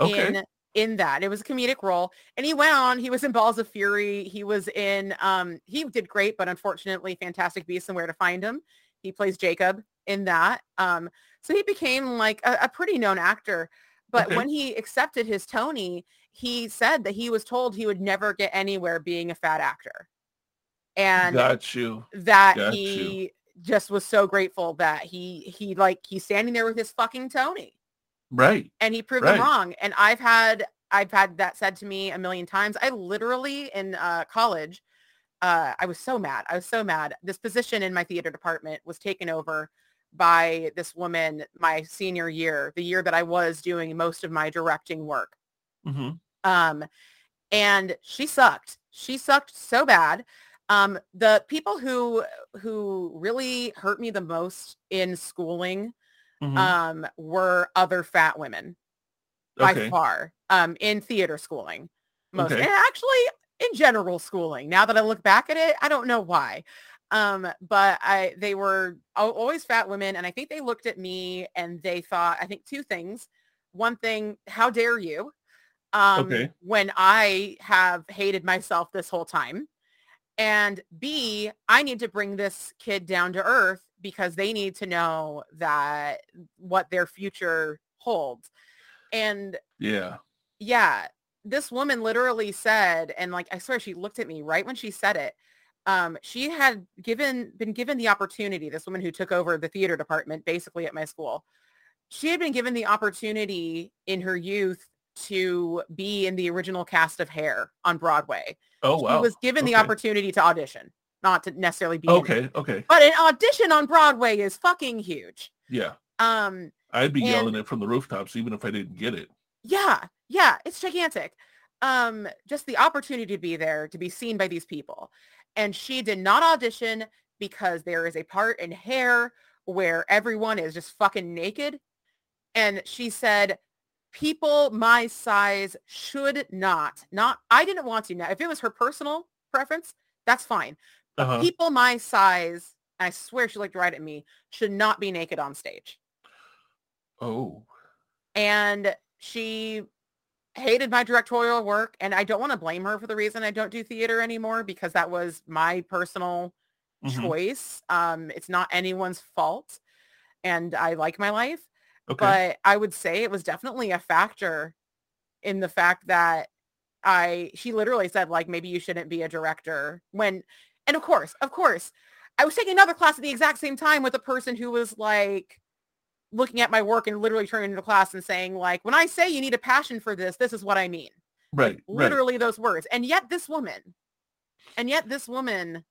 Okay. In, in that. It was a comedic role. And he went on, he was in Balls of Fury. He was in, um, he did great, but unfortunately, Fantastic Beasts and Where to Find Him. He plays Jacob in that. Um, so he became like a, a pretty known actor. But okay. when he accepted his Tony, he said that he was told he would never get anywhere being a fat actor and got you that got he you. just was so grateful that he he like he's standing there with his fucking Tony. Right. And he proved right. them wrong. And I've had I've had that said to me a million times. I literally in uh, college, uh, I was so mad. I was so mad. This position in my theater department was taken over by this woman my senior year, the year that I was doing most of my directing work. Mm-hmm. Um, and she sucked. She sucked so bad. Um, the people who who really hurt me the most in schooling mm-hmm. um, were other fat women by okay. far um, in theater schooling most okay. and actually in general schooling now that i look back at it i don't know why um, but i they were always fat women and i think they looked at me and they thought i think two things one thing, how dare you? Um, Okay. when I have hated myself this whole time. And B, I need to bring this kid down to earth because they need to know that what their future holds. And Yeah. yeah, this woman literally said, and like I swear she looked at me right when she said it. Um, she had given been given the opportunity, this woman who took over the theater department basically at my school. She had been given the opportunity in her youth to be in the original cast of Hair on Broadway. Oh She wow. was given the opportunity to audition, not to necessarily be in it. Okay. Okay. But an audition on Broadway is fucking huge. Yeah. Um, I'd be And- yelling it from the rooftops even if I didn't get it. yeah, yeah, it's gigantic. Um, just the opportunity to be there, to be seen by these people. And she did not audition because there is a part in Hair where everyone is just fucking naked. And she said, people my size should not, not, I didn't want to now. If it was her personal preference, that's fine. But Uh-huh. people my size, I swear she looked right at me, should not be naked on stage. Oh. and she hated my directorial work and I don't want to blame her for the reason I don't do theater anymore because that was my personal Mhm. choice. Um it's not anyone's fault and I like my life, Okay. but I would say it was definitely a factor in the fact that I she literally said like maybe you shouldn't be a director when and of course, of course, I was taking another class at the exact same time with a person who was like looking at my work and literally turning into class and saying like when I say you need a passion for this, this is what I mean. right. right. Literally those words. And yet this woman and yet this woman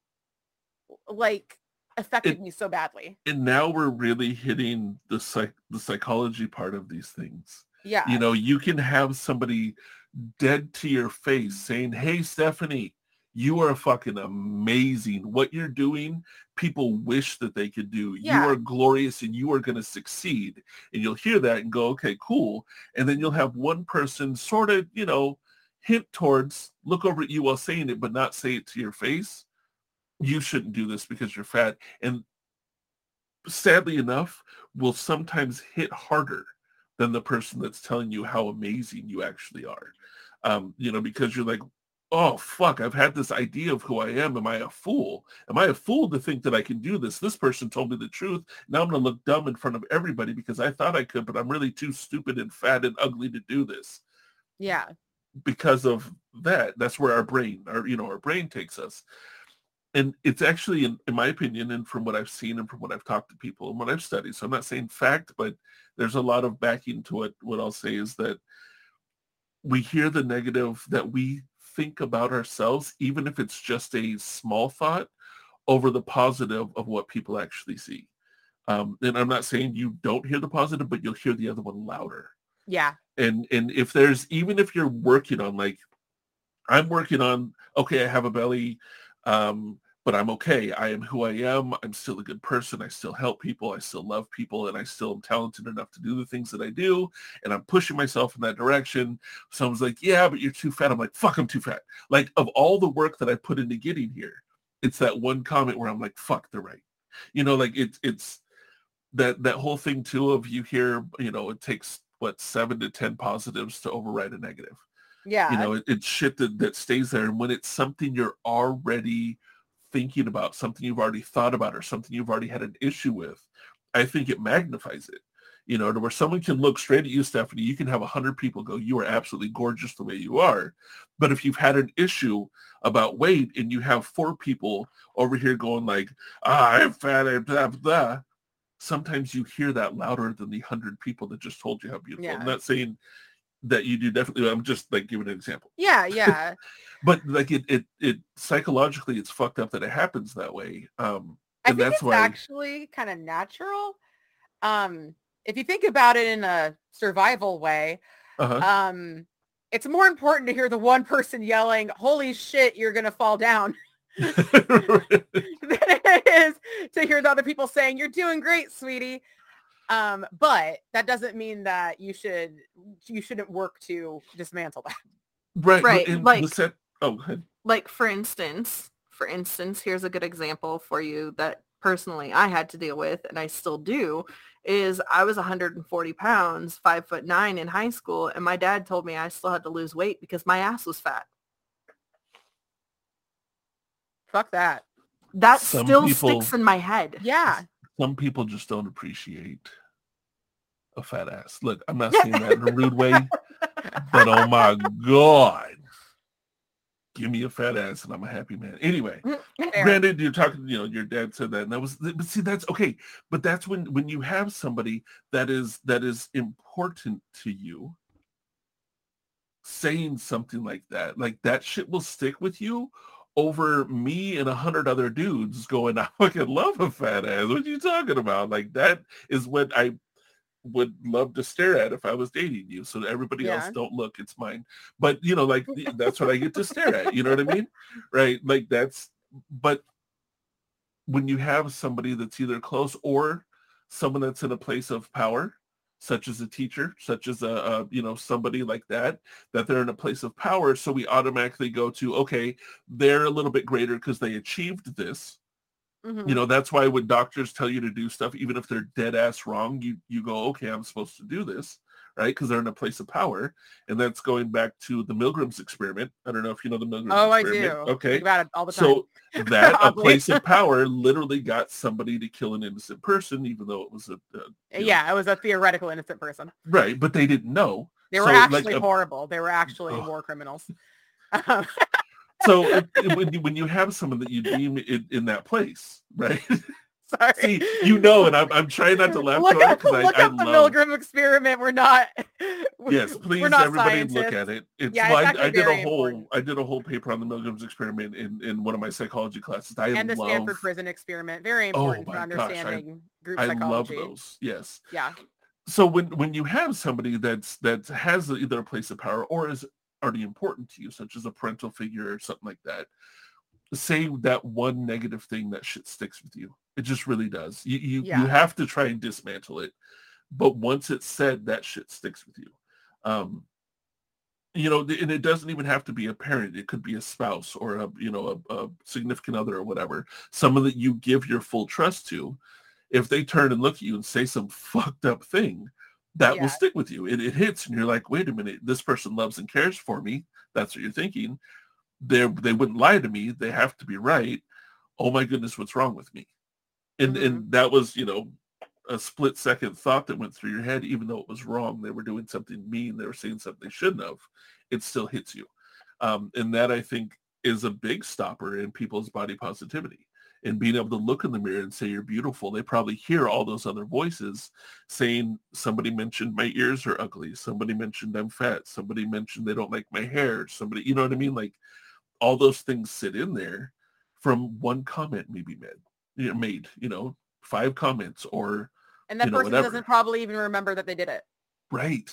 like affected It- me so badly. And now we're really hitting the psych the psychology part of these things. Yeah. You know, you can have somebody dead to your face saying, Hey Stephanie, you are fucking amazing. What you're doing, people wish that they could do. Yeah. You are glorious and you are going to succeed. And you'll hear that and go, okay, cool. And then you'll have one person sort of, you know, hint towards, look over at you while saying it, but not say it to your face. You shouldn't do this because you're fat. And sadly enough, will sometimes hit harder than the person that's telling you how amazing you actually are. Um, you know, because you're like, oh fuck, I've had this idea of who I am. Am I a fool? Am I a fool to think that I can do this? This person told me the truth. Now I'm gonna look dumb in front of everybody because I thought I could, but I'm really too stupid and fat and ugly to do this. yeah. Because of that, that's where our brain, our you know, our brain takes us. And it's actually, in, in my opinion, and from what I've seen and from what I've talked to people and what I've studied, so I'm not saying fact, but there's a lot of backing to it. What I'll say is that we hear the negative that we think about ourselves, even if it's just a small thought, over the positive of what people actually see. Um, and I'm not saying you don't hear the positive, but you'll hear the other one louder. Yeah. And and if there's even if you're working on like, I'm working on okay, I have a belly, um, but I'm okay. I am who I am. I'm still a good person. I still help people. I still love people, and I still am talented enough to do the things that I do. And I'm pushing myself in that direction. Someone's like, "Yeah, but you're too fat." I'm like, "Fuck, I'm too fat." Like of all the work that I put into getting here, it's that one comment where I'm like, "Fuck, they're right." You know, like it's it's that that whole thing too of you hear, you know, it takes what seven to ten positives to override a negative Yeah. you know it, it's shit that, that stays there and when it's something you're already thinking about something you've already thought about or something you've already had an issue with i think it magnifies it you know to where someone can look straight at you stephanie you can have a hundred people go you are absolutely gorgeous the way you are but if you've had an issue about weight and you have four people over here going like ah, i'm fat i'm blah blah sometimes you hear that louder than the hundred people that just told you how beautiful Yeah. i'm not saying that you do definitely i'm just like giving an example yeah. Yeah. but like it it it psychologically it's fucked up that it happens that way um I and think that's it's why actually kind of natural. Um, if you think about it in a survival way, uh-huh. um, it's more important to hear the one person yelling, holy shit, you're to fall down than it is to hear the other people saying, you're doing great, sweetie. Um, but that doesn't mean that you should, you shouldn't work to dismantle that. right Right, and like- the set, oh go ahead. like for instance for instance here's a good example for you that personally i had to deal with and i still do is I was 140 pounds, five foot nine in high school, and my dad told me I still had to lose weight because my ass was fat. Fuck that. That Some still people- sticks in my head. Yeah. Some people just don't appreciate a fat ass. Look, I'm not saying that in a rude way, but oh my god, give me a fat ass and I'm a happy man. Anyway, Fair. granted, you're talking. You know, your dad said that, and that was. But see, that's okay. But that's when when you have somebody that is that is important to you saying something like that, like that shit will stick with you over me and a hundred other dudes going, I fucking love a fat ass. What you talking about? Like that is what I would love to stare at if I was dating you. So everybody else don't look, it's mine. But you know, like that's what I get to stare at. You know what I mean? Right? Like that's but when you have somebody that's either close or someone that's in a place of power, such as a teacher, such as a, a you know somebody like that, that they're in a place of power, so we automatically go to okay, they're a little bit greater because they achieved this. Mhm. You know, that's why when doctors tell you to do stuff, even if they're dead ass wrong, you you go, okay, I'm supposed to do this, right? Because they're in a place of power, and that's going back to the Milgram's experiment. I don't know if you know the Milgram's Oh, I do. experiment. Okay, Think about it all the time. so that a place of power literally got somebody to kill an innocent person, even though it was a, a you know, yeah, it was a theoretical innocent person. right, but they didn't know. They were So, like, actually a- horrible. They were actually Ugh. war criminals. Um, So it, it- when you when you have someone that you deem in, in that place, right? sorry. See, you know, and I'm I'm trying not to laugh look up, look I, I the love. Milgram experiment. We're not. Yes, please, we're not everybody look at it. It's, Yeah, I- I, did a whole important. I did a whole paper on the Milgram's experiment in, in one of my psychology classes. I and the love Stanford prison experiment. Very Oh important for my gosh, I- understanding group I love those. Yes. Yeah. so when when you have somebody that's that has either a place of power or is already important to you such as a parental figure or something like that say that one negative thing that shit sticks with you. It just really does. You you, Yeah. you have to try and dismantle it but once it's said that shit sticks with you. Um you know and it doesn't even have to be a parent. It could be a spouse or a you know a, a significant other or whatever someone that you give your full trust to. If they turn and look at you and say some fucked up thing that Yeah. will stick with you. It, it hits and you're like wait a minute this person loves and cares for me. That's what you're thinking. They they wouldn't lie to me. They have to be right. Oh my goodness what's wrong with me? And Mm-hmm. and that was you know a split second thought that went through your head even though it was wrong they were doing something mean they were saying something they shouldn't have it still hits you. Um, and that i think is a big stopper in people's body positivity and being able to look in the mirror and say you're beautiful they probably hear all those other voices saying somebody mentioned my ears are ugly somebody mentioned i'm fat somebody mentioned they don't like my hair somebody you know what i mean like all those things sit in there from one comment maybe made you know, made you know five comments or And that You know, person whatever. doesn't probably even remember that they did it. right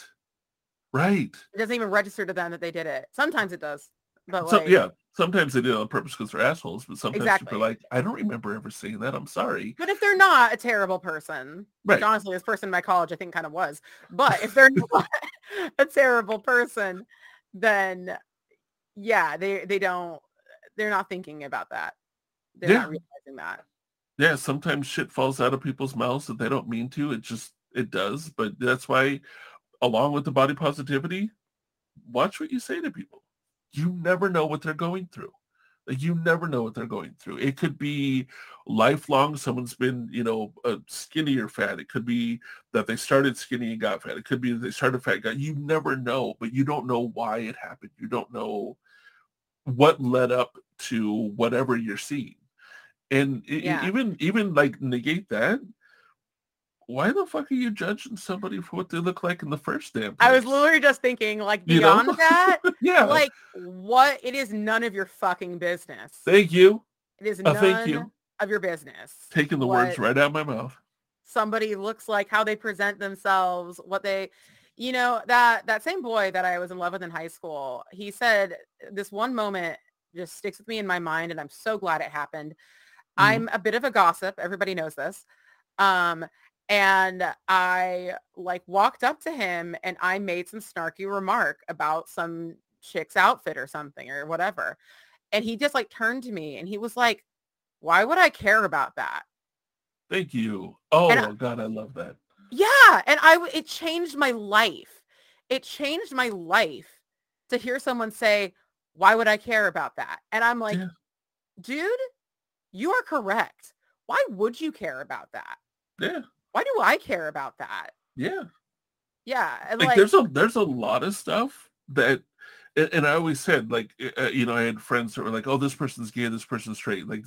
right It doesn't even register to them that they did it. Sometimes it does. But so like, yeah sometimes they do it on purpose because they're assholes but sometimes Exactly. people are like i don't remember ever seeing that i'm sorry But if they're not a terrible person, right which honestly this person in my college I think kind of was, but if they're not a terrible person, then yeah, they they don't they're not thinking about that. They're Yeah. not realizing that. yeah sometimes shit falls out of people's mouths that they don't mean to it just it does but that's why along with the body positivity watch what you say to people you never know what they're going through. Like you never know what they're going through. It could be lifelong someone's been you know skinny or fat. It could be that they started skinny and got fat. It could be that they started fat got you never know but you don't know why it happened. You don't know what led up to whatever you're seeing. And Yeah. even even like negate that why the fuck are you judging somebody for what they look like in the first damn I was literally just thinking like You know? beyond that, yeah like what it is none of your fucking business. thank you It is Uh, none thank you. of your business. taking the words right out of my mouth somebody looks like, how they present themselves, what they you know, that that same boy that I was in love with in high school, he said this one moment just sticks with me in my mind and I'm so glad it happened. Mhm. I'm a bit of a gossip. Everybody knows this. Um and I like walked up to him and I made some snarky remark about some chick's outfit or something or whatever. And he just like turned to me and he was like, why would I care about that? thank you oh I- god i love that Yeah, and I, it changed my life. It changed my life to hear someone say, "Why would I care about that?" And I'm like, Yeah. "Dude, you are correct. Why would you care about that? Yeah. Why do I care about that?" Yeah. Yeah, and like, like, there's a there's a lot of stuff that and, i always said like uh, you know i had friends that were like oh this person's gay this person's straight like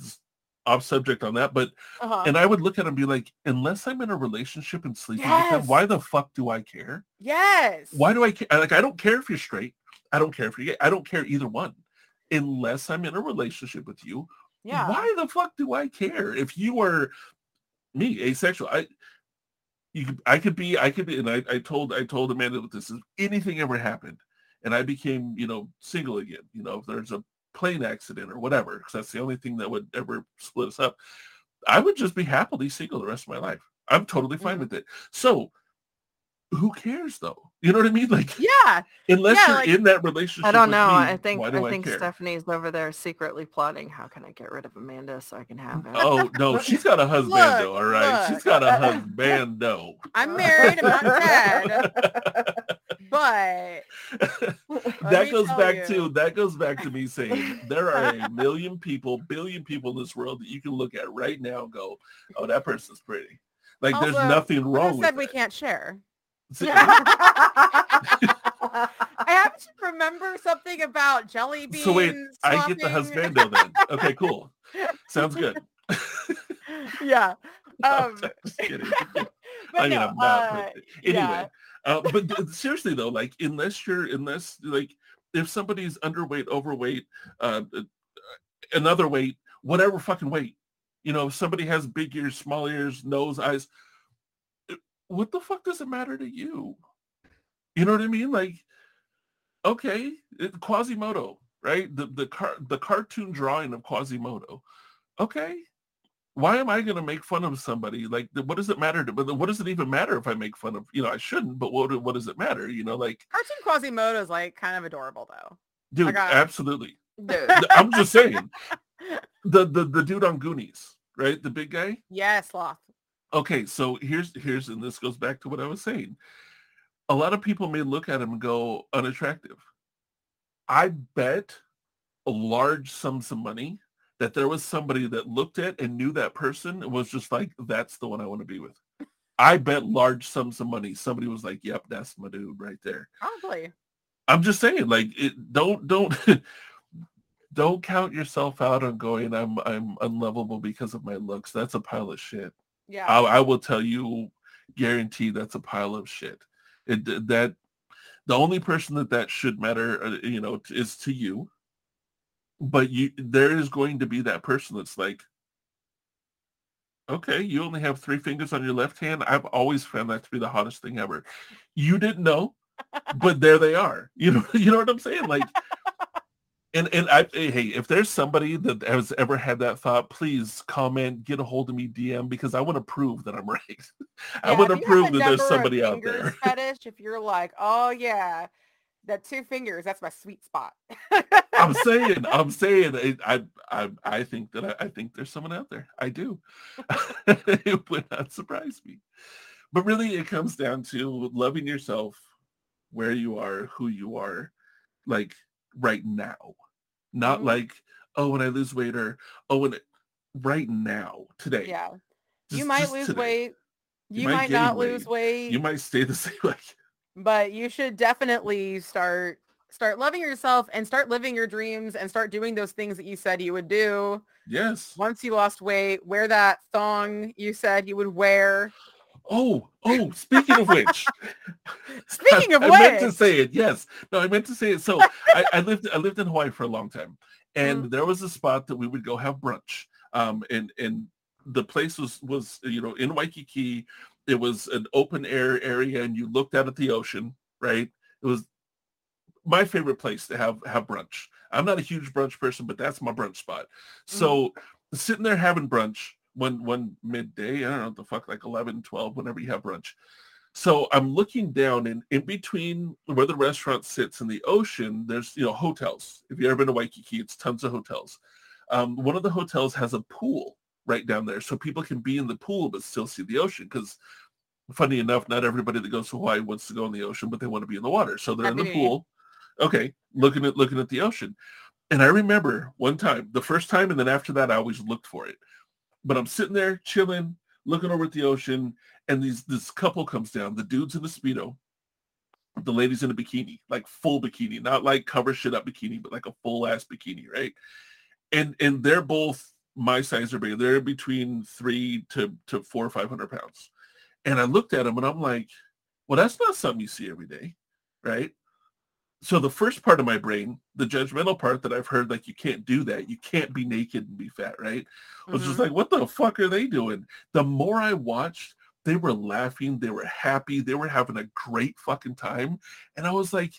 off subject on that but uh-huh. and i would look at them and be like unless i'm in a relationship and sleeping with them why the fuck do i care yes. why do i care like i don't care if you're straight i don't care if you're gay i don't care either one unless i'm in a relationship with you Yeah. why the fuck do i care if you are me asexual. I you could i could be i could be and i, I told i told amanda that this if anything ever happened and i became you know single again you know if there's a plane accident or whatever because that's the only thing that would ever split us up i would just be happily single the rest of my life. I'm totally fine Mhm. with it. So who cares though you know what i mean like Yeah. unless Yeah, you're like- in that relationship I don't with know. me, I think I think? Stephanie's over there secretly plotting. How can I get rid of Amanda so I can have him? Oh no, she's got a husband Look, All right, she's got a husbando. I'm married. I'm not dead. But that goes back you. to that goes back to me saying there are a million people, billion people in this world that you can look at right now and go, "Oh, that person's pretty." Like there's nothing wrong with said we it. can't share? See, I have to remember something about jelly beans. so wait, I get the swapping. husbando then. Okay, cool. Sounds good. yeah. No, Um, I'm just kidding. but I mean, no, I'm not. uh, anyway, yeah. uh, but seriously though, like unless you're, unless like, if somebody's underweight, overweight, uh, uh, another weight, whatever fucking weight, you know, if somebody has big ears, small ears, nose, eyes, what the fuck does it matter to you? You know what I mean? Like, okay, it, Quasimodo, right? The the car the cartoon drawing of Quasimodo. Okay, why am I going to make fun of somebody? Like, what does it matter? To, but what does it even matter if I make fun of? You know, I shouldn't. But what what does it matter? You know, like, Cartoon Quasimodo is like kind of adorable though. dude, got- uh, absolutely. Dude. I'm just saying, the the the dude on Goonies, right? The big guy. Yes, sloth. Okay, so here's here's and this goes back to what I was saying. A lot of people may look at him and go unattractive. I bet a large sums of money that there was somebody that looked at and knew that person and was just like, that's the one I want to be with. I bet large sums of money somebody was like, yep, that's my dude right there. Probably. I'm just saying, like, it don't don't don't count yourself out on going, I'm I'm unlovable because of my looks. That's a pile of shit. Yeah. I, I will tell you, guarantee that's a pile of shit. It that the only person that that should matter, uh, you know, is to you. But you, there is going to be that person that's like, okay, you only have three fingers on your left hand. I've always found that to be the hottest thing ever. You didn't know, but there they are. You know, you know what I'm saying? Like, and and I hey, if there's somebody that has ever had that thought, please comment, get a hold of me, DM, because I want to prove that I'm right. I want to if you have prove that there's somebody out there. Fetish. If you're like, oh yeah, that two fingers, that's my sweet spot. I'm saying, I'm saying, it, I, I, I think that I, I think there's someone out there. I do. it would not surprise me. But really, it comes down to loving yourself, where you are, who you are, like right now, not Mhm. like oh when I lose weight or oh when it, right now today. yeah. you might lose today. weight. You You, might might, not weight. lose weight. You might stay the same. Like but you should definitely start start loving yourself and start living your dreams and start doing those things that you said you would do yes. once you lost weight wear that thong you said you would wear Oh, oh, speaking of which, speaking of I, I meant to say it. Yes. No, I meant to say it. So I, I lived I lived in Hawaii for a long time. And there was a spot that we would go have brunch. Um and and the place was was you know in Waikiki. It was an open air area and you looked out at the ocean, right? It was my favorite place to have have brunch. I'm not a huge brunch person, but that's my brunch spot. So sitting there having brunch one one midday, I don't know what the fuck, like 11, 12, whenever you have brunch. So I'm looking down and in between where the restaurant sits and the ocean, there's, you know, hotels. If you've ever been to Waikiki, it's tons of hotels. Um, one of the hotels has a pool right down there. So people can be in the pool but still see the ocean because funny enough, not everybody that goes to Hawaii wants to go in the ocean, but they want to be in the water. So they're in the Happy pool. Okay, looking at looking at the ocean. And I remember one time, the first time, and then after that, I always looked for it. But I'm sitting there chilling, looking over at the ocean, and these this couple comes down. The dude's in a speedo, the lady's in a bikini, like full bikini, not like cover shit up bikini, but like a full ass bikini, right? And and they're both my size or bigger. They're between three to to four or five hundred pounds. And I looked at them and I'm like, well, that's not something you see every day, right? So the first part of my brain, the judgmental part that I've heard, like you can't do that, you can't be naked and be fat, right? I was just Mhm. like, what the fuck are they doing? The more I watched, they were laughing, they were happy, they were having a great fucking time. And I was like,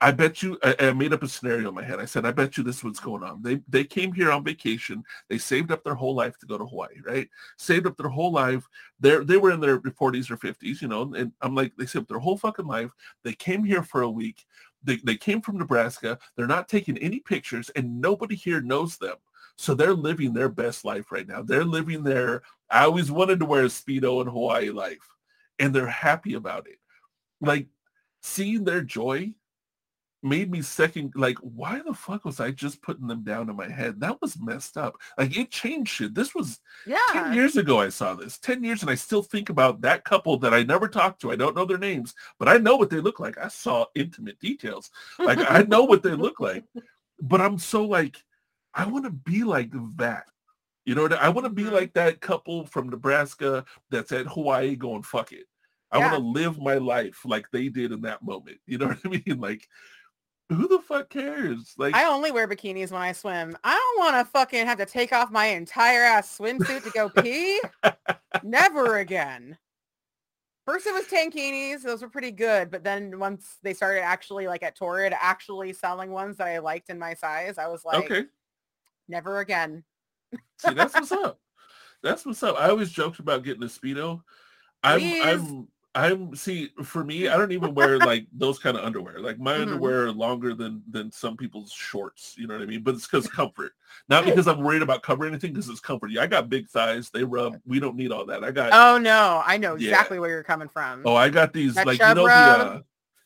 I bet you I, I made up a scenario in my head. I said, I bet you this is what's going on. They they came here on vacation. They saved up their whole life to go to Hawaii, right? Saved up their whole life. They're they were in their 40s or 50s, you know, and I'm like, they saved up their whole fucking life. They came here for a week. They, they came from Nebraska. They're not taking any pictures and nobody here knows them. So they're living their best life right now. They're living their, I always wanted to wear a Speedo in Hawaii life. And they're happy about it. Like seeing their joy made me second like why the fuck was I just putting them down in my head? That was messed up. Like it changed shit. This was yeah 10 years ago I saw this. 10 years and I still think about that couple that I never talked to. I don't know their names, but I know what they look like. I saw intimate details. Like I know what they look like. But I'm so like I want to be like that. You know, what I want to be Mhm. like that couple from Nebraska that's at Hawaii going fuck it. I want to live my life like they did in that moment. You know what I mean? Like who the fuck cares? Like I only wear bikinis when I swim. I don't want to fucking have to take off my entire ass swimsuit to go pee. Never again. First it was tankinis. Those were pretty good. But then once they started actually like at Torrid actually selling ones that I liked in my size, I was like, okay. never again. See, that's what's up. That's what's up. I always joked about getting a speedo. I'm, I'm, I'm. See, for me, I don't even wear like those kind of underwear. Like my Mhm. underwear are longer than than some people's shorts. You know what I mean? But it's because comfort, not because I'm worried about covering anything. Because it's comfort. Yeah, I got big thighs. They rub. We don't need all that. I got. Oh no, I know Yeah. exactly where you're coming from. Oh, I got these That like you know the uh,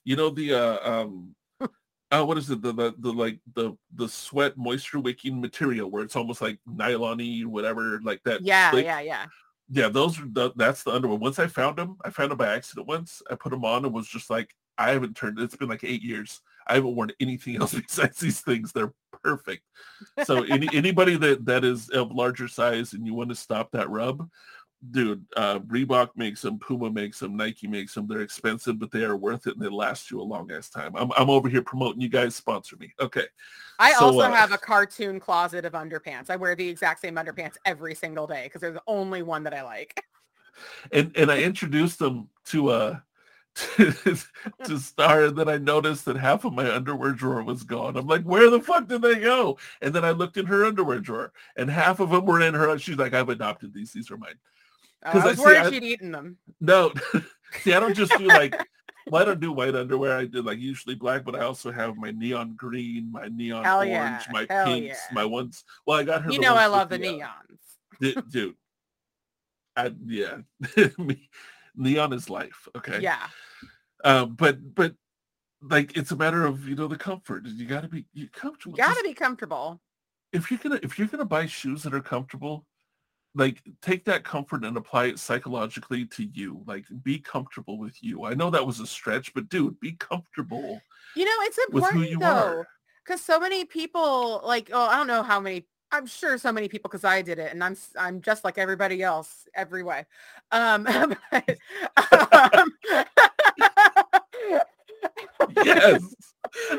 you know the uh, um uh, what is it the, the the like the the sweat moisture wicking material where it's almost like nylon-y whatever like that yeah, slick- yeah, yeah. Yeah those are the, that's the underwear once I found them I found them by accident once. I put them on and was just like I haven't turned it's been like eight years. I haven't worn anything else besides these things. They're perfect. So any anybody that that is of larger size and you want to stop that rub dude uh reebok makes them puma makes them nike makes them. They're expensive but they are worth it and they last you a long ass time. I'm, I'm over here promoting you guys. Sponsor me. Okay. I So, also uh, have a cartoon closet of underpants. I wear the exact same underpants every single day because they're the only one that I like. and and i introduced them to uh to, to star and then i noticed that half of my underwear drawer was gone. I'm like where the fuck did they go? And then i looked in her underwear drawer and half of them were in her she's like i've adopted these. These are mine Oh, 'Cause I I was see- I- she'd eaten them. No, see, I don't just do like, well, I don't do white underwear. I do like usually black, but I also have my neon green, my neon Hell orange, yeah, my hell pinks, yeah. my ones. Well, I got her. You know I love the neons. uh, du- dude. I, yeah, neon is life. Okay. Yeah. Um, but but like it's a matter of you know the comfort. You got to be you You comfortable. gotta be comfortable. if you're gonna if you're gonna buy shoes that are comfortable like take that comfort and apply it psychologically to you like be comfortable with you. I know that was a stretch but dude be comfortable You know, it's important though. because so many people like oh i don't know how many i'm sure so many people because i did it and i'm i'm just like everybody else every way. Um, but, um yes.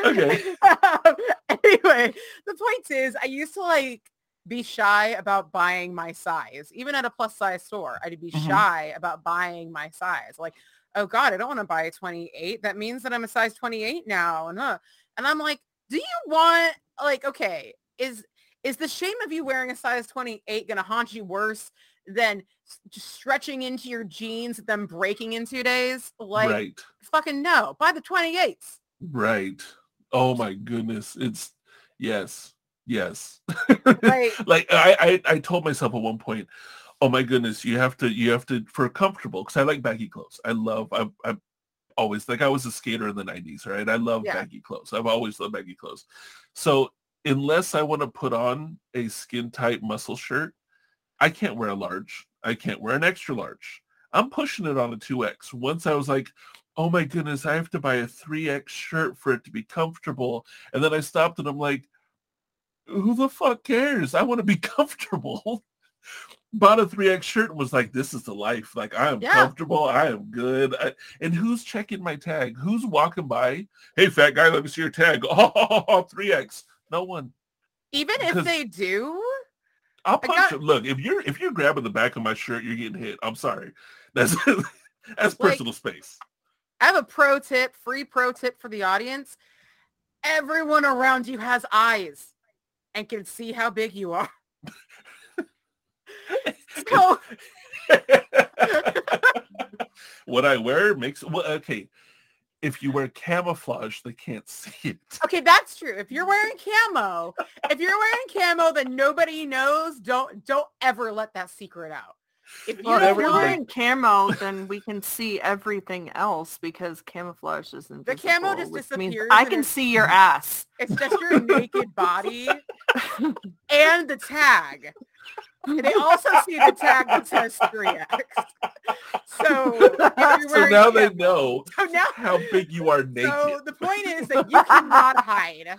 Okay. Um, anyway the point is i used to like be shy about buying my size. Even at a plus size store i'd be Mhm. shy about buying my size. Like oh god i don't want to buy a 28 that means that i'm a size 28 now. And uh, and i'm like do you want like okay is is the shame of you wearing a size 28 gonna haunt you worse than stretching into your jeans then breaking in two days? Like right. fucking no. Buy the 28s right. Oh my goodness. It's yes yes like like I, I i told myself at one point oh my goodness, you have to you have to for comfortable because I like baggy clothes. I love i'm i'm always like I was a skater in the 90s, right? I love Yeah. baggy clothes. I've always loved baggy clothes. So unless I want to put on a skin tight muscle shirt, I can't wear a large. I can't wear an extra large. I'm pushing it on a 2X. Once I was like, oh my goodness, I have to buy a 3X shirt for it to be comfortable. And then I stopped and I'm like, who the fuck cares? I want to be comfortable. Bought a 3X shirt and was like, this is the life. Like I am Yeah. comfortable. I am good. I, and who's checking my tag? Who's walking by? Hey, fat guy, let me see your tag. Oh, 3X. No one. Even if they do, I'll punch got- you. Look, if you're if you're grabbing the back of my shirt, you're getting hit. I'm sorry. That's that's Like- personal space. I have a pro tip, free pro tip for the audience. Everyone around you has eyes and can see how big you are. so what I wear makes well, okay. If you wear camouflage, they can't see it. okay, that's true. If you're wearing camo, if you're wearing camo that nobody knows, don't don't ever let that secret out. If you Well, don't if you're want- wearing camo, then we can see everything else because camouflage isn't. The camo just which means disappears I can see your ass. it's just your naked body and the tag. They also see the tag that says 3X. So, So wearing now they know So now how big you are naked. So the point is that you cannot hide.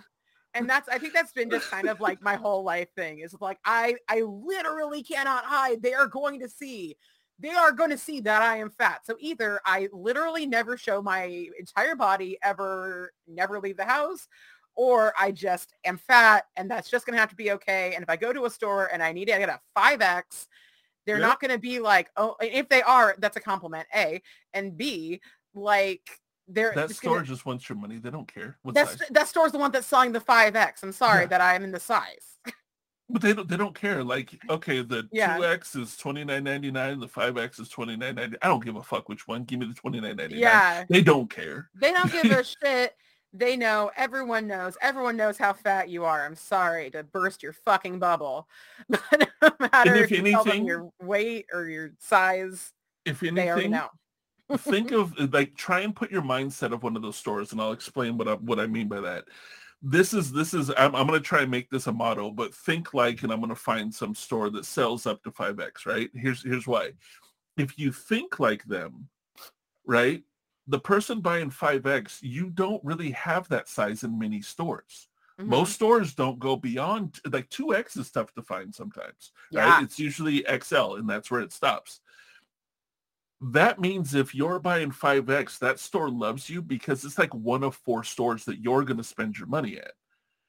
And that's I think that's been just kind of like my whole life thing is like I I literally cannot hide. They are going to see. They are going to see that I am fat. So either I literally never show my entire body ever never leave the house or I just am fat and that's just going to have to be okay. And if I go to a store and I need to get a 5X, they're Yeah. not going to be like, oh, if they are, that's a compliment, A. And B, like, they're that store gonna, just wants your money. They don't care what that's, size. that store's the one that's selling the 5X. I'm sorry Yeah. that I'm in the size. But they don't they don't care. Like, okay, the Yeah. two X is twenty nine ninety nine, the five X is twenty nine ninety. I don't give a fuck which one. Give me the twenty nine ninety nine. Yeah. They don't care. They don't give a shit. They know. Everyone knows. Everyone knows how fat you are. I'm sorry to burst your fucking bubble. But no matter if if, you tell them anything- your weight or your size, If anything, they already anything, know. Think of like try and put your mindset of one of those stores and I'll explain what I what I mean by that. This is this is I'm, I'm going to try and make this a motto, but think like and I'm going to find some store that sells up to 5x, right? Here's here's why. If you think like them, right? The person buying 5x, you don't really have that size in many stores. Mhm. Most stores don't go beyond like 2x is tough to find sometimes Yeah. right? It's usually XL and that's where it stops. That means if you're buying 5X, that store loves you because it's like one of four stores that you're going to spend your money at,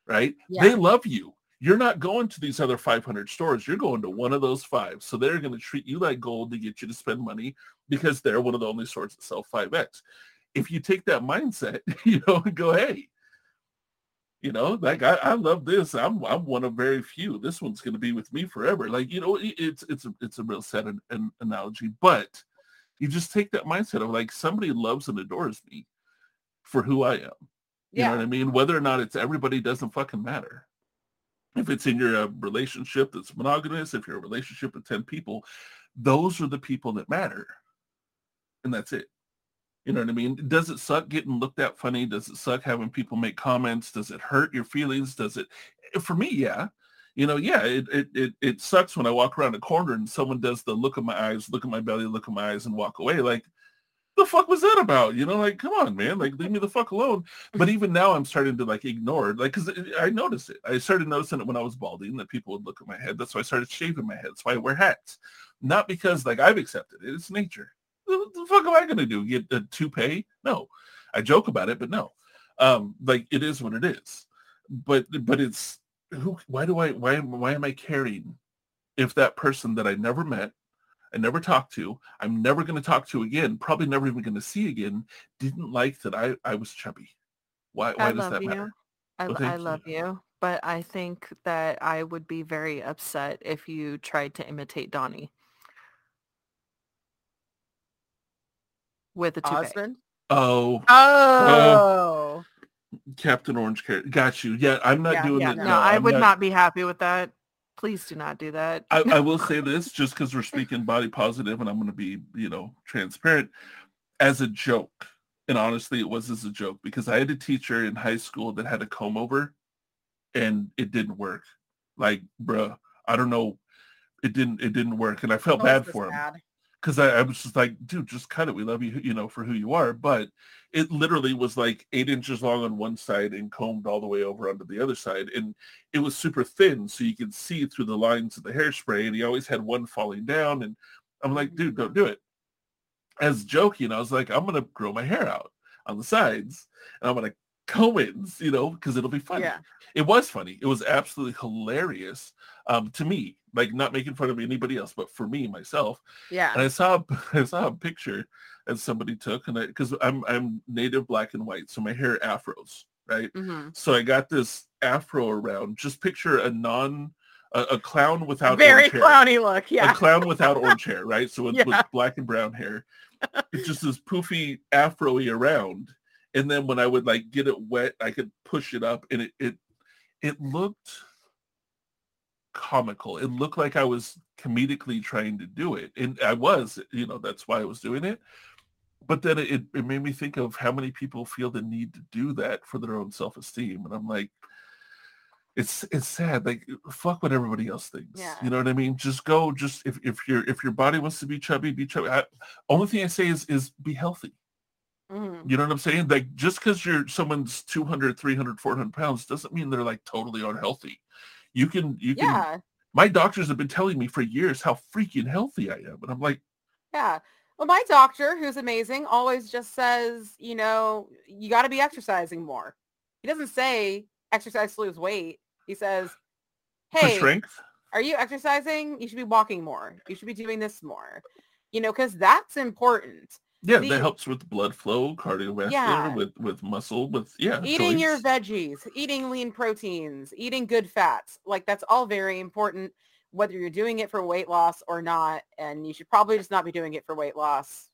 right? Yeah. They love you. You're not going to these other 500 stores. You're going to one of those five. So they're going to treat you like gold to get you to spend money because they're one of the only stores that sell 5X. If you take that mindset, you know, and go, hey, you know, like I, I love this. I'm I'm one of very few. This one's going to be with me forever. Like you know, it's it's a it's a real sad an, an analogy, but you just take that mindset of like somebody loves and adores me for who I am. You Yeah. know what I mean? Whether or not it's everybody doesn't fucking matter. If it's in your uh, relationship that's monogamous, if you're a relationship with 10 people, those are the people that matter. And that's it. You know what I mean? Does it suck getting looked at funny? Does it suck having people make comments? Does it hurt your feelings? Does it for me, yeah. You know, yeah, it it it, it sucks when I walk around a corner and someone does the look at my eyes, look at my belly, look at my eyes and walk away. Like, the fuck was that about? You know, like, come on, man, like leave me the fuck alone. But even now I'm starting to like ignore it, like, cause I noticed it. I started noticing it when I was balding that people would look at my head. That's why I started shaving my head. That's why I wear hats. Not because like I've accepted it. It's nature. What the fuck am I gonna do? Get a toupee? No. I joke about it, but no. Um, like it is what it is. But but it's who why do I why am why am I caring if that person that I never met, I never talked to, I'm never gonna talk to again, probably never even gonna see again, didn't like that I, I was chubby. Why why I does love that you. matter? I, Well, I thank love you. But I think that I would be very upset if you tried to imitate Donnie with a toupee. Husband. Oh, Oh. oh. Captain Orange carrot. Got you. Yeah, I'm not Yeah, doing yeah, it. no. No, I I'm would not, be happy with that. Please do not do that. I, I will say this just because we're speaking body positive and I'm going to be, you know, transparent as a joke. And honestly, it was as a joke because I had a teacher in high school that had a comb over and it didn't work. Like, bruh, I don't know. It didn't, it didn't work. And I felt Oh, bad for him sad. Because I, I was just like, dude, just cut it. We love you, you know, for who you are. But it literally was like eight inches long on one side and combed all the way over onto the other side. And it was super thin, so you could see through the lines of the hairspray. And he always had one falling down. And I'm like, dude, don't do it. As joking, I was like, I'm gonna grow my hair out on the sides, and I'm gonna comb it, you know, because it'll be funny. Yeah. It was funny. It was absolutely hilarious um, to me. Like not making fun of anybody else, but for me myself. Yeah. And I saw I saw a picture that somebody took, and I because I'm I'm native black and white, so my hair afros, right? hmm So I got this afro around. Just picture a non a, a clown without Very orange hair. clowny look. Yeah, a clown without orange hair, right? So with, with black and brown hair, it's just this poofy afro-y around. And then when I would like get it wet, I could push it up, and it it it looked comical. It looked like I was comedically trying to do it, and I was. You know, that's why I was doing it. But then it, it made me think of how many people feel the need to do that for their own self-esteem, and I'm like, it's it's sad. Like fuck what everybody else thinks. Yeah. You know what I mean? Just go. Just if if your if your body wants to be chubby, be chubby. I, only thing I say is is be healthy. Mhm. You know what I'm saying? Like just because you're someone's 200, 300, 400 pounds doesn't mean they're like totally unhealthy. You can you can. Yeah. My doctors have been telling me for years how freaking healthy I am, and I'm like, Yeah. Well, my doctor, who's amazing, always just says, you know, you got to be exercising more. He doesn't say exercise to lose weight. He says, hey, strength. are you exercising? You should be walking more. You should be doing this more. You know, because that's important. Yeah, the- that helps with blood flow, cardiovascular, Yeah. with with muscle, with yeah. eating your veggies, eating lean proteins, eating good fats, like that's all very important, whether you're doing it for weight loss or not. And you should probably just not be doing it for weight loss.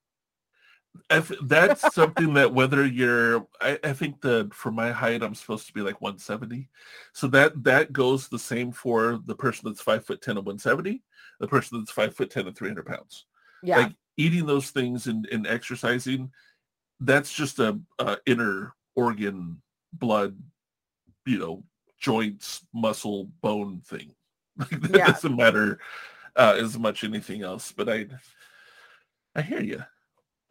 if that's something that whether you're I, I think that for my height i'm supposed to be like 170 so that that goes the same for the person that's five foot 10 and 170 the person that's five foot 10 and 300 pounds Yeah. like eating those things and, and exercising that's just a, a inner organ blood you know joints muscle bone thing. Like that Yeah. doesn't matter uh, as much anything else but i i hear you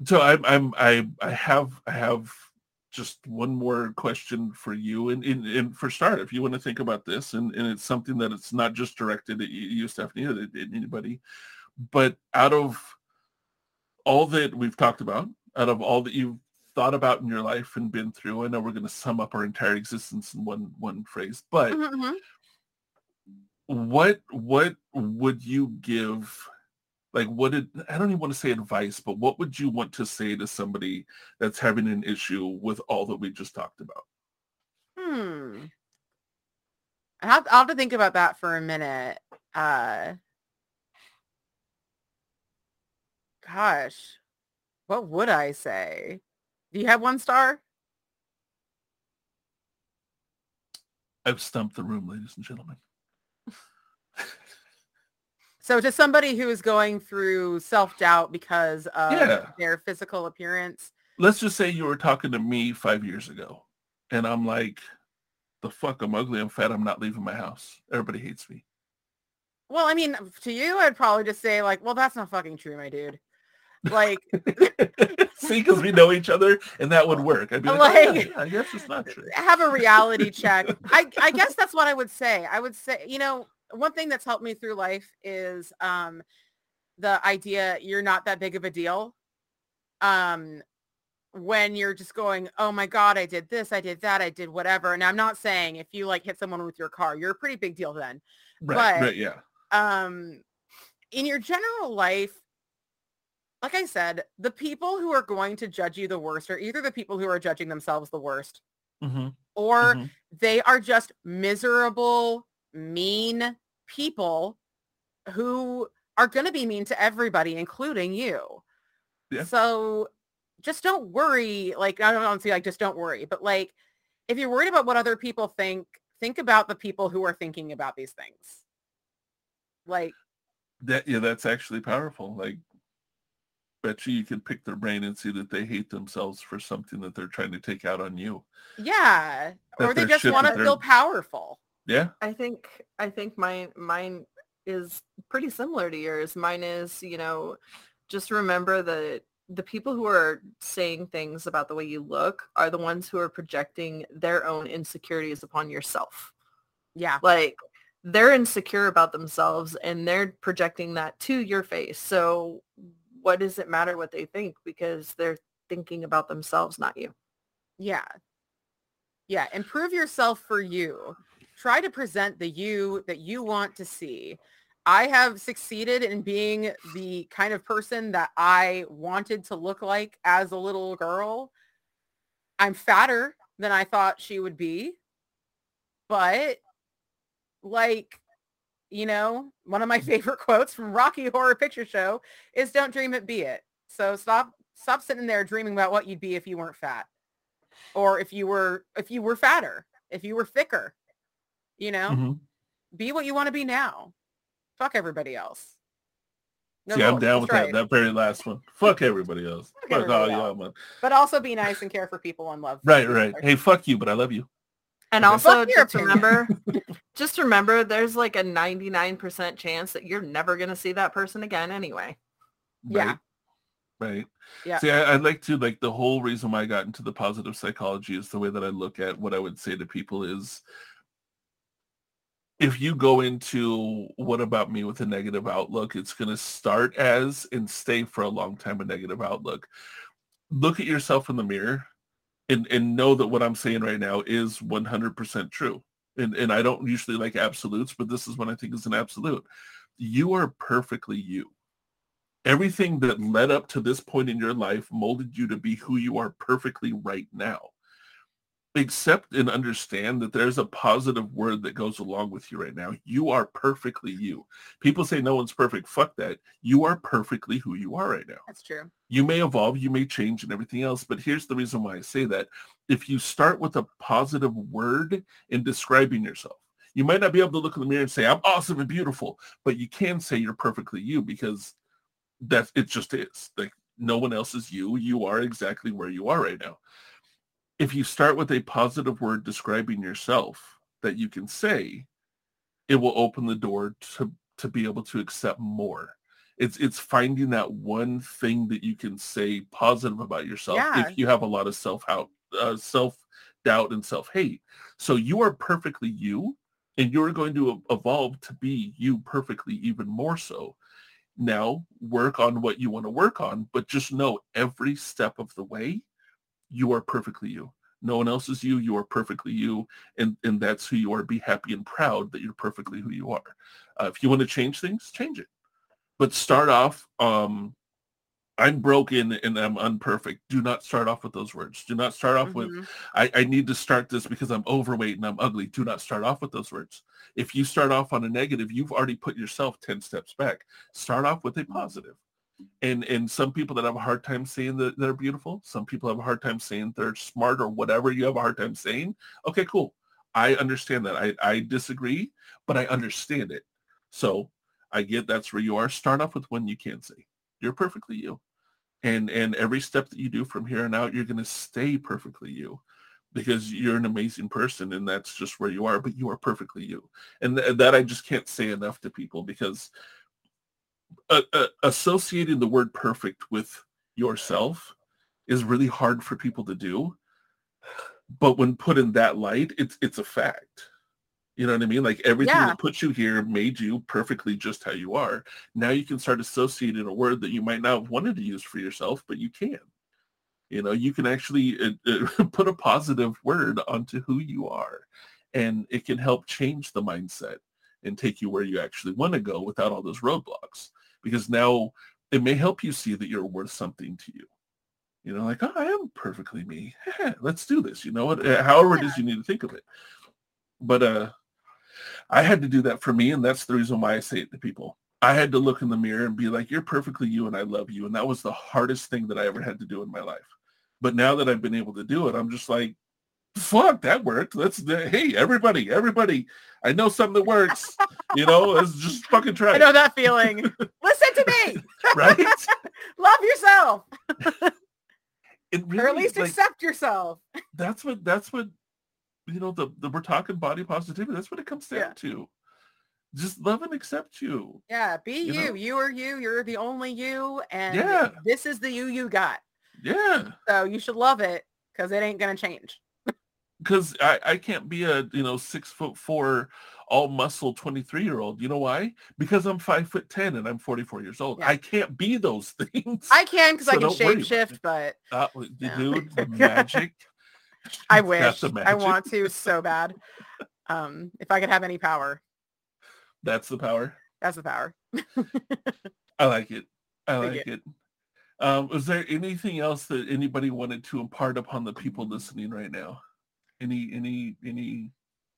so I'm I'm I I have I have just one more question for you. And, and, and for Star if you want to think about this and, and it's something that it's not just directed at you, Stephanie at anybody but out of all that we've talked about out of all that you've thought about in your life and been through I know we're going to sum up our entire existence in one one phrase but Mhm, mhm. what what would you give like what did i don't even want to say advice but what would you want to say to somebody that's having an issue with all that we just talked about Hmm. I have, I'll have to think about that for a minute. Uh, gosh, what would I say? Do you have one star? i've stumped the room ladies and gentlemen So to somebody who is going through self-doubt because of Yeah. their physical appearance, let's just say you were talking to me five years ago and i'm like the fuck i'm ugly i'm fat i'm not leaving my house everybody hates me well, I mean, to you, I'd probably just say like, well, that's not fucking true, my dude. Like, see because we know each other and that would work i'd be like, oh, yeah, i guess it's not true have a reality check. I, I guess that's what I would say. I would say, you know, one thing that's helped me through life is um, the idea you're not that big of a deal. Um, when you're just going, oh my God, I did this, I did that, I did whatever. And I'm not saying if you like hit someone with your car, you're a pretty big deal then. right but- right yeah Um, in your general life, like I said, the people who are going to judge you the worst are either the people who are judging themselves the worst hmm or Mhm. they are just miserable, mean people who are going to be mean to everybody, including you. Yeah. So just don't worry. Like, I don't want to say like, just don't worry, but like, if you're worried about what other people think, think about the people who are thinking about these things. Like that yeah, that's actually powerful. Like bet you you could pick their brain and see that they hate themselves for something that they're trying to take out on you. yeah, That or they just want to feel powerful. Yeah. I think I think mine mine is pretty similar to yours. Mine is, you know, just remember that the people who are saying things about the way you look are the ones who are projecting their own insecurities upon yourself. Yeah. Like they're insecure about themselves and they're projecting that to your face. So what does it matter what they think because they're thinking about themselves, not you. Yeah. Yeah. Improve yourself for you. Try to present the you that you want to see. I have succeeded in being the kind of person that I wanted to look like as a little girl. I'm fatter than I thought she would be. But like, you know, one of my favorite quotes from Rocky Horror Picture Show is don't dream it, be it. So stop stop sitting there dreaming about what you'd be if you weren't fat or if you were if you were fatter, if you were thicker. You know, Mhm. be what you want to be now. Fuck everybody else. No See, I'm down with right. that. That very last one. Fuck everybody else. Fuck Fuck all y'all, man. But also be nice and care for people and love. Right, right. Hey, fuck you, but I love you. And Okay. also just remember, just remember there's like a 99% chance that you're never going to see that person again anyway. Yeah. Right. Right. Yeah. See, I, I'd like to like the whole reason why I got into the positive psychology is the way that I look at what I would say to people is if you go into what about me with a negative outlook, it's going to start as and stay for a long time a negative outlook. Look at yourself in the mirror and, and know that what I'm saying right now is 100% true. And, and I don't usually like absolutes, but this is what I think is an absolute. You are perfectly you everything that led up to this point in your life molded you to be who you are perfectly right now. Accept and understand that there's a positive word that goes along with you right now. You are perfectly you. People say no one's perfect. Fuck that. You are perfectly who you are right now. That's true. You may evolve, you may change and everything else, but here's the reason why I say that. If you start with a positive word in describing yourself, you might not be able to look in the mirror and say, I'm awesome and beautiful, but you can say you're perfectly you because that's it just is. Like no one else is you. You are exactly where you are right now. If you start with a positive word describing yourself that you can say, it will open the door to to be able to accept more. It's it's finding that one thing that you can say positive about yourself Yeah. if you have a lot of self out uh, self doubt and self hate. So you are perfectly you, and you're going to evolve to be you perfectly even more so. Now work on what you want to work on, but just know every step of the way, you are perfectly you. No one else is you. You are perfectly you, and and that's who you are. Be happy and proud that you're perfectly who you are. Uh, if you want to change things, change it. But start off, um, I'm broken and I'm unperfect. Do not start off with those words. Do not start off with, Mhm. I, I need to start this because I'm overweight and I'm ugly. Do not start off with those words. If you start off on a negative, you've already put yourself 10 steps back. Start off with a positive. And and some people that have a hard time saying that they're beautiful, some people have a hard time saying they're smart or whatever you have a hard time saying. Okay, cool. I understand that. I, I disagree, but I understand it. So I get that's where you are. Start off with one you can say. You're perfectly you. And and every step that you do from here on out, you're gonna stay perfectly you because you're an amazing person and that's just where you are, but you are perfectly you. And th- that I just can't say enough to people because uh, uh, associating the word perfect with yourself is really hard for people to do. But when put in that light, it's it's a fact. You know what I mean? Like everything Yeah. that put you here made you perfectly just how you are. Now you can start associating a word that you might not have wanted to use for yourself, but you can. You know, you can actually uh, uh, put a positive word onto who you are, and it can help change the mindset and take you where you actually want to go without all those roadblocks. Because now it may help you see that you're worth something to you. You know, like, oh, I am perfectly me. Let's do this. You know what? Uh, However it is you need to think of it. But uh, I had to do that for me, and that's the reason why I say it to people. I had to look in the mirror and be like, you're perfectly you and I love you. And that was the hardest thing that I ever had to do in my life. But now that I've been able to do it, I'm just like, fuck, that worked. Let's, hey, everybody, everybody, I know something that works. You know, it's just fucking try. I know that feeling. Listen to me. right? Love yourself. It really, or at least like, accept yourself. that's what that's what you know the, the we're talking body positivity that's what it comes down Yeah. to just love and accept you Yeah, be You you. know? You are you. You're the only you. And Yeah. this is the you you got. yeah So you should love it because it ain't going to change. Because I, I can't be a you know six foot four all muscle 23 year old you know why? Because i'm five foot ten and i'm 44 years old. Yeah. i can't be those things. I can because So I can don't worry about shape shift, but uh, Yeah. dude the magic? I wish. the I want to so bad. Um, if I could have any power, that's the power? That's the power. i like it. I like it. Um was there anything else that anybody wanted to impart upon the people listening right now any any any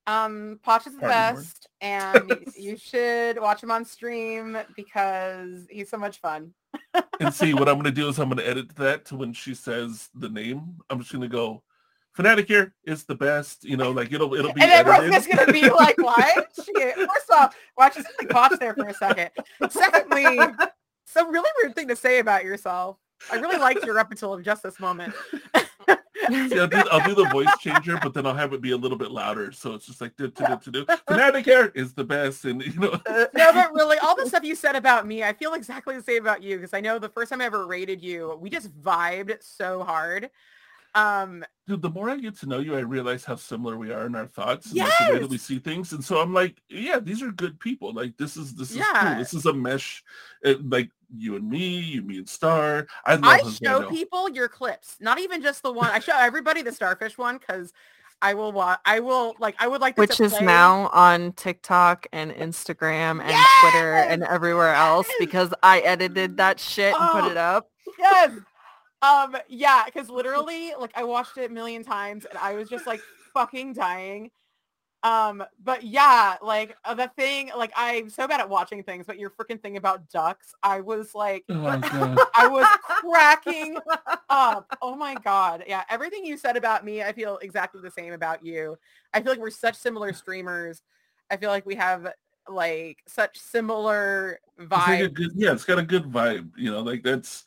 Um, Poch is the best, and you should watch him on stream because he's so much fun. and see what I'm gonna do is I'm gonna edit that to when she says the name. I'm just gonna go, Fanaticure is the best. You know, like it'll it'll be and everyone's just gonna be like, "What?" Shit. First off, watch this like Poch there for a second. Secondly, some really weird thing to say about yourself. I really liked your up until just this moment. See, I'll, do, I'll do the voice changer, but then I'll have it be a little bit louder. So it's just like do do do do. Fanaticure is the best, and you know, no, but really, all the stuff you said about me, I feel exactly the same about you because I know the first time I ever rated you, we just vibed so hard. Um, dude, the more I get to know you, I realize how similar we are in our thoughts and like, the way that we see things. And so I'm like, yeah, these are good people. Like this is this is Yeah. cool. This is a mesh. uh, like you and me, you, me and Star. I love I his show bando. people your clips, not even just the one. I show everybody the starfish one because I will watch. I will like. I would like which to is play- now on TikTok and Instagram and Twitter and everywhere else because I edited that shit and put Oh. it up. yes. Um, yeah, because literally, like, I watched it a million times and I was just like fucking dying. Um, but yeah, like uh, the thing, like I'm so bad at watching things, but your freaking thing about ducks, I was like, Oh. I was cracking up. Oh my god. Yeah, everything you said about me, I feel exactly the same about you. I feel like we're such similar streamers. I feel like we have like such similar vibe. like good, yeah, it's got a good vibe, you know, like that's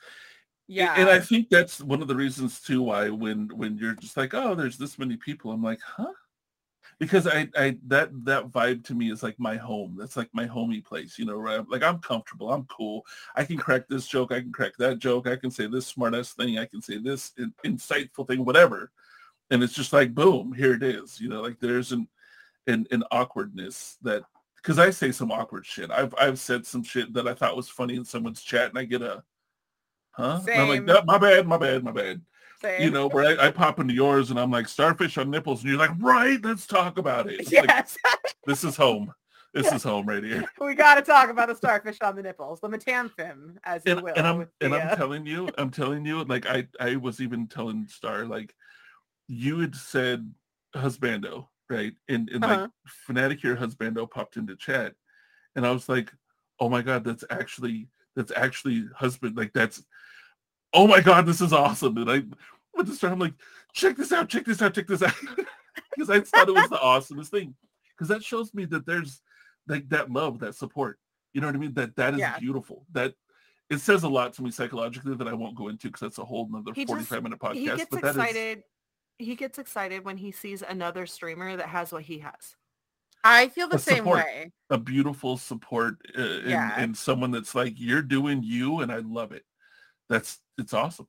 Yeah. and I think that's one of the reasons too why when when you're just like, oh, there's this many people, I'm like, huh? Because I I that that vibe to me is like my home. That's like my homey place, you know, right? Like I'm comfortable, I'm cool. I can crack this joke, I can crack that joke, I can say this smartass thing, I can say this in, insightful thing, whatever. And it's just like boom, here it is. You know, like there's an an, an awkwardness that because I say some awkward shit. I've I've said some shit that I thought was funny in someone's chat, and I get a, huh? And I'm like. "No, my bad, my bad, my bad. Same. You know, where I, I pop into yours, and I'm like, starfish on nipples, and you're like, right, let's talk about it. It's like, Yes. this is home. This is home right here. we got to talk about the starfish on the nipples, the metanthim, as you And, will. and I'm with and the, I'm uh, telling you, I'm telling you, like I I was even telling Star like you had said husbando, right? And and Uh-huh. like Fanaticure husbando popped into chat, and I was like, oh my god, that's actually that's actually husband. Like that's oh my god, this is awesome. And I went to Star, I'm like, check this out, check this out, check this out, because I thought it was the awesomest thing. Because that shows me that there's like that love, that support. You know what I mean? That that is Yeah. beautiful. That it says a lot to me psychologically that I won't go into because that's a whole another He just- 45 minute podcast. he gets but that is excited. He gets excited when he sees another streamer that has what he has. I feel the same support. way. a beautiful support uh, and, Yeah. and someone that's like, you're doing you and I love it. That's, it's awesome.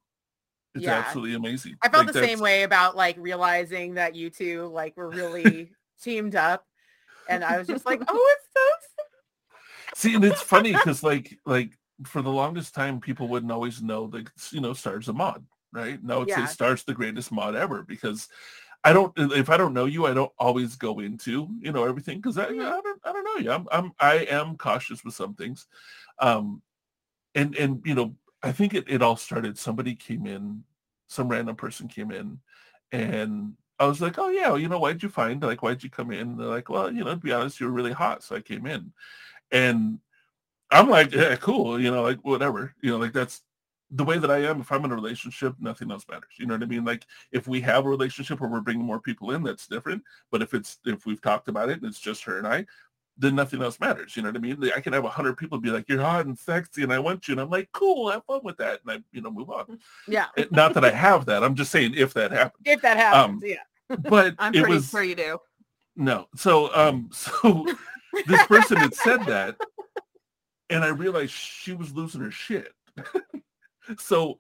It's Yeah. absolutely amazing. I felt Like, the that's- same way about like realizing that you two like were really teamed up, and I was just like, oh, it's so. See, and it's funny because like, like for the longest time, people wouldn't always know that, you know, Star's a mod, right? Now it's Yeah. say Star's the greatest mod ever because I don't, if I don't know you, I don't always go into, you know, everything because I, I don't, I don't know you. I'm, I'm, I am cautious with some things. Um, and, and, you know, I think it, it all started, somebody came in, some random person came in and I was like, oh yeah, you know, why'd you find, like, why'd you come in? And they're like, well, you know, to be honest, you were really hot. So I came in and I'm like, yeah, cool. You know, like whatever, you know, like that's the way that I am. If I'm in a relationship, nothing else matters. You know what I mean? Like if we have a relationship where we're bringing more people in, that's different. But if it's, if we've talked about it and it's just her and I, then nothing else matters. You know what I mean? I can have a hundred people be like, "You're hot and sexy, and I want you," and I'm like, "Cool, have fun with that," and I, you know, move on. Yeah. It- not that I have that. I'm just saying if that happens. If that happens, Um, yeah. But I'm pretty was sure you do. no. So um, so this person had said that, and I realized she was losing her shit. so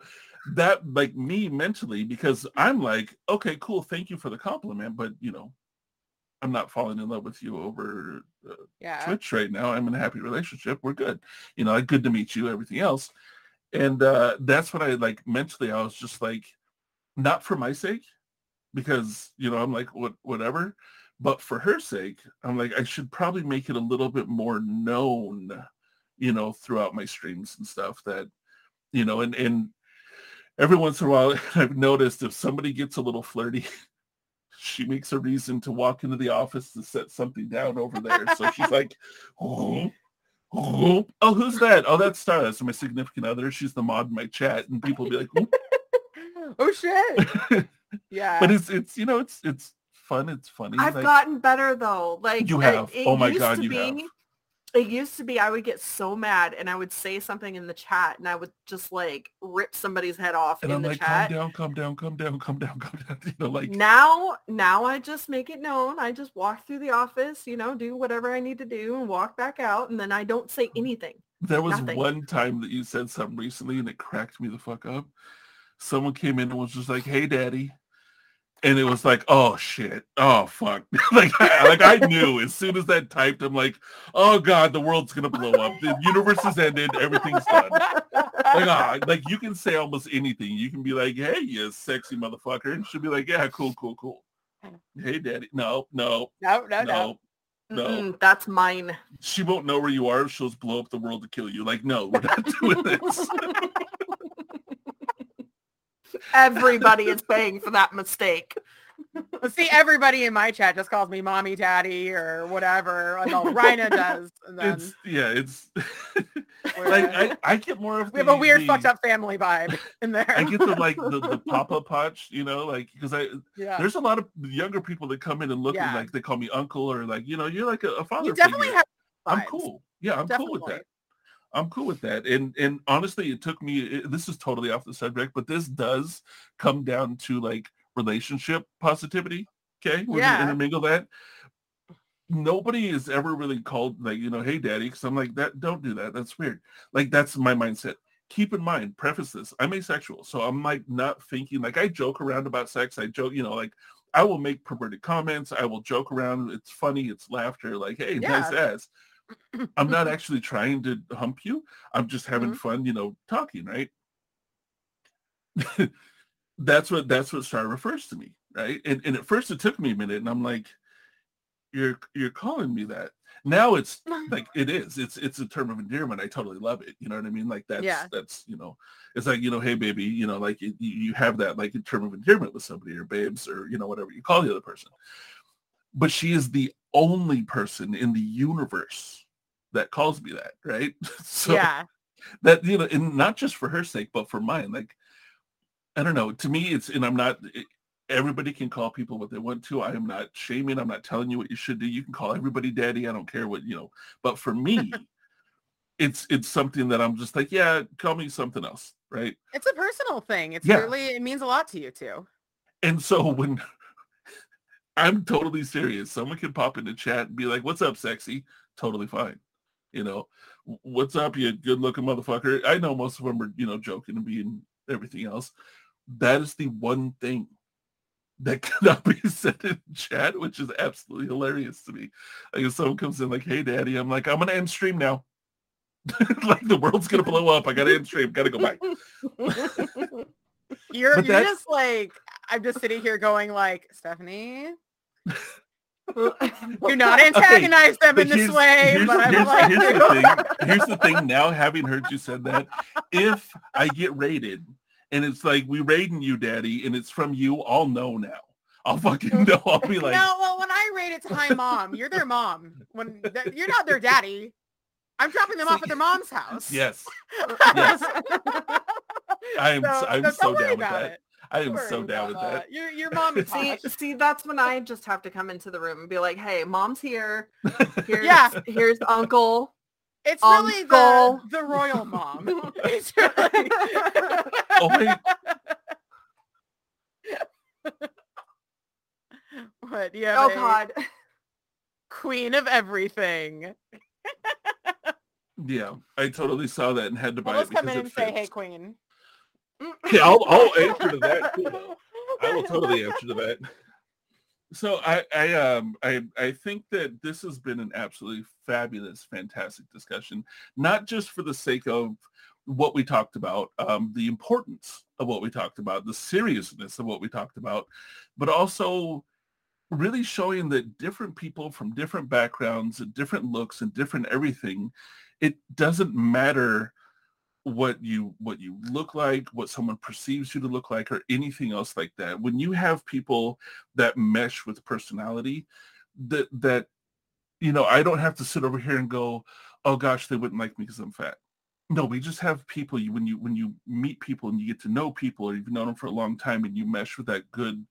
that like me mentally because I'm like, okay, cool, thank you for the compliment, but you know, I'm not falling in love with you over Yeah. Twitch right now. I'm in a happy relationship. We're good. You know, good to meet you, everything else. And uh that's what I like mentally I was just like not for my sake because, you know, I'm like what whatever, but for her sake, I'm like I should probably make it a little bit more known, you know, throughout my streams and stuff that you know, and and every once in a while I've noticed if somebody gets a little flirty she makes a reason to walk into the office to set something down over there. So she's like, oh. oh, oh, oh, who's that? Oh, that's Star. That's my significant other. She's the mod in my chat, and people be like, "Ooh." oh shit. Yeah. but it's it's you know it's it's fun. It's funny. I've like, gotten better though. Like You it- have. it Oh my God, to you be- have. It used to be I would get so mad and I would say something in the chat and I would just like rip somebody's head off and in I'm the like, chat. calm down, calm down, calm down, calm down, calm down. You know, like Now, now I just make it known. I just walk through the office, you know, do whatever I need to do and walk back out and then I don't say mm. anything. There was Nothing. one time that you said something recently and it cracked me the fuck up. Someone came in and was just like, "Hey, daddy," and it was like, "Oh shit, oh fuck!" like, I, like I knew as soon as that typed, I'm like, "Oh god, the world's gonna blow up. The universe has ended. Everything's done." Like, ah, like you can say almost anything. You can be like, "Hey, you sexy motherfucker," and she'll be like, "Yeah, cool, cool, cool." Hey, daddy. No, no, no, no, no. no. Mm-mm, that's mine. she won't know where you are. She'll just blow up the world to kill you. Like, no, we're not doing this. Everybody is paying for that mistake. See, everybody in my chat just calls me mommy, daddy, or whatever. Like, oh, Rhina does. And then it's yeah, it's like I, I get more of we have a weird the- fucked up family vibe in there. I get the like the, the papa Poch, you know, like because I yeah. there's a lot of younger people that come in and look Yeah. and like they call me uncle or like you know you're like a, a father You definitely figure. have I'm cool. Yeah, I'm cool with that. I'm cool with that. And and honestly, it took me. It, this is totally off the subject, but this does come down to like relationship positivity. Okay, we're Yeah. gonna intermingle that. Nobody has ever really called like you know, hey, daddy, because I'm like that. Don't do that. That's weird. Like that's my mindset. Keep in mind, preface this. I'm asexual, so I'm like not thinking like I joke around about sex. I joke, you know, like I will make perverted comments. I will joke around. It's funny. It's laughter. Like, hey, nice ass. I'm not actually trying to hump you. I'm just having Mhm. fun, you know, talking, right? that's what that's what Star refers to me, right? And and at first it took me a minute, and I'm like, you're you're calling me that. Now it's like it is. It's it's a term of endearment. I totally love it. You know what I mean? Like that's Yeah. that's you know, it's like you know, hey baby, you know, like you, you have that like a term of endearment with somebody or babes or you know whatever you call the other person. But she is the only person in the universe that calls me that, right? so yeah. that you know, and not just for her sake, but for mine. Like I don't know. To me, it's and I'm not. It, everybody can call people what they want to. I am not shaming. I'm not telling you what you should do. You can call everybody daddy. I don't care what you know. But for me, it's it's something that I'm just like, yeah, call me something else, right? It's a personal thing. It's Yeah. really it means a lot to you too. And so when I'm totally serious, someone can pop in the chat and be like, "What's up, sexy?" Totally fine. You know, "What's up, you good-looking motherfucker?" I know most of them are, you know, joking and being everything else. That is the one thing that cannot be said in chat, which is absolutely hilarious to me. Like if someone comes in like, "Hey, daddy," I'm like, "I'm gonna end stream now." like the world's gonna blow up. I gotta end stream. Gotta go back. You're But you're just like I'm just sitting here going like, Stephanie, do not antagonize them in this way. here's- but I'm here's- like, here's the thing. Here's the thing. Now, having heard you said that, if I get raided and it's like we raiding you, daddy, and it's from you, I'll know now. I'll fucking mm. know. I'll be like, no, well, when I raid, it's hi mom, you're their mom. When th- you're not their daddy, I'm dropping them off at their mom's house. yes, yes. I am. So- I'm so so down with that. it. I am so down with that. Your your mommy See, see, that's when I just have to come into the room and be like, "Hey, mom's here. Here's, Yeah. here's uncle." It's really the the royal mom. It's really... Oh, wait. what? Yeah. Oh God. Queen of everything. Yeah, I totally saw that and had to buy Well, it let's come because in it and say, "Hey, Queen." Yeah, I'll, I'll answer to that too. though. I will totally answer to that. So I, I, um, I, I think that this has been an absolutely fabulous, fantastic discussion, not just for the sake of what we talked about, um, the importance of what we talked about, the seriousness of what we talked about, but also really showing that different people from different backgrounds and different looks and different everything, it doesn't matter what you what you look like, what someone perceives you to look like, or anything else like that. When you have people that mesh with personality, that that you know, I don't have to sit over here and go, oh gosh, they wouldn't like me because I'm fat. No, we just have people. You when you when you meet people and you get to know people, or you've known them for a long time, and you mesh with that good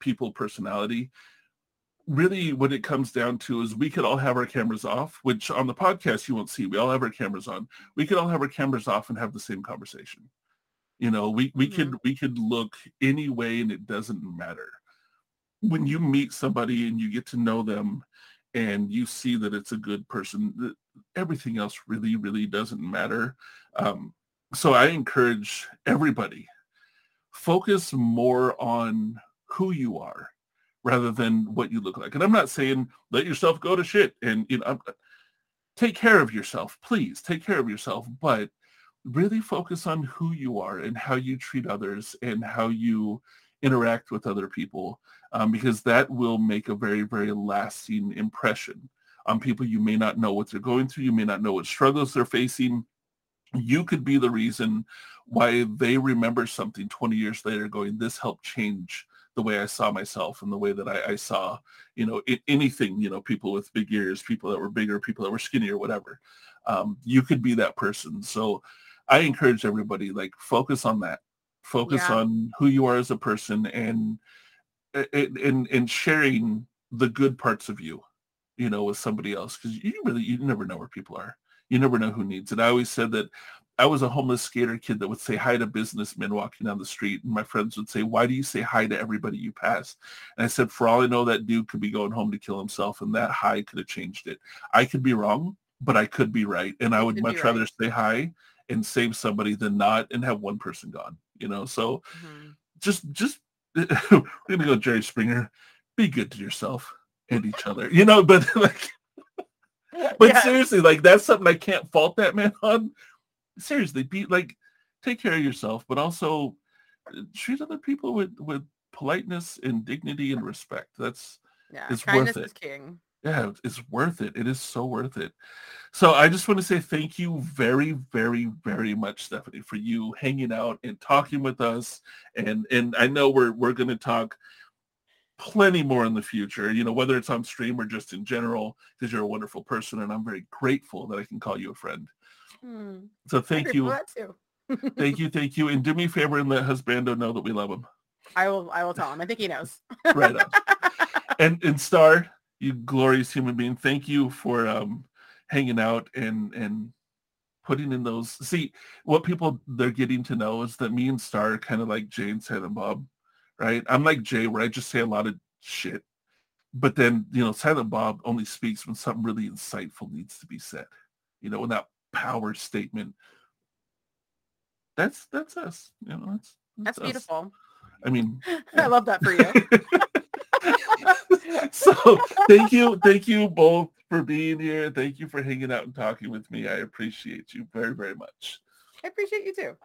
people personality. Really, what it comes down to is we could all have our cameras off, which on the podcast you won't see. We all have our cameras on we could all have our cameras off and have the same conversation. You know, we we could we could look any way and it doesn't matter. When you meet somebody and you get to know them and you see that it's a good person, everything else really, really doesn't matter. Um, so I encourage everybody, focus more on who you are rather than what you look like. And I'm not saying let yourself go to shit and you know I'm, take care of yourself, please take care of yourself, but really focus on who you are and how you treat others and how you interact with other people um, because that will make a very, very lasting impression on people. You may not know what they're going through. You may not know what struggles they're facing. You could be the reason why they remember something 20 years later going, this helped change the way I saw myself and the way that I, I saw, you know, anything, you know, people with big ears, people that were bigger, people that were skinnier, whatever. Um, you could be that person. So I encourage everybody, like, focus on that. Focus Yeah. on who you are as a person and and and sharing the good parts of you, you know, with somebody else because you really you never know where people are. You never know who needs it. I always said that I was a homeless skater kid that would say hi to businessmen walking down the street, and my friends would say, "Why do you say hi to everybody you pass?" And I said, "For all I know, that dude could be going home to kill himself, and that hi could have changed it. I could be wrong, but I could be right, and I would much rather say hi and save somebody than not and have one person gone. You know, so Mhm. just just we're gonna go Jerry Springer. Be good to yourself and each other. You know, but like but Yeah. seriously, like that's something I can't fault that man on. Seriously, be like take care of yourself, but also uh, treat other people with with politeness and dignity and respect. That's Yeah, It's kindness worth is king. yeah, it's worth it. It is so worth it. So I just want to say thank you very, very, very much, Stephanie, for you hanging out and talking with us. And and I know we're we're going to talk plenty more in the future. You know, whether it's on stream or just in general, because you're a wonderful person, and I'm very grateful that I can call you a friend. Hmm. So thank you, for that too. thank you, thank you, and do me a favor and let husbando know that we love him. I will. I will tell him. I think he knows. Right on. and and Star, you glorious human being, thank you for um hanging out and and putting in those see what people they're getting to know is that me and Star are kind of like Jay and Silent Bob, right? I'm like Jay where I just say a lot of shit. But then, you know, Silent Bob only speaks when something really insightful needs to be said. You know, when that power statement. That's that's us. You know, that's That's us. beautiful. I mean, I love that for you. so thank you thank you both for being here thank you for hanging out and talking with me i appreciate you very very much I appreciate you too.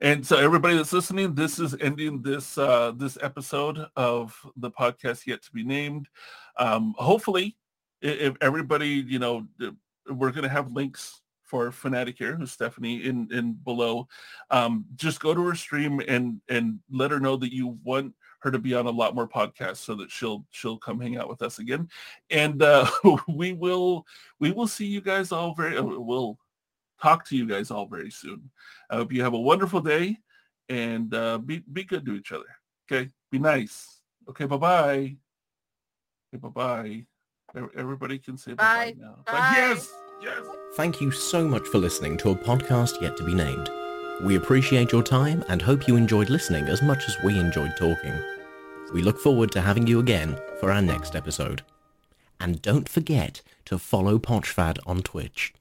and so everybody that's listening this is ending this uh this episode of the podcast yet to be named um hopefully if everybody you know we're going to have links for Fanaticure who's stephanie in in below um just go to her stream and and let her know that you want her to be on a lot more podcasts so that she'll she'll come hang out with us again and uh we will we will see you guys all very uh, we'll talk to you guys all very soon i hope you have a wonderful day and uh, be be good to each other. Okay, be nice. Okay, bye bye. Okay, bye bye. Everybody can say bye, Bye. now. Bye. yes, Thank you so much for listening to a podcast yet to be named. We appreciate your time and hope you enjoyed listening as much as we enjoyed talking. We look forward to having you again for our next episode. And don't forget to follow Pochfad on Twitch.